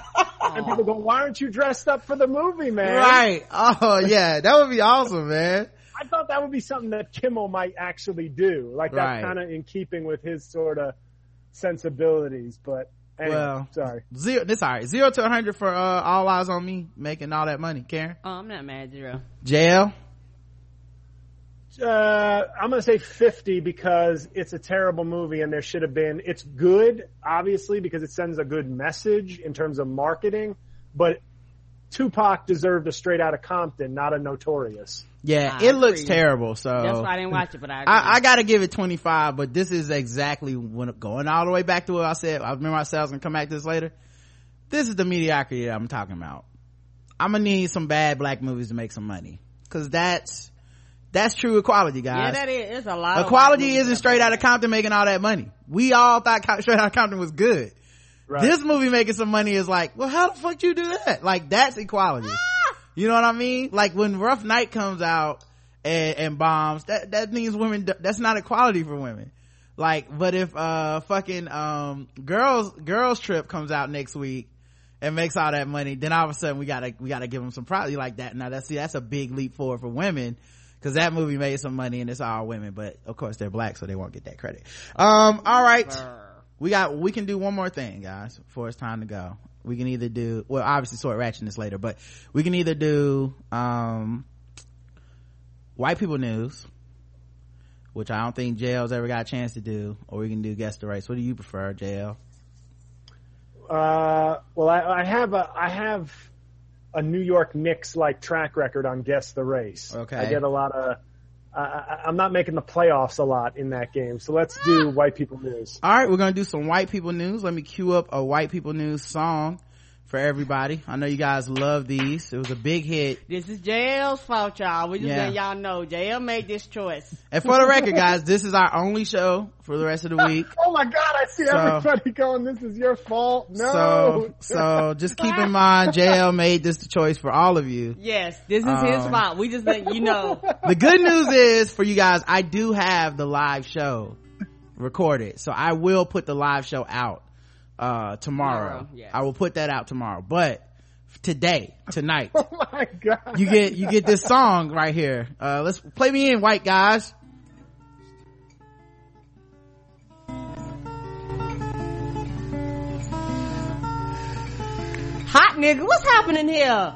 Speaker 2: and people go, why aren't you dressed up for the movie, man?
Speaker 3: Right. Oh yeah. That would be awesome, man.
Speaker 2: I thought that would be something that Kimmel might actually do. Like
Speaker 3: Right.
Speaker 2: kind of in keeping with his sort of sensibilities. But anyway,
Speaker 3: Well,
Speaker 2: sorry.
Speaker 3: Zero, this alright. Zero to hundred for, uh, all eyes on me making all that money. Karen?
Speaker 4: Oh, I'm not mad, zero.
Speaker 3: JL?
Speaker 2: Uh, I'm gonna say 50 because it's a terrible movie and there should have been. It's good, obviously, because it sends a good message in terms of marketing. But Tupac deserved a straight out of Compton, not a Notorious.
Speaker 3: Yeah,
Speaker 4: I
Speaker 3: it looks terrible. So
Speaker 4: That's why I didn't watch it, but I agree.
Speaker 3: I, I gotta give it 25, but this is exactly when going all the way back to what I said. I remember I said I was gonna come back to this later. This is the mediocrity that I'm talking about. I'm gonna need some bad black movies to make some money. Cause that's, that's true equality guys.
Speaker 4: yeah that is. It's a lot
Speaker 3: equality isn't straight out of compton making all that money. We all thought straight out of compton was good. Right. this movie making some money is like well how the fuck you do that? Like that's equality. Ah! you know what i mean? Like when rough night comes out and, and bombs that that means women that's not equality for women. Like but if uh fucking um girls girls trip comes out next week and makes all that money then all of a sudden we gotta we gotta give them some property like that. Now that's see that's a big leap forward for women because that movie made some money and it's all women but of course they're black so they won't get that credit um all right we got we can do one more thing guys before it's time to go we can either do well obviously sword ratcheting this later but we can either do um white people news which I don't think JL's ever got a chance to do, or we can do guess the race. What do you prefer, JL?
Speaker 2: Uh, well, I, I have a I have a New York Knicks like track record on guess the race.
Speaker 3: Okay,
Speaker 2: I get a lot of. I, I'm not making the playoffs a lot in that game, so let's do ah. white people news.
Speaker 3: All right, we're gonna do some white people news. Let me cue up a white people news song for everybody. I know you guys love these. It was a big hit.
Speaker 4: This is JL's fault, y'all. We just yeah. letting y'all know JL made this choice.
Speaker 3: And for the record, guys, this is our only show for the rest of the week.
Speaker 2: oh my god, I see so, everybody going, this is your fault. No.
Speaker 3: So, so just keep in mind, JL made this the choice for all of you.
Speaker 4: Yes, this is um, his fault. We just let you know.
Speaker 3: The good news is for you guys, I do have the live show recorded. So I will put the live show out uh tomorrow, tomorrow yes. i will put that out tomorrow. But today tonight
Speaker 2: oh my god.
Speaker 3: you get you get this song right here. Uh let's play me in white guys.
Speaker 4: Hot nigga what's happening here?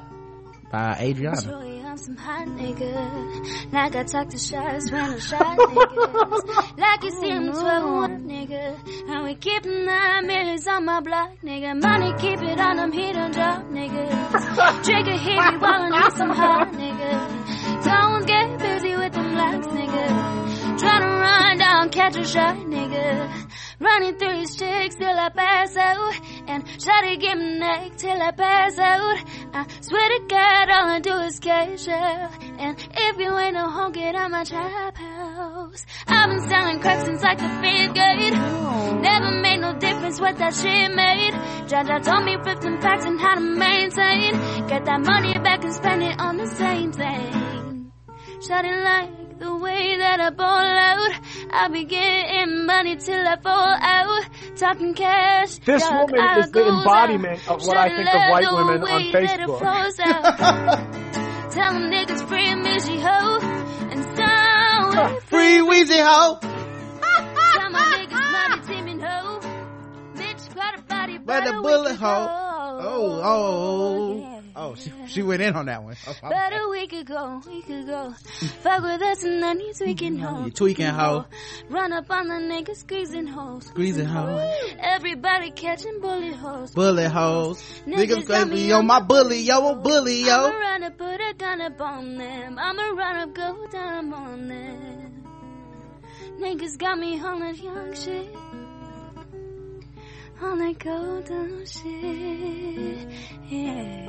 Speaker 3: By adriana.
Speaker 5: I'm some hot nigga. Like I talk to shots when I'm shot niggas. like you see I'm 12 nigga. And we keepin' nine millions on my block, nigga. Money keep it on them, he don't drop, niggas. Trigger hit me while I need some hot nigga. Don't get busy with them blacks, nigga. Tryna run down, catch a shot, nigga. Running through these chicks till I pass out. And try to get my neck till I pass out. I swear to God, all I do is cash out. And if you ain't a home, get out my trap house. I've been selling crack since like the fifth grade. Never made no difference what that shit made. Jaja told me 15 facts and how to maintain. Get that money back and spend it on the same thing. Shut it the way that I ball out. I be getting money till I fall out. Talking cash.
Speaker 2: This woman is the embodiment out. of what I think of white women on Facebook.
Speaker 5: Tell them niggas free Missy Ho. And sound
Speaker 3: free Weezy Ho.
Speaker 5: Tell my niggas money teaming ho. Bitch, got a body,
Speaker 3: but a bullet hole. Oh, oh. oh. Oh, she, she went in on that one. Oh,
Speaker 5: but a week ago, could go. fuck with us and then mm-hmm. you tweaking hoe.
Speaker 3: You tweaking hoe.
Speaker 5: Run up on the niggas squeezing hoes.
Speaker 3: Squeezing hoes.
Speaker 5: Everybody catching bullet hoes.
Speaker 3: Bullet hoes. Niggas, niggas me on my bully, yo, oh, bully, yo.
Speaker 5: I'ma run up, put a gun up on them. I'ma run up, go down on them. Niggas got me on that young shit on that golden shit. Yeah.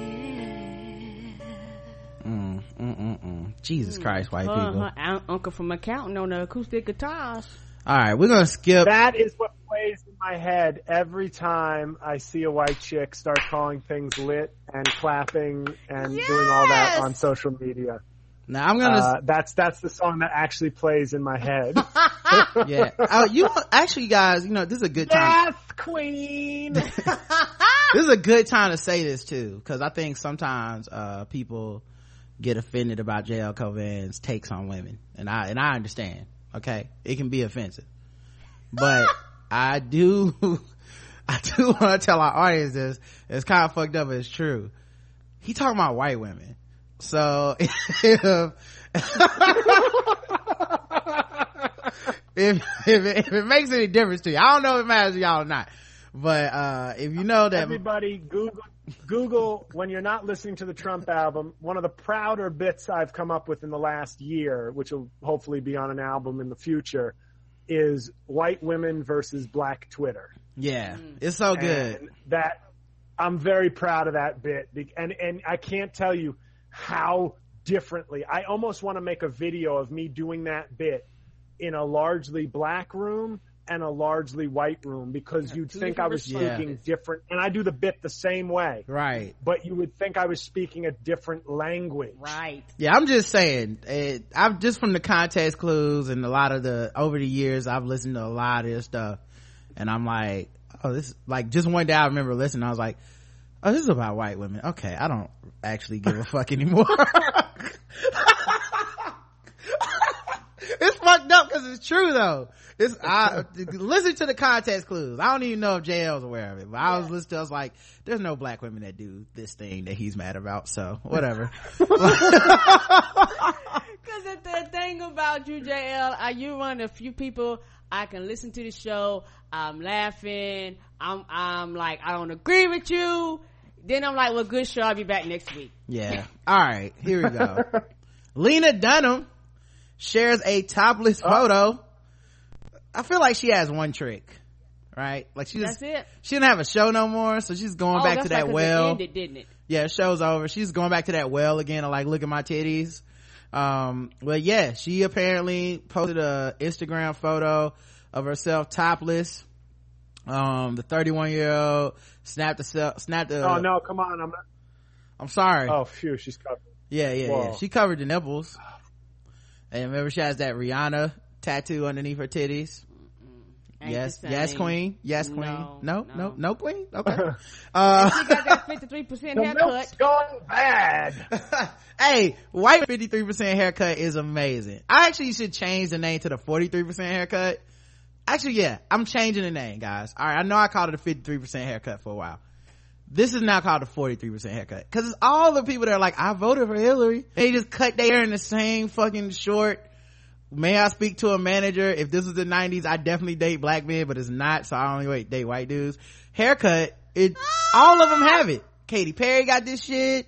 Speaker 3: Mm, mm, mm, mm. Jesus Christ, white uh, people.
Speaker 4: Her uncle from accounting on the acoustic guitars.
Speaker 3: All right, we're gonna skip.
Speaker 2: That is what plays in my head every time I see a white chick start calling things lit and clapping and yes! doing all that on social media.
Speaker 3: Now I'm gonna. Uh,
Speaker 2: that's that's the song that actually plays in my head.
Speaker 3: yeah, uh, you actually, guys, you know this is a good time.
Speaker 2: Yes, Queen.
Speaker 3: this is a good time to say this too, because I think sometimes uh, people get offended about JL Cauvin's takes on women, and I and I understand. Okay, it can be offensive, but I do, I do want to tell our audience this. It's kind of fucked up, but it's true. He talking about white women so if, if, if, it, if it makes any difference to you, I don't know if it matters to y'all or not, but, uh, if you know that.
Speaker 2: Everybody Google, Google when you're not listening to the Trump album, one of the prouder bits I've come up with in the last year, which will hopefully be on an album in the future, is white women versus black Twitter.
Speaker 3: Yeah, it's so good.
Speaker 2: And that I'm very proud of that bit, and and I can't tell you how differently. I almost want to make a video of me doing that bit in a largely black room and a largely white room because you'd think I was
Speaker 3: responses.
Speaker 2: speaking different and I do the bit the same way,
Speaker 3: right
Speaker 2: but you would think I was speaking a different language.
Speaker 4: Right.
Speaker 3: yeah i'm just saying it, i've just from the context clues and a lot of the over the years i've listened to a lot of this stuff and i'm like oh this like just one day i remember listening i was like oh this is about white women okay i don't actually give a fuck anymore it's fucked up because it's true though it's i listen to the context clues i don't even know if jl's aware of it but i was listening to i was like there's no black women that do this thing that he's mad about so whatever
Speaker 4: Cause the, the thing about you, JL, are you one of the few people I can listen to the show. I'm laughing. I'm, I'm like, I don't agree with you. Then I'm like, well, good show. I'll be back next week.
Speaker 3: Yeah. All right. Here we go. Lena Dunham shares a topless
Speaker 2: Oh.
Speaker 3: photo. I feel like she has one trick, right? Like she just,
Speaker 4: That's it.
Speaker 3: she didn't have a show no more. So she's going
Speaker 4: Oh,
Speaker 3: back to that
Speaker 4: right, 'cause
Speaker 3: well.
Speaker 4: It ended, didn't it?
Speaker 3: Yeah, show's over. She's going back to that well again. I like, look at my titties. Um, well, yeah, she apparently posted a Instagram photo of herself topless. Um, the 31 year old snapped the, cell- snapped the,
Speaker 2: Oh no, come on. I'm not.
Speaker 3: I'm sorry.
Speaker 2: Oh, phew, she's covered.
Speaker 3: Yeah, yeah, yeah. She covered the nipples. And remember she has that Rihanna tattoo underneath her titties. Yes, yes, queen. Yes, queen.
Speaker 4: No,
Speaker 3: No, no, no,
Speaker 4: no.
Speaker 3: queen. Okay. uh,
Speaker 4: She got that 53% haircut.
Speaker 2: milk's going bad.
Speaker 3: hey, white 53% haircut is amazing. I actually should change the name to the 43% haircut. Actually, yeah, I'm changing the name, guys. All right, I know I called it a 53% haircut for a while. This is now called a 43% haircut. Cause it's all the people that are like, I voted for Hillary. They just cut their hair in the same fucking short. May I speak to a manager? If this was the 90s, I definitely date black men, but it's not, so I only wait, date white dudes. Haircut, it, all of them have it. Katy Perry got this shit.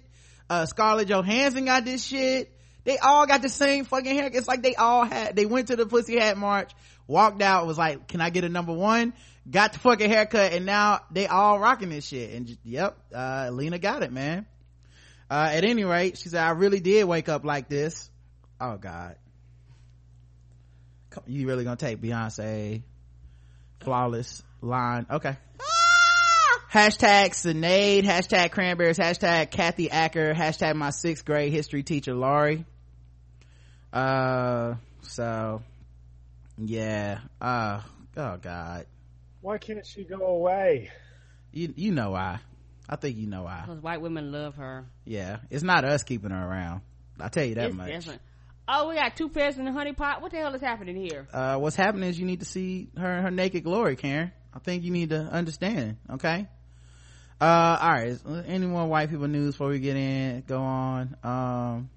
Speaker 3: Uh, Scarlett Johansson got this shit. They all got the same fucking hair. It's like they all had, they went to the Pussy Hat March, walked out, was like, can I get a number one? Got the fucking haircut, and now they all rocking this shit. And yep, uh, Lena got it, man. Uh, at any rate, she said, I really did wake up like this. Oh God. Come- You really gonna take Beyonce flawless line? Okay. Hashtag Sinead, hashtag cranberries, hashtag Kathy Acker, hashtag my sixth grade history teacher Laurie. Uh, so, yeah. Uh, oh God.
Speaker 2: Why can't she go away?
Speaker 3: You, you know why. I think you know why.
Speaker 4: Because white women love her.
Speaker 3: Yeah. It's not us keeping her around. I'll tell you that
Speaker 4: It's
Speaker 3: much.
Speaker 4: different. Oh, we got two pears in the honey pot. What the hell is happening here?
Speaker 3: uh, what's happening is you need to see her her naked glory, Karen. I think you need to understand. Okay. Uh, all right. Is- Any more white people news before we get in? Go on. Um,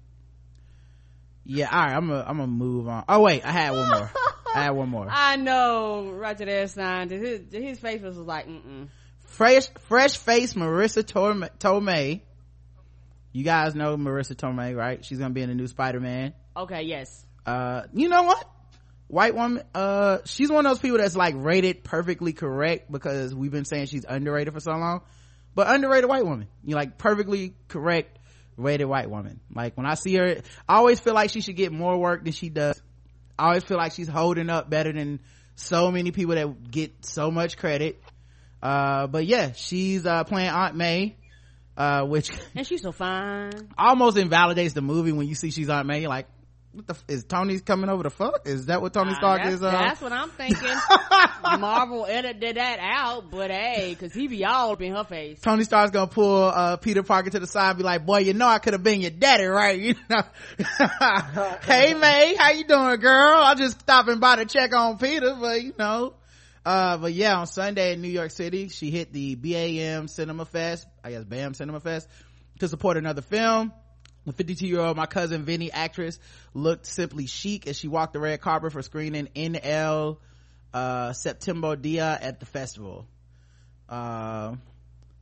Speaker 3: yeah. All right. I'm gonna I'm gonna move on. Oh wait, I had one more. I had one more.
Speaker 4: I know Roger Erskine. His, his face was like, mm-mm.
Speaker 3: Fresh fresh face Marisa Torme, Tomei. You guys know Marisa Tomei, right? She's gonna be in the new Spider Man.
Speaker 4: Okay, yes.
Speaker 3: uh you know what white woman uh she's one of those people that's like rated perfectly correct because we've been saying she's underrated for so long but underrated white woman you like perfectly correct rated white woman like when i see her i always feel like she should get more work than she does i always feel like she's holding up better than so many people that get so much credit uh but yeah she's uh playing aunt may uh which
Speaker 4: And she's so fine.
Speaker 3: almost invalidates the movie when you see she's Aunt May. Like, what the f- is Tony's coming over the fuck? Is that what Tony
Speaker 4: Uh,
Speaker 3: Stark
Speaker 4: that's,
Speaker 3: is? Uh,
Speaker 4: that's what I'm thinking. Marvel edited that out, but hey, cause he be all up in her face.
Speaker 3: Tony Stark's gonna pull uh, Peter Parker to the side, and be like, "Boy, you know I could have been your daddy, right? You know? hey May, how you doing, girl? I'm just stopping by to check on Peter, but you know." Uh, but yeah, on Sunday in New York City, she hit the BAM Cinema Fest, I guess BAM Cinema Fest, to support another film. The 52 year old, my cousin Vinny actress, looked simply chic as she walked the red carpet for screening NL, uh, September Dia at the festival. Uh,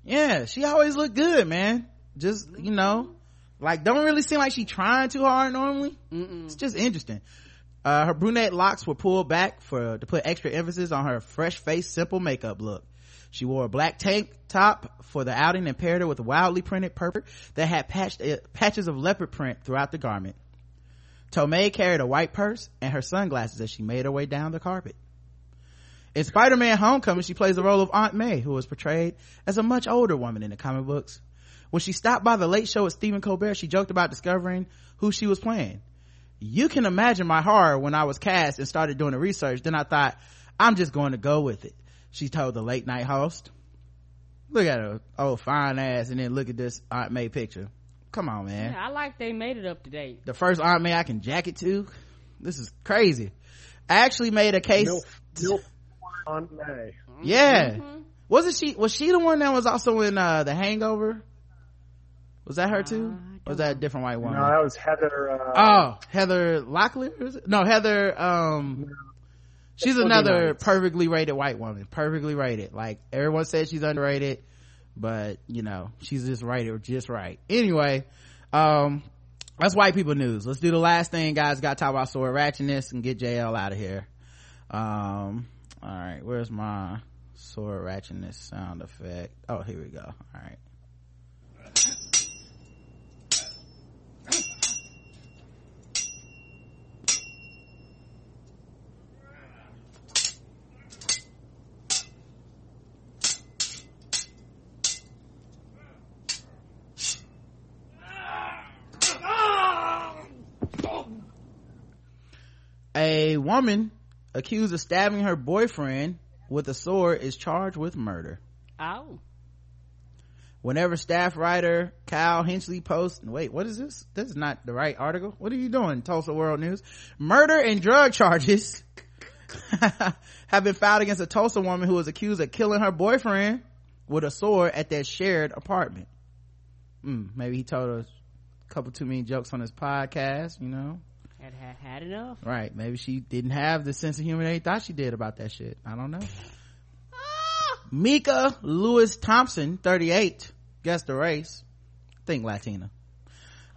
Speaker 3: yeah, she always looked good, man. Just, you know, like don't really seem like she trying too hard normally. It's just interesting. Uh, her brunette locks were pulled back for, to put extra emphasis on her fresh face, simple makeup look. She wore a black tank top for the outing and paired it with a wildly printed purple that had patched, uh, patches of leopard print throughout the garment. Tomei carried a white purse and her sunglasses as she made her way down the carpet. In Spider-Man Homecoming, she plays the role of Aunt May, who was portrayed as a much older woman in the comic books. When she stopped by the late show with Stephen Colbert, she joked about discovering who she was playing. You can imagine my horror when I was cast and started doing the research. Then I thought, I'm just going to go with it. She told the late night host. Look at her, old fine ass, and then look at this Aunt May picture. Come on, man.
Speaker 4: Yeah, I like they made it up to date.
Speaker 3: The first Aunt May I can jacket to. This is crazy. I actually made a case.
Speaker 2: Milf, Milf Aunt May.
Speaker 3: Yeah.
Speaker 4: Mm-hmm.
Speaker 3: Wasn't she, was she the one that was also in, uh, The Hangover? Was that her too?
Speaker 4: Uh,
Speaker 3: or was that a different white woman?
Speaker 2: No, that was Heather. Uh,
Speaker 3: oh, Heather Locklear? No, Heather, um, she's another perfectly rated white woman. Perfectly rated. Like, everyone says she's underrated, but, you know, she's just rated just right. Anyway, um, that's white people news. Let's do the last thing, guys. Got to talk about sword ratchetness and get JL out of here. Um, all right, where's my sword ratchetness sound effect? Oh, here we go. All right. A woman accused of stabbing her boyfriend with a sword is charged with murder.
Speaker 4: Oh.
Speaker 3: Whenever staff writer Kyle Hinchey posts, wait, what is this? This is not the right article. What are you doing, Tulsa World News? Murder and drug charges have been filed against a Tulsa woman who was accused of killing her boyfriend with a sword at their shared apartment. Mm, maybe he told a couple too many jokes on his podcast, you know?
Speaker 4: Had, had, had enough.
Speaker 3: Right. Maybe she didn't have the sense of humor they thought she did about that shit. I don't know. Mika Lewis Thompson, 38, guess the race. Think Latina.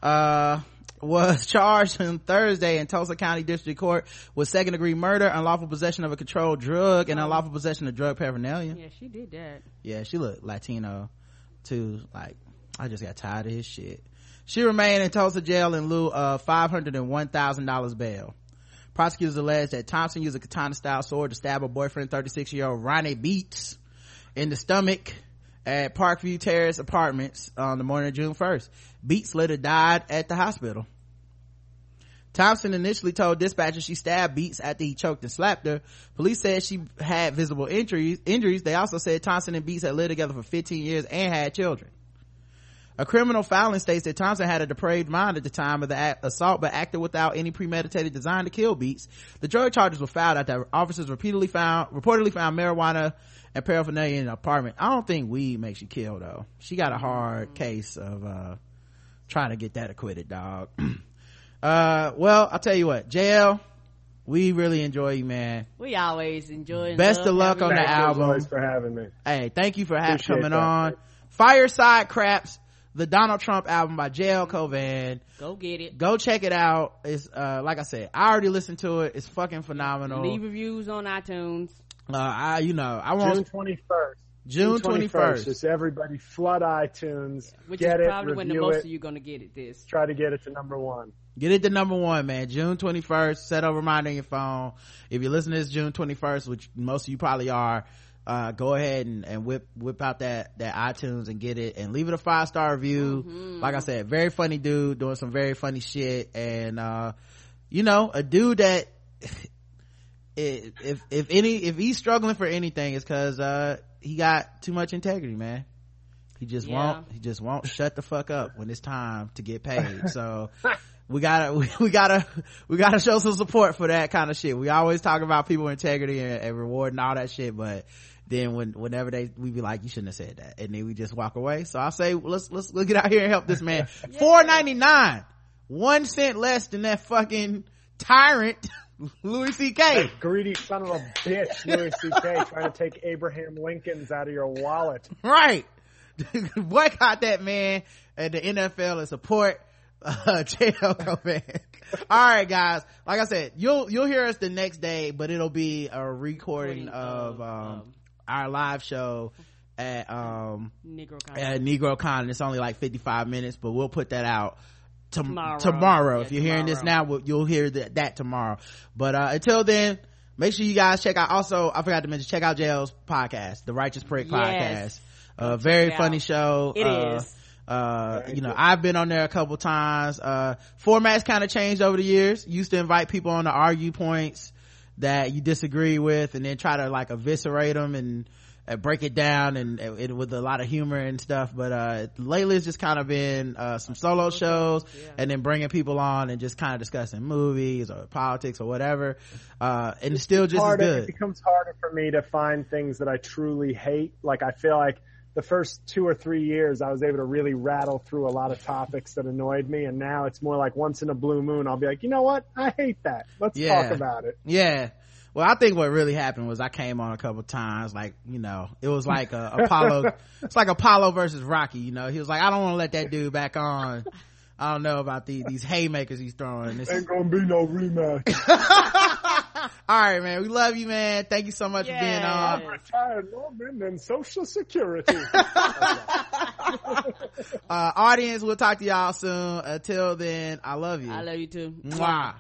Speaker 3: Uh, was charged on Thursday in Tulsa County District Court with second degree murder, unlawful possession of a controlled drug, and unlawful possession of drug paraphernalia.
Speaker 4: Yeah, she did that.
Speaker 3: Yeah, she looked Latino too. Like, I just got tired of his shit. She remained in Tulsa jail in lieu of $501,000 bail. Prosecutors alleged that Thompson used a katana style sword to stab her boyfriend, 36 year old Ronnie Beats, in the stomach at Parkview Terrace Apartments on the morning of June 1st. Beats later died at the hospital. Thompson initially told dispatchers she stabbed Beats after he choked and slapped her. Police said she had visible injuries. Injuries. They also said Thompson and Beats had lived together for 15 years and had children. A criminal filing states that Thompson had a depraved mind at the time of the act, assault, but acted without any premeditated design to kill Beats. The drug charges were filed after officers repeatedly found, reportedly found marijuana and paraphernalia in the apartment. I don't think weed makes you kill though. She got a hard case of, uh, trying to get that acquitted, dog. uh, well, I'll tell you what, JL, we really enjoy you, man.
Speaker 4: We always enjoy. and
Speaker 3: Best of luck on the
Speaker 4: you.
Speaker 2: Thank you as
Speaker 3: album.
Speaker 2: Thanks for having me.
Speaker 3: Hey, thank you for ha- coming
Speaker 2: that.
Speaker 3: on. Fireside Craps, the Donald Trump album by JL Cauvin.
Speaker 4: Go get it.
Speaker 3: Go check it out. It's, uh, like I said, I already listened to it. It's fucking phenomenal.
Speaker 4: Leave reviews on iTunes.
Speaker 3: Uh, I, you know, I want June
Speaker 2: twenty first.
Speaker 3: June 21st.
Speaker 2: Just everybody flood iTunes.
Speaker 4: Which
Speaker 2: get
Speaker 4: is
Speaker 2: it,
Speaker 4: probably when the most
Speaker 2: it,
Speaker 4: of you gonna get it this.
Speaker 2: try to get it to number one.
Speaker 3: get it to number one, man. June 21st. Set a reminder on your phone. If you're listening to this June 21st, which most of you probably are, uh, go ahead and, and whip, whip out that, that iTunes and get it and leave it a five star review. Like I said, very funny dude doing some very funny shit. And, uh, you know, a dude that, if, if, if any, if he's struggling for anything, it's cause, uh, he got too much integrity, man. He just
Speaker 4: Yeah.
Speaker 3: won't, he just won't shut the fuck up when it's time to get paid. So, we gotta we, we gotta we gotta show some support for that kind of shit we always talk about people integrity and, reward and rewarding all that shit but then when whenever they we be like you shouldn't have said that. And then we just walk away. So i say let's let's let's get out here and help this man. 4.99 one cent less than that fucking tyrant louis ck
Speaker 2: Greedy son of a bitch, Louis C.K. trying to take Abraham Lincoln's out of your wallet.
Speaker 3: right. Boycott that man at the nfl and support uh JL Cauvin. all right guys. Like i said you'll you'll hear us the next day but it'll be a recording of um our live show at um
Speaker 4: Negro Con.
Speaker 3: at negro con it's only like 55 minutes but we'll put that out tom-
Speaker 4: Tomorrow.
Speaker 3: tomorrow
Speaker 4: Yeah,
Speaker 3: if you're hearing this now we'll- you'll hear that, that tomorrow but uh until then make sure you guys check out also i forgot to mention check out JL's podcast the righteous prick
Speaker 4: Yes.
Speaker 3: podcast uh very funny
Speaker 4: out.
Speaker 3: show
Speaker 4: It
Speaker 3: uh,
Speaker 4: is.
Speaker 3: uh you know i've been on there a couple times uh formats kind of changed over the years used to invite people on to argue points that you disagree with and then try to like eviscerate them and uh, break it down and, and with a lot of humor and stuff. But uh lately it's just kind of been uh some solo shows and then bringing people on and just kind of discussing movies or politics or whatever. Uh and it's still just as
Speaker 2: harder,
Speaker 3: good.
Speaker 2: It becomes harder for me to find things that I truly hate. Like I feel like the first two or three years I was able to really rattle through a lot of topics that annoyed me, and now it's more like once in a blue moon I'll be like, you know what? I hate that. Let's
Speaker 3: Yeah.
Speaker 2: talk about it.
Speaker 3: Yeah. Well, I think what really happened was I came on a couple times, like, you know, it was like a Apollo, it's like Apollo versus Rocky, you know, he was like, I don't want to let that dude back on. I don't know about the, these haymakers he's throwing. This
Speaker 2: Ain't gonna be no rematch.
Speaker 3: all right, man. We love you, man. Thank you so much for being
Speaker 4: Yeah.
Speaker 3: on.
Speaker 2: Retired lawman and Social Security.
Speaker 3: Uh, audience, we'll talk to y'all soon. Until then, I love you.
Speaker 4: I love you too.
Speaker 3: Mwah.